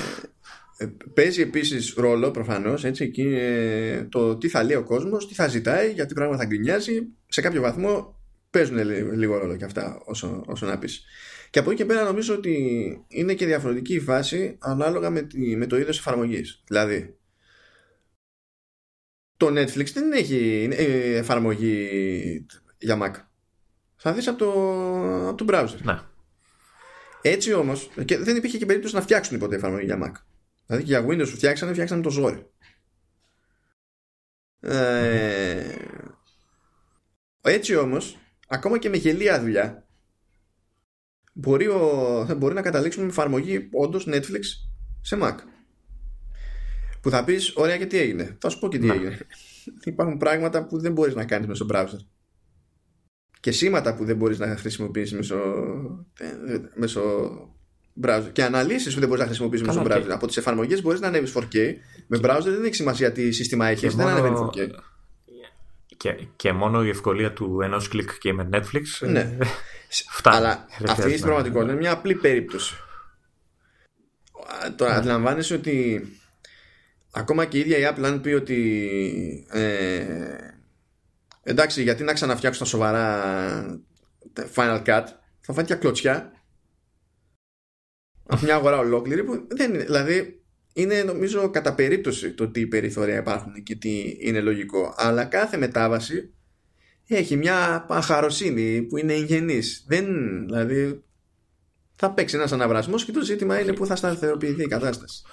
S1: παίζει επίσης ρόλο προφανώς ε, το τι θα λέει ο κόσμος, τι θα ζητάει, γιατί πράγμα θα γκρινιάζει. Σε κάποιο βαθμό παίζουν λίγο ρόλο και αυτά όσο, όσο να πεις. Και από εκεί και πέρα νομίζω ότι είναι και διαφορετική η φάση ανάλογα με, τη, με το είδος εφαρμογής. Δηλαδή, το Netflix δεν έχει ε, εφαρμογή για Mac θα δεις από το, από το browser.
S2: Ναι.
S1: Έτσι όμως, και δεν υπήρχε και περίπτωση να φτιάξουν ποτέ εφαρμογή για Mac. Δηλαδή και για Windows που φτιάξανε, φτιάξανε το ζόρι. Ε, έτσι όμως, ακόμα και με γελία δουλειά, μπορεί, ο, μπορεί να καταλήξουμε με εφαρμογή όντως Netflix σε Mac. Που θα πεις, ωραία και τι έγινε; Θα σου πω και τι ναι. έγινε. Υπάρχουν πράγματα που δεν μπορείς να κάνεις μέσα στο browser και σήματα που δεν μπορείς να χρησιμοποιήσεις μέσω, μέσω browser και αναλύσεις που δεν μπορείς να χρησιμοποιήσεις μέσω browser. Από τις εφαρμογές μπορείς να ανέβεις 4K. Με browser δεν έχει σημασία τι σύστημα έχεις, δεν ανεβαίνει 4K.
S2: Και, και μόνο η ευκολία του ενός κλικ και με Netflix.
S1: Ναι. Φτάνει. Αλλά αυτή στην πραγματικότητα είναι μια απλή περίπτωση. Τώρα ναι. αντιλαμβάνεσαι ότι ακόμα και η ίδια η Apple αν πει ότι ε, εντάξει γιατί να ξαναφτιάξω τα σοβαρά Final Cut θα φάει και κλωτσιά από μια αγορά ολόκληρη που δεν είναι δηλαδή είναι νομίζω κατά περίπτωση το τι περιθώρια υπάρχουν και τι είναι λογικό. Αλλά κάθε μετάβαση έχει μια παχαροσύνη που είναι εγγενής. Δεν δηλαδή θα παίξει ένας αναβρασμός και το ζήτημα είναι που θα σταθεροποιηθεί η κατάσταση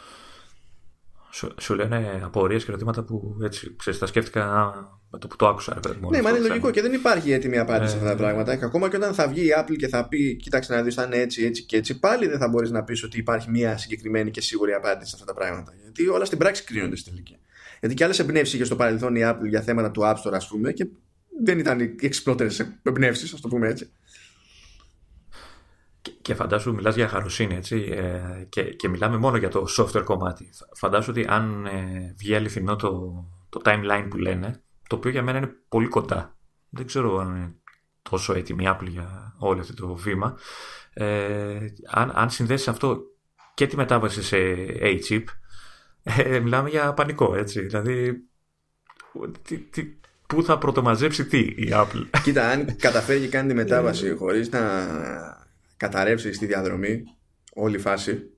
S2: σου, σου λένε απορίες και ερωτήματα που έτσι ξέρεις, τα σκέφτηκα με το που το άκουσα.
S1: ναι, μα είναι λογικό και δεν υπάρχει έτοιμη απάντηση σε αυτά τα ε, πράγματα. Και ακόμα και όταν θα βγει η Apple και θα πει, κοίταξε να δεις, θα είναι έτσι, έτσι και έτσι, πάλι δεν θα μπορείς να πεις ότι υπάρχει μια συγκεκριμένη και σίγουρη απάντηση σε αυτά τα πράγματα. Γιατί όλα στην πράξη κρίνονται στη τελική. Γιατί και άλλες εμπνεύσεις είχε στο παρελθόν η Apple για θέματα του App Store, ας πούμε, και δεν ήταν οι εξυπνότερε εμπνεύσεις, ας το πούμε έτσι.
S2: Και φαντάσου, μιλάς για χαροσύνη, έτσι, ε, και, και μιλάμε μόνο για το software κομμάτι. Φαντάσου ότι αν ε, βγει αληθινό το, το timeline που λένε, το οποίο για μένα είναι πολύ κοντά. Δεν ξέρω αν είναι τόσο έτοιμη η Apple για όλο αυτό το βήμα. Ε, αν, αν συνδέσεις αυτό και τη μετάβαση σε A-chip, ε, μιλάμε για πανικό, έτσι. Δηλαδή, τι, τι, πού θα πρωτομαζέψει τι η Apple.
S1: Κοίτα, αν καταφέρει και κάνει τη μετάβαση χωρίς να καταρρεύσει στη διαδρομή όλη η φάση.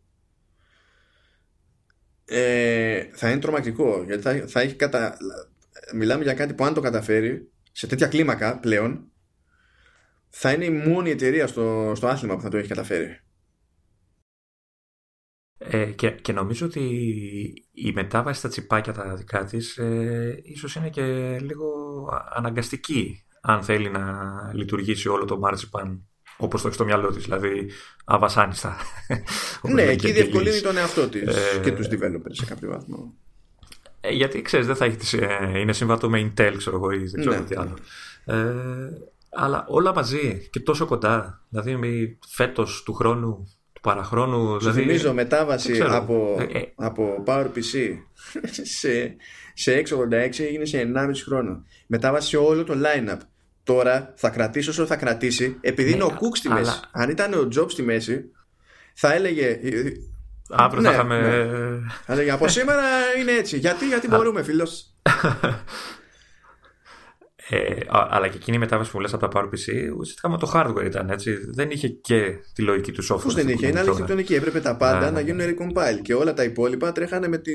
S1: Ε, θα είναι τρομακτικό γιατί θα, θα έχει κατα... μιλάμε για κάτι που αν το καταφέρει σε τέτοια κλίμακα πλέον θα είναι η μόνη εταιρεία στο, στο άθλημα που θα το έχει καταφέρει.
S2: Ε, και, και νομίζω ότι η μετάβαση στα τσιπάκια τα δικά της ε, ίσως είναι και λίγο αναγκαστική αν θέλει να λειτουργήσει όλο το marzipan Όπως το έχεις στο μυαλό της, δηλαδή αβασάνιστα.
S1: ναι, εκεί διευκολύνει τον εαυτό της ε, και τους developers σε κάποιο βαθμό.
S2: Ε, γιατί ξέρεις, δεν θα έχεις τις, ε, είναι συμβατό με Intel, ξέρω εγώ, ή δεν ξέρω ναι. τι άλλο. Ε, αλλά όλα μαζί και τόσο κοντά. Δηλαδή, φέτος του χρόνου, του παραχρόνου. Σου
S1: δηλαδή, θυμίζω μετάβαση από, ε, ε, από PowerPC σε, σε 686 έγινε σε 1,5 χρόνο. Μετάβαση σε όλο το lineup τώρα θα κρατήσει όσο θα κρατήσει επειδή ναι, είναι ο Cook στη αλλά... μέση. Αν ήταν ο Job στη μέση θα έλεγε
S2: Αύριο ναι, θα είχαμε.
S1: Ναι. Θα έλεγε από σήμερα είναι έτσι. Γιατί, γιατί μπορούμε, φίλος;
S2: Ε, αλλά και εκείνη η μετάβαση που λες από τα PowerPC ουσιαστικά με το hardware ήταν έτσι. Δεν είχε και τη λογική του software.
S1: Πώς δεν είχε, είναι αρχιτεκτονική. Έπρεπε τα πάντα να γίνουν recompile και όλα τα υπόλοιπα τρέχανε με τη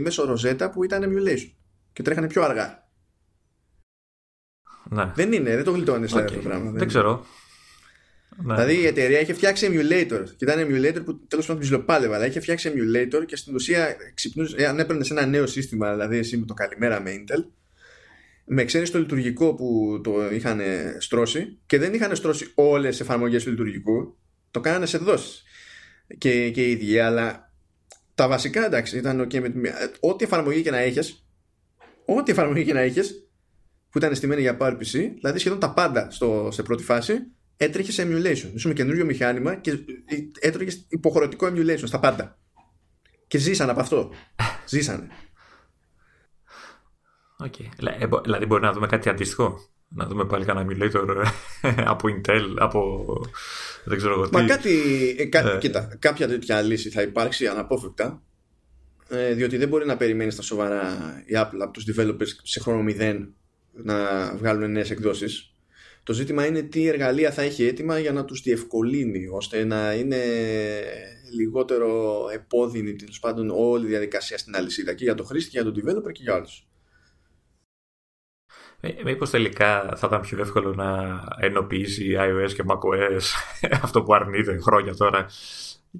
S1: μέσω ροζέτα που ήταν emulation και τρέχανε πιο αργά.
S2: Ναι.
S1: Δεν είναι, δεν το γλιτώνεις okay. αυτό το πράγμα.
S2: Δεν, ξέρω.
S1: Ναι. Δηλαδή η εταιρεία είχε φτιάξει emulator και ήταν emulator που τέλος πάντων ψιλοπάλευε, αλλά είχε φτιάξει emulator και στην ουσία ξυπνούσε, αν έπαιρνες ένα νέο σύστημα, δηλαδή εσύ με το καλημέρα με Intel, με εξαίρεση το λειτουργικό που το είχαν στρώσει και δεν είχαν στρώσει όλες τις εφαρμογές του λειτουργικού, το κάνανε σε δόσεις και, και οι ίδιοι, αλλά τα βασικά εντάξει ήταν ok με ό,τι εφαρμογή και να έχεις, ό,τι εφαρμογή και να έχεις, που ήταν στημένη για PowerPC, δηλαδή σχεδόν τα πάντα στο, σε πρώτη φάση, έτρεχε σε emulation. Ήσουν καινούριο μηχάνημα και έτρεχε υποχρεωτικό emulation στα πάντα. Και ζήσαν από αυτό. Ζήσανε.
S2: Okay. Δηλαδή μπορεί να δούμε κάτι αντίστοιχο; Να δούμε πάλι κανένα emulator ε, από Intel, από δεν ξέρω εγώ τι.
S1: Μα κάτι, ε, κα, ε. κοίτα, κάποια τέτοια λύση θα υπάρξει αναπόφευκτα ε, διότι δεν μπορεί να περιμένεις στα σοβαρά η Apple από τους developers σε χρόνο 0 να βγάλουν νέες εκδόσεις το ζήτημα είναι τι εργαλεία θα έχει έτοιμα για να τους διευκολύνει ώστε να είναι λιγότερο επώδυνη τέλος πάντων όλη η διαδικασία στην αλυσίδα και για το χρήστη και για τον developer και για όλους.
S2: Μήπως τελικά θα ήταν πιο εύκολο να ενοποιήσει iOS και macOS αυτό που αρνείται χρόνια τώρα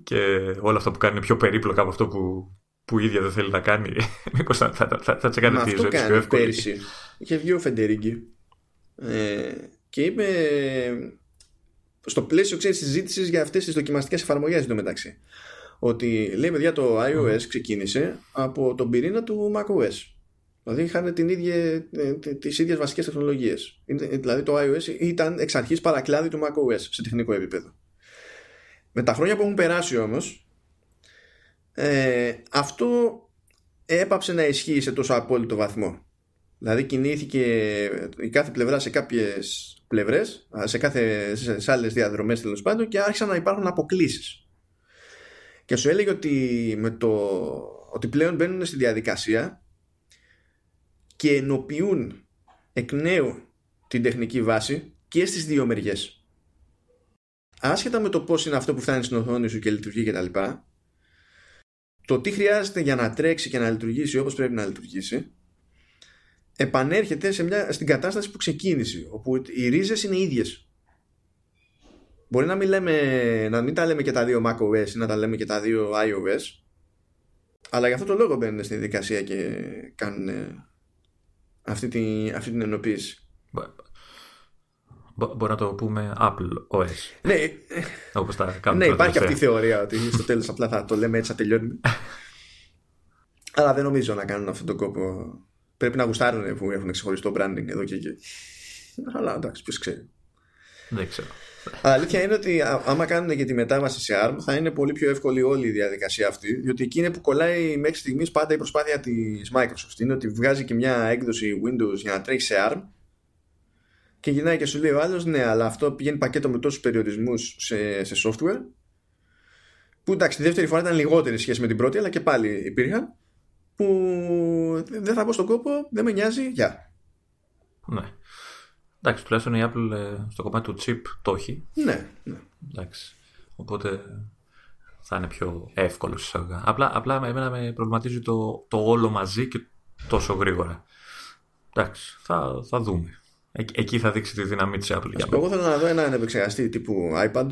S2: και όλα αυτά που κάνει είναι πιο περίπλοκα από αυτό που, που η ίδια δεν θέλει να κάνει. Μήπως θα, θα, θα, θα τη ζωή πιο εύκολη.
S1: Πέρυσι είχε βγει ο Φεντερίγκη ε, και είπε στο πλαίσιο ξέρεις, συζήτησης για αυτές τις δοκιμαστικές εφαρμογές μεταξύ ότι λέει παιδιά το iOS ξεκίνησε από τον πυρήνα του macOS. Δηλαδή είχαν την ίδια, ε, τις ίδιες βασικές τεχνολογίες. Δηλαδή το iOS ήταν εξ αρχής παρακλάδι του macOS σε τεχνικό επίπεδο. Με τα χρόνια που έχουν περάσει όμως ε, αυτό έπαψε να ισχύει σε τόσο απόλυτο βαθμό Δηλαδή κινήθηκε η κάθε πλευρά σε κάποιες πλευρές, σε, κάθε, σε άλλες διαδρομές τέλος πάντων και άρχισαν να υπάρχουν αποκλήσεις. Και σου έλεγε ότι, με το, ότι πλέον μπαίνουν στη διαδικασία και ενοποιούν εκ νέου την τεχνική βάση και στις δύο μεριές. Άσχετα με το πώς είναι αυτό που φτάνει στην οθόνη σου και λειτουργεί κτλ. Το τι χρειάζεται για να τρέξει και να λειτουργήσει όπως πρέπει να λειτουργήσει επανέρχεται σε μια, στην κατάσταση που ξεκίνησε όπου οι ρίζες είναι ίδιες μπορεί να μην, λέμε, να μην τα λέμε και τα δύο macOS ή να τα λέμε και τα δύο iOS αλλά για αυτό το λόγο μπαίνουν στην δικασία και κάνουν αυτή, τη, αυτή την ενοποίηση
S2: Μπορεί να το πούμε Apple OS.
S1: Ναι,
S2: Όπως τα
S1: ναι υπάρχει αυτή η θεωρία ότι στο τέλος απλά θα το λέμε έτσι θα τελειώνουμε. Αλλά δεν νομίζω να κάνουν αυτόν τον κόπο πρέπει να γουστάρουν που έχουν ξεχωριστό branding εδώ και εκεί. Αλλά εντάξει, ποιος ξέρει.
S2: Δεν ξέρω.
S1: Αλλά αλήθεια είναι ότι άμα κάνουν και τη μετάβαση σε ARM θα είναι πολύ πιο εύκολη όλη η διαδικασία αυτή. Διότι εκεί είναι που κολλάει μέχρι στιγμής πάντα η προσπάθεια της Microsoft. Είναι ότι βγάζει και μια έκδοση Windows για να τρέχει σε ARM και γυρνάει και σου λέει ο άλλος, ναι, αλλά αυτό πηγαίνει πακέτο με τόσους περιορισμούς σε, σε software. Που εντάξει, τη δεύτερη φορά ήταν λιγότερη σχέση με την πρώτη, αλλά και πάλι υπήρχαν που δεν θα πω στον κόπο, δεν με νοιάζει, γεια.
S2: Ναι. Εντάξει, τουλάχιστον η Apple ε, στο κομμάτι του chip το έχει.
S1: Ναι, ναι.
S2: Εντάξει. Οπότε θα είναι πιο εύκολο εισαγωγικά. Απλά, απλά εμένα με προβληματίζει το, το όλο μαζί και τόσο γρήγορα. Εντάξει, θα, θα δούμε. Ε, εκεί θα δείξει τη δύναμή της Apple.
S1: Ας εγώ θέλω να δω έναν επεξεργαστή τύπου iPad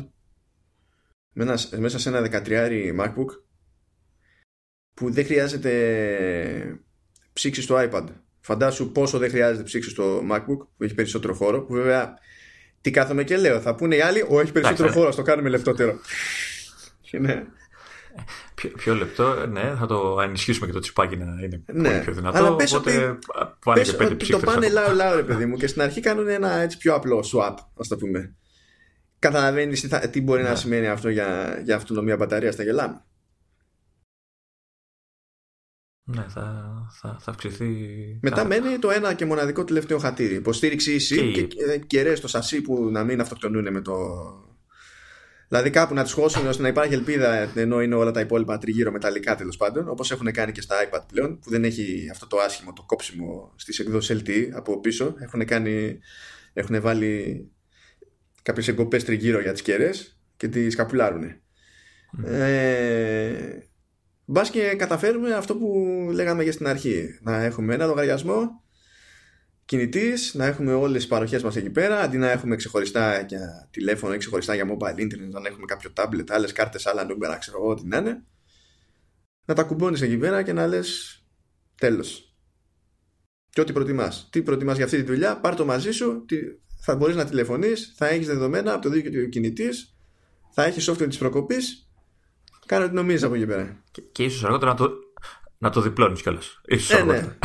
S1: μέσα σε ένα 13 MacBook που δεν χρειάζεται ψήξη στο iPad. Φαντάσου πόσο δεν χρειάζεται ψήξη στο MacBook που έχει περισσότερο χώρο. Που βέβαια τι κάθομαι και λέω. Θα πούνε οι άλλοι, ο έχει περισσότερο χώρο, το κάνουμε λεπτότερο. ναι.
S2: Πιο, πιο, λεπτό, ναι, θα το ενισχύσουμε και το τσιπάκι να είναι ναι. πολύ πιο δυνατό. Αλλά πες οπότε πάνε και πέντε
S1: Το πάνε λάω λάω ρε παιδί μου και στην αρχή κάνουν ένα έτσι πιο απλό swap, ας το πούμε. Καταλαβαίνεις τι, τι μπορεί ναι. να σημαίνει αυτό για, για αυτονομία μπαταρία στα γελάμε.
S2: Ναι, θα, θα, θα αυξηθεί.
S1: Μετά μένει το ένα και μοναδικό τελευταίο χατήρι. Υποστήριξη eSIM και, και, και, και το σασί που να μην αυτοκτονούν με το, Δηλαδή κάπου να τους χώσουν ώστε να υπάρχει ελπίδα ενώ είναι όλα τα υπόλοιπα τριγύρω μεταλλικά τέλος πάντων, όπως έχουν κάνει και στα iPad πλέον, που δεν έχει αυτό το άσχημο, το κόψιμο στις εκδόσεις LTE από πίσω. Έχουν, κάνει, έχουν βάλει κάποιες εγκοπές τριγύρω για τις κέρε και τις καπουλάρουν. Mm. Ε, Μπας και καταφέρουμε αυτό που λέγαμε για στην αρχή. Να έχουμε ένα λογαριασμό κινητής, να έχουμε όλες τις παροχές μας εκεί πέρα, αντί να έχουμε ξεχωριστά για τηλέφωνο ή ξεχωριστά για mobile internet, να έχουμε κάποιο tablet, άλλες κάρτες, άλλα νούμερα, ξέρω εγώ, ό,τι να είναι. Να τα κουμπώνεις εκεί πέρα και να λες τέλος. Και ό,τι προτιμάς. Τι προτιμάς για αυτή τη δουλειά, πάρ το μαζί σου, θα μπορείς να τηλεφωνείς, θα έχεις δεδομένα από το δίκτυο κινητής, θα έχεις software της προκοπής. Κάνε ό,τι νομίζεις από εκεί πέρα.
S2: Και, και ίσως αργότερα να το, να το διπλώνεις κιόλας.
S1: Ε, ναι, ναι.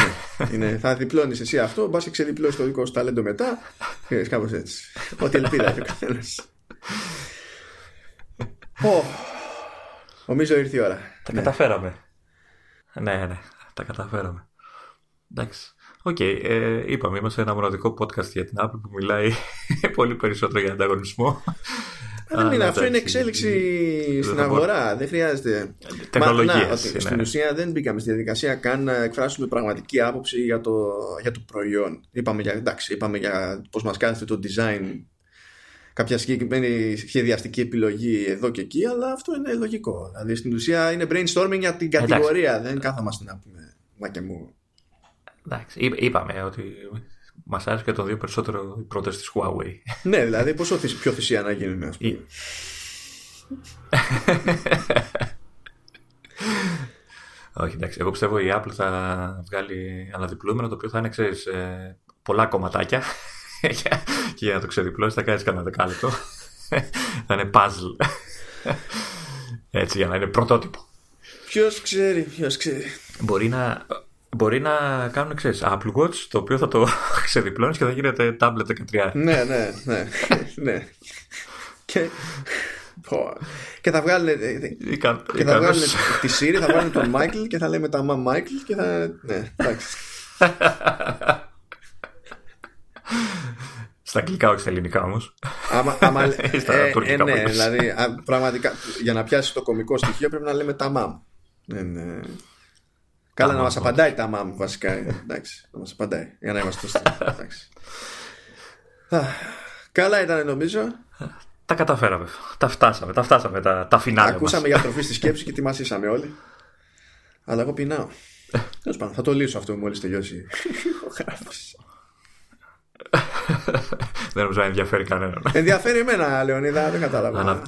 S1: Είναι, θα διπλώνεις εσύ αυτό, μπας και ξεδιπλώσει το δικό σου ταλέντο μετά. Ε, Κάπως έτσι. Ό,τι ελπίδα έχει ο καθένας. Νομίζω ήρθε η ώρα.
S2: Τα ναι. καταφέραμε. Ναι, ναι, τα καταφέραμε. Εντάξει. OK, okay, ε, είπαμε, είμαστε ένα μοναδικό podcast για την Apple που μιλάει πολύ περισσότερο για ανταγωνισμό
S1: δεν είναι, αυτό είναι εξέλιξη στην αγορά. Δεν χρειάζεται.
S2: Τεχνολογία.
S1: Στην ουσία δεν μπήκαμε στη διαδικασία καν να εκφράσουμε πραγματική άποψη για το, για το προϊόν. Είπαμε για, εντάξει, είπαμε για πώς μας κάθεται το design κάποια συγκεκριμένη σχεδιαστική επιλογή εδώ και εκεί, αλλά αυτό είναι λογικό. Δηλαδή στην ουσία είναι brainstorming για την κατηγορία. Δεν κάθαμαστε να πούμε μα και μου.
S2: Εντάξει, είπαμε ότι Μας άρεσε και το δύο περισσότερο οι πρώτες της Huawei.
S1: ναι, δηλαδή πόσο πιο θυσία να γίνει, ας πούμε.
S2: Όχι, εντάξει. Εγώ πιστεύω η Apple θα βγάλει αναδιπλούμενο το οποίο θα είναι, ξέρεις, ε, πολλά κομματάκια. και για να το ξεδιπλώσει θα κάνεις κανένα δεκάλεπτο. θα είναι puzzle. Έτσι, για να είναι πρωτότυπο.
S1: Ποιος ξέρει, ποιος ξέρει.
S2: Μπορεί να, Μπορεί να κάνουν, ξέρεις, Apple Watch, το οποίο θα το ξεδιπλώνεις και θα γίνεται tablet 13.
S1: ναι, ναι, ναι, ναι. και, και θα βγάλουν, και θα βγάλουν τη Siri, θα βγάλουν τον Michael και θα λέει μετά μα Michael και θα... Ναι, εντάξει.
S2: Στα αγγλικά, όχι στα ελληνικά όμως.
S1: Άμα, άμα, ε, ε, ναι, δηλαδή πραγματικά για να πιάσει το κομικό στοιχείο πρέπει να λέμε τα μαμ. Ναι, ναι. Καλά να μας απαντάει τα μάμ βασικά. Εντάξει, να μας απαντάει για να είμαστε στο Εντάξει. Καλά ήταν νομίζω.
S2: Τα καταφέραμε. Τα φτάσαμε. Τα φτάσαμε. Τα, τα φινάλια
S1: Ακούσαμε για τροφή στη σκέψη και τιμασίσαμε όλοι. Αλλά εγώ πεινάω. Τέλος πάντων, θα το λύσω αυτό μόλις τελειώσει ο
S2: Δεν νομίζω να ενδιαφέρει κανέναν.
S1: Ενδιαφέρει εμένα, Λεωνίδα, δεν κατάλαβα.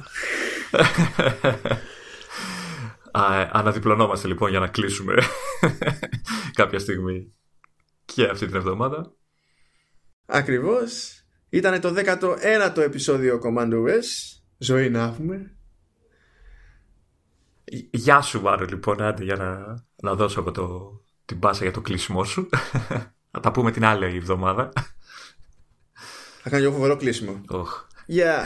S2: Α, αναδιπλωνόμαστε λοιπόν για να κλείσουμε κάποια στιγμή και αυτή την εβδομάδα.
S1: Ακριβώς. Ήταν το 19ο επεισόδιο Commando S. Ζωή να έχουμε.
S2: Γεια σου Μάρο λοιπόν, άντε για να, να δώσω από το, την πάσα για το κλείσιμό σου. Θα τα πούμε την άλλη εβδομάδα.
S1: Θα κάνω εγώ φοβερό κλείσιμο.
S2: Oh.
S1: Yeah.